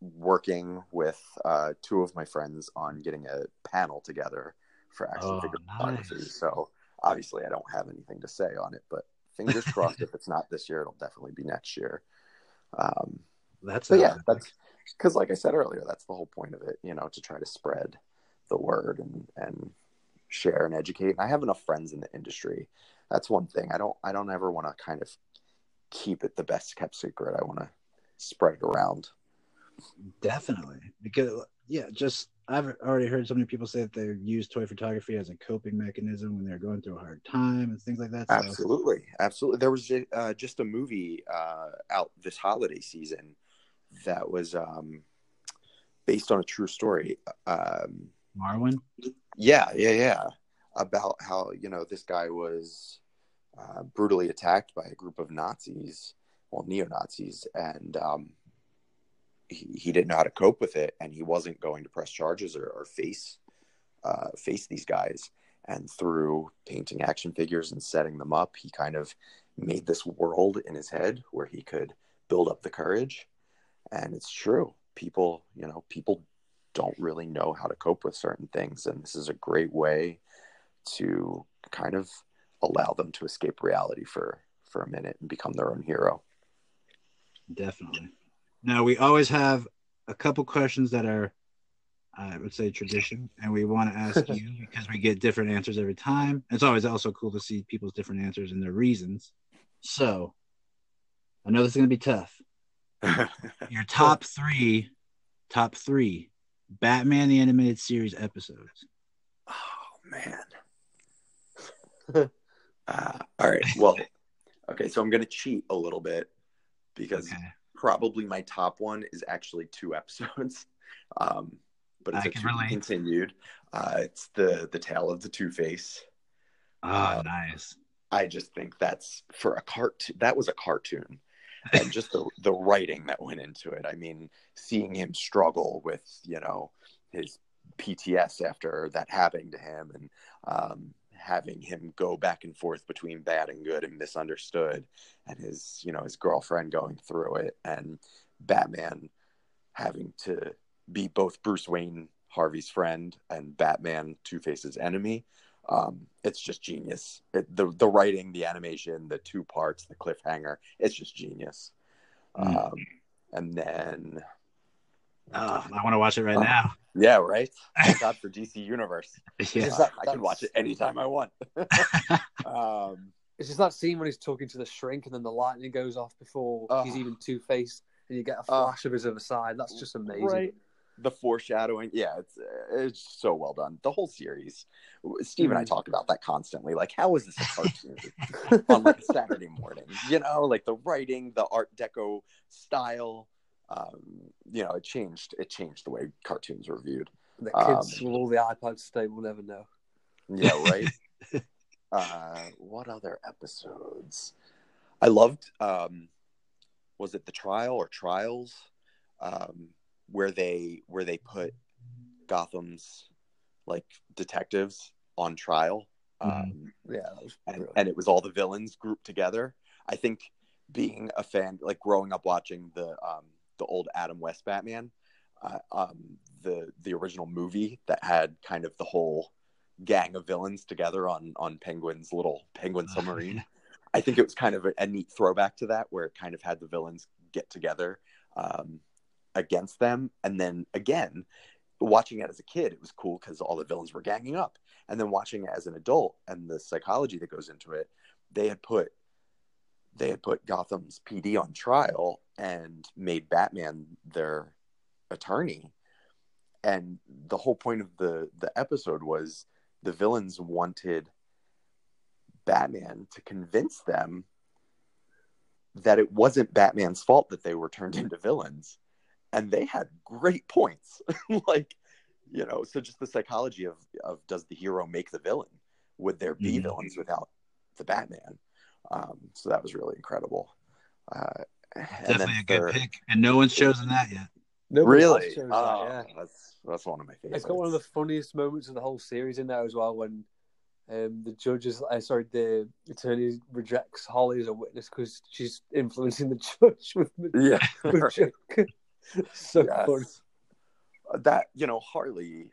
working with uh, two of my friends on getting a panel together for action Oh, figure nice. photography. So obviously, I don't have anything to say on it, but fingers crossed. if it's not this year, it'll definitely be next year. Um, That's not yeah, that's because, like I said earlier, that's the whole point of it. You know, to try to spread the word and and share and educate. And I have enough friends in the industry. That's one thing. I don't. I don't ever want to kind of keep it the best kept secret. I want to spread it around. definitely because yeah, just I've already heard so many people say that they use toy photography as a coping mechanism when they're going through a hard time and things like that. So, Absolutely, absolutely. There was ju- uh, just a movie uh, out this holiday season that was um, based on a true story. Um, Marwen. Yeah, yeah, yeah. About how you know this guy was uh, brutally attacked by a group of Nazis, well, neo Nazis, and um, he didn't know how to cope with it, and he wasn't going to press charges or, or face uh, face these guys. And through painting action figures and setting them up, he kind of made this world in his head where he could build up the courage. And it's true. People, you know, people don't really know how to cope with certain things and this is a great way to kind of allow them to escape reality for for a minute and become their own hero Definitely. Now we always have a couple questions that are, I would say, tradition, and we want to ask you because we get different answers every time. It's always also cool to see people's different answers and their reasons. So, I know this is going to be tough. Your top three, top three, Batman the Animated Series episodes. oh man uh, all right well okay so i'm gonna cheat a little bit because Okay. Probably my top one is actually two episodes, um, but it's I can relate. continued. Uh, it's the the tale of the Two Face. Oh, Uh, nice. I just think that's for a cartoon. That was a cartoon, and just the the writing that went into it. I mean, seeing him struggle with you know his PTS after that happening to him, and um, having him go back and forth between bad and good and misunderstood, and his you know his girlfriend going through it, and Batman having to be both Bruce Wayne, Harvey's friend, and Batman, Two Face's enemy um, it's just genius. It, the the writing, the animation, the two parts, the cliffhanger, it's just genius. Mm. Um, and then, Oh, I want to watch it right Oh. now. yeah, right. Thank God for DC Universe. Yeah. Is that- I can watch it anytime I want. um, It's just that scene when he's talking to the shrink and then the lightning goes off before Oh. he's even two faced and you get a flash of his other side. That's just amazing. Right. The foreshadowing, yeah, it's it's so well done. The whole series. Steve and I Mm. talk about that constantly. Like, how is this a cartoon on like a Saturday morning? You know, like the writing, the Art Deco style. Um, you know, it changed. It changed the way cartoons were viewed. The Um, kids with all the iPads today will never know. Yeah, right. uh, what other episodes? I loved. Um, was it the trial or trials? Um, where they where they put Gotham's like detectives on trial. Mhm. Um, Yeah, and, and it was all the villains grouped together. I think being a fan, like growing up watching the um, the old Adam West Batman, uh, um, the the original movie that had kind of the whole gang of villains together on on Penguin's little Penguin submarine. I think it was kind of a, a neat throwback to that, where it kind of had the villains get together um, against them, and then again, watching it as a kid, it was cool because all the villains were ganging up, and then watching it as an adult and the psychology that goes into it, they had put they had put Gotham's PD on trial and made Batman their attorney, and the whole point of the the episode was the villains wanted Batman to convince them that it wasn't Batman's fault that they were turned into villains. And they had great points. like, you know, so just the psychology of, of does the hero make the villain? Would there be Mhm. villains without the Batman? Um, so that was really incredible. Uh, Definitely then a good third- pick, and no one's chosen that yet. Nobody Really? Oh, that, yeah. that's that's one of my favorites. It's got one of the funniest moments of the whole series in there as well when um, the judges, uh, sorry, the attorney rejects Harley as a witness because she's influencing the judge with, yeah. with Joker. so Yes. funny. That you know, Harley.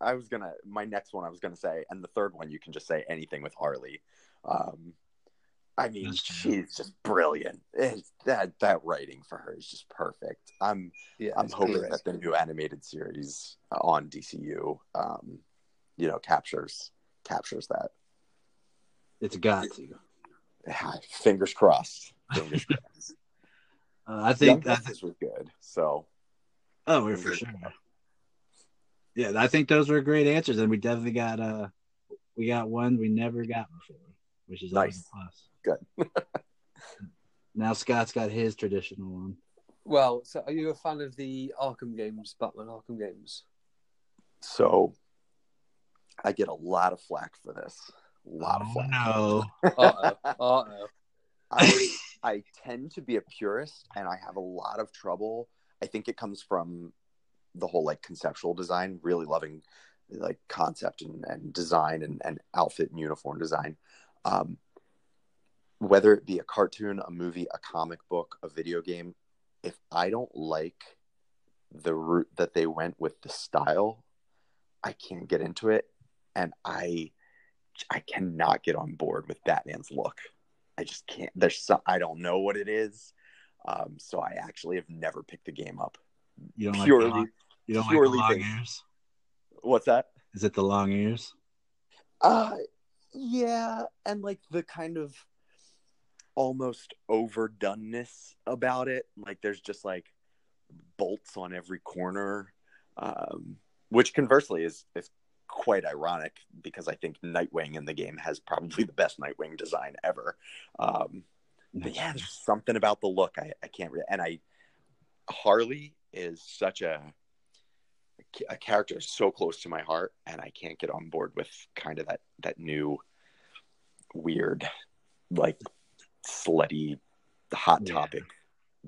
I was gonna my next one. I was gonna say, and the third one, you can just say anything with Harley. Um, I mean, she's just brilliant. It's, that that writing for her is just perfect. I'm Yeah, I'm hoping great. that the new animated series on DCU, um, you know, captures captures that. It's got to. Fingers crossed. Fingers crossed. Uh, I Young think. I Justice was good. So Oh, we're for sure. Yeah, I think those were great answers, and we definitely got uh, we got one we never got before, which is always Nice. a plus. Good. now Scott's got his traditional one. Well, so are you a fan of the Arkham games, Batman Arkham games? so I get a lot of flack for this. A lot of Oh flack. no! Uh oh. Uh oh. I I tend to be a purist and I have a lot of trouble. I think it comes from the whole like conceptual design, really loving like concept and, and design and, and outfit and uniform design. Um, whether it be a cartoon, a movie, a comic book, a video game, if I don't like the route that they went with the style, I can't get into it. And I I cannot get on board with Batman's look. I just can't. There's some. I don't know what it is. Um, so I actually have never picked the game up. You don't Purely, like the long, you don't purely like the long ears. what's that? Is it the long ears? Uh, yeah, and like the kind of almost overdoneness about it. Like there's just like bolts on every corner, um, which conversely is is quite ironic because I think Nightwing in the game has probably the best Nightwing design ever. Um, but yeah, there's something about the look I, I can't re- and I Harley is such a a character so close to my heart and I can't get on board with kind of that that new weird like slutty hot topic.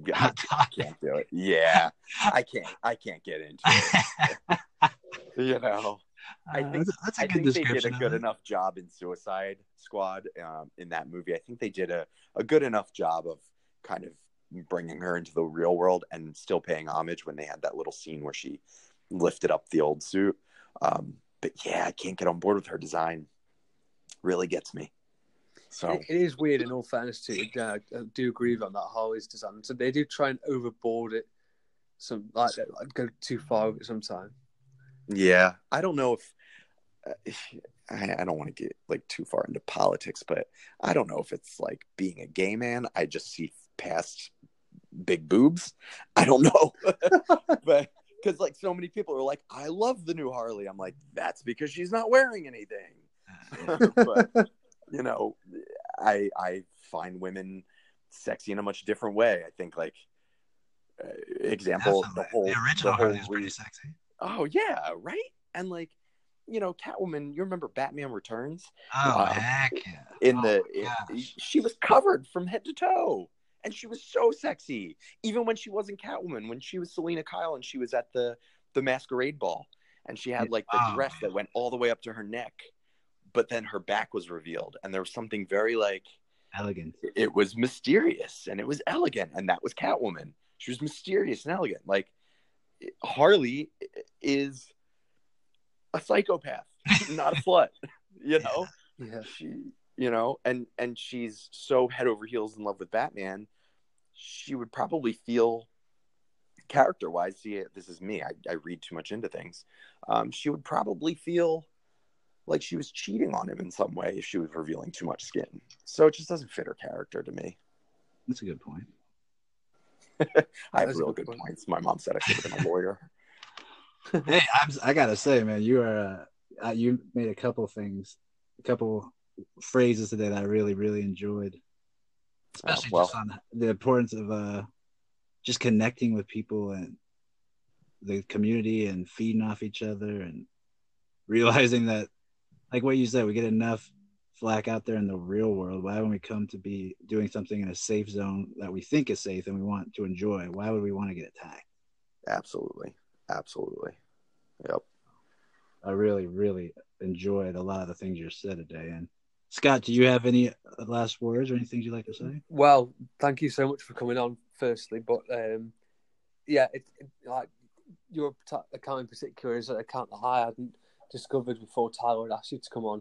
Yeah, Hot I can't do it. Yeah, I can't. I can't get into it. You know, I Uh, think- that's, that's a I good think they did a good enough job in Suicide Squad um, in that movie. I think they did a, a good enough job of kind of bringing her into the real world and still paying homage when they had that little scene where she lifted up the old suit. Um, but yeah, I can't get on board with her design. Really gets me. So It, it is weird, in all fairness to you. Uh, I do agree on that Harley's design. So they do try and overboard it, some like, like go too far with it sometimes. Yeah, I don't know if uh, I, I don't want to get like too far into politics, but I don't know if it's like being a gay man. I just see past big boobs. I don't know, but because like so many people are like, I love the new Harley. I'm like, that's because she's not wearing anything. but you know, I I find women sexy in a much different way. I think like uh, example the whole the original the whole Harley was pretty sexy. Oh yeah, right. And like, you know, Catwoman. You remember Batman Returns? Oh Uh, heck yeah! In Oh, the, my she was covered from head to toe, and she was so sexy. Even when she wasn't Catwoman, when she was Selina Kyle, and she was at the the masquerade ball, and she had like the Oh, dress yeah. that went all the way up to her neck, but then her back was revealed, and there was something very like elegant. it was mysterious and it was elegant and that was catwoman. She was mysterious and elegant. Like harley is a psychopath not a slut you know? Yeah, she you know and and she's so head over heels in love with batman she would probably feel character wise see this is me I, I read too much into things um, she would probably feel like she was cheating on him in some way if she was revealing too much skin so it just doesn't fit her character to me That's a good point. i have real good good point. points my mom said i should have been a lawyer hey, I'm, I gotta say, man, you are uh, uh, you made a couple things, a couple phrases today that I really, really enjoyed. Especially well. just on the importance of uh, just connecting with people and the community and feeding off each other and realizing that, like what you said, we get enough flack out there in the real world. Why when we come to be doing something in a safe zone that we think is safe and we want to enjoy, why would we want to get attacked? absolutely absolutely yep I really, really enjoyed a lot of the things you said today. And Scott, do you have any last words or anything you'd like to say? Well, thank you so much for coming on. Firstly, but um, yeah, it, it, like your account in particular is an account that I hadn't discovered before Tyler had asked you to come on,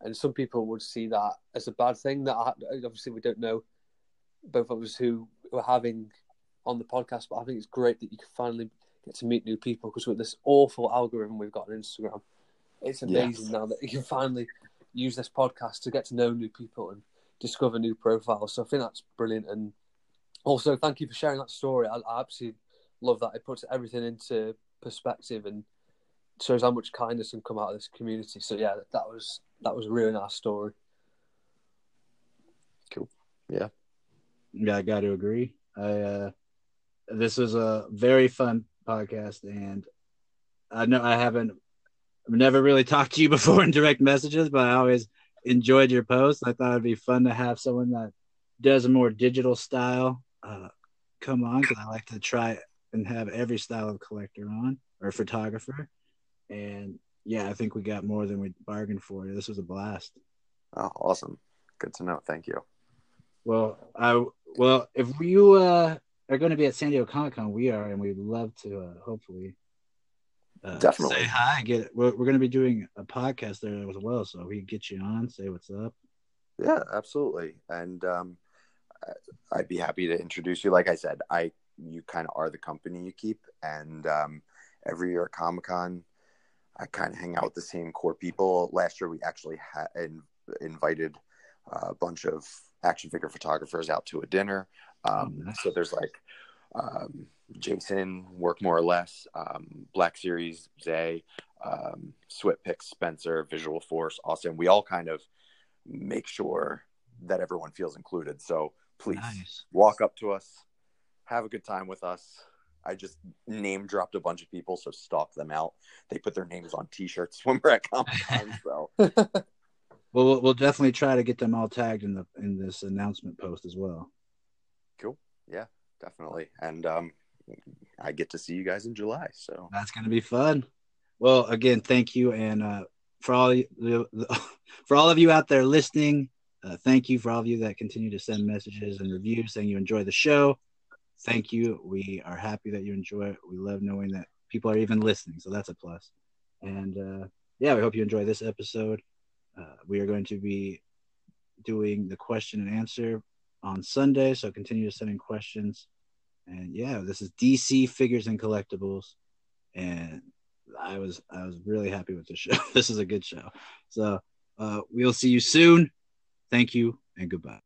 and some people would see that as a bad thing. That I, obviously we don't know both of us who we're having on the podcast, but I think it's great that you can finally get to meet new people because with this awful algorithm we've got on Instagram, it's amazing Yes. now that you can finally use this podcast to get to know new people and discover new profiles. So I think that's brilliant. And also, thank you for sharing that story. I, I absolutely love that. It puts everything into perspective and shows how much kindness can come out of this community. So yeah, that was that was a really nice story. Cool. Yeah. Yeah, I got to agree. I uh, this was a very fun podcast, and I know I haven't I've never really talked to you before in direct messages, but I always enjoyed your posts. I thought it'd be fun to have someone that does a more digital style uh, come on because I like to try and have every style of collector on or photographer. And yeah, I think we got more than we bargained for. This was a blast. oh awesome good to know thank you Well, I well, if you uh, are going to be at San Diego Comic Con, we are, and we'd love to uh, hopefully uh, Definitely. say hi. Get we're, we're going to be doing a podcast there as well, so we can get you on, say what's up. Yeah, absolutely. And um, I- I'd be happy to introduce you. Like I said, I you kind of are the company you keep, and um, every year at Comic Con, I kind of hang out with the same core people. Last year, we actually had in, invited a bunch of action figure photographers out to a dinner. Um, Oh. So there's like um, Jason, Work More or Less, um, Black Series, Zay, um, Picks, Spencer, Visual Force, Austin. We all kind of make sure that everyone feels included. So please Nice. walk up to us, have a good time with us. I just name dropped a bunch of people, so stalk them out. They put their names on T-shirts when we're at Comic Con. So Well, we'll we'll definitely try to get them all tagged in the in this announcement post as well. Cool. Yeah, definitely, and um, I get to see you guys in July. So That's going to be fun. Well, again, thank you, and uh, for all you, the, the, for all of you out there listening, uh, thank you for all of you that continue to send messages and reviews saying you enjoy the show. Thank you. We are happy that you enjoy it. We love knowing that people are even listening, so that's a plus. And uh, yeah, we hope you enjoy this episode. Uh, we are going to be doing the question and answer on Sunday, so continue to send in questions. And yeah, this is DC Figures and Collectibles, and I was I was really happy with the show. this is a good show. So uh, we'll see you soon. Thank you and goodbye.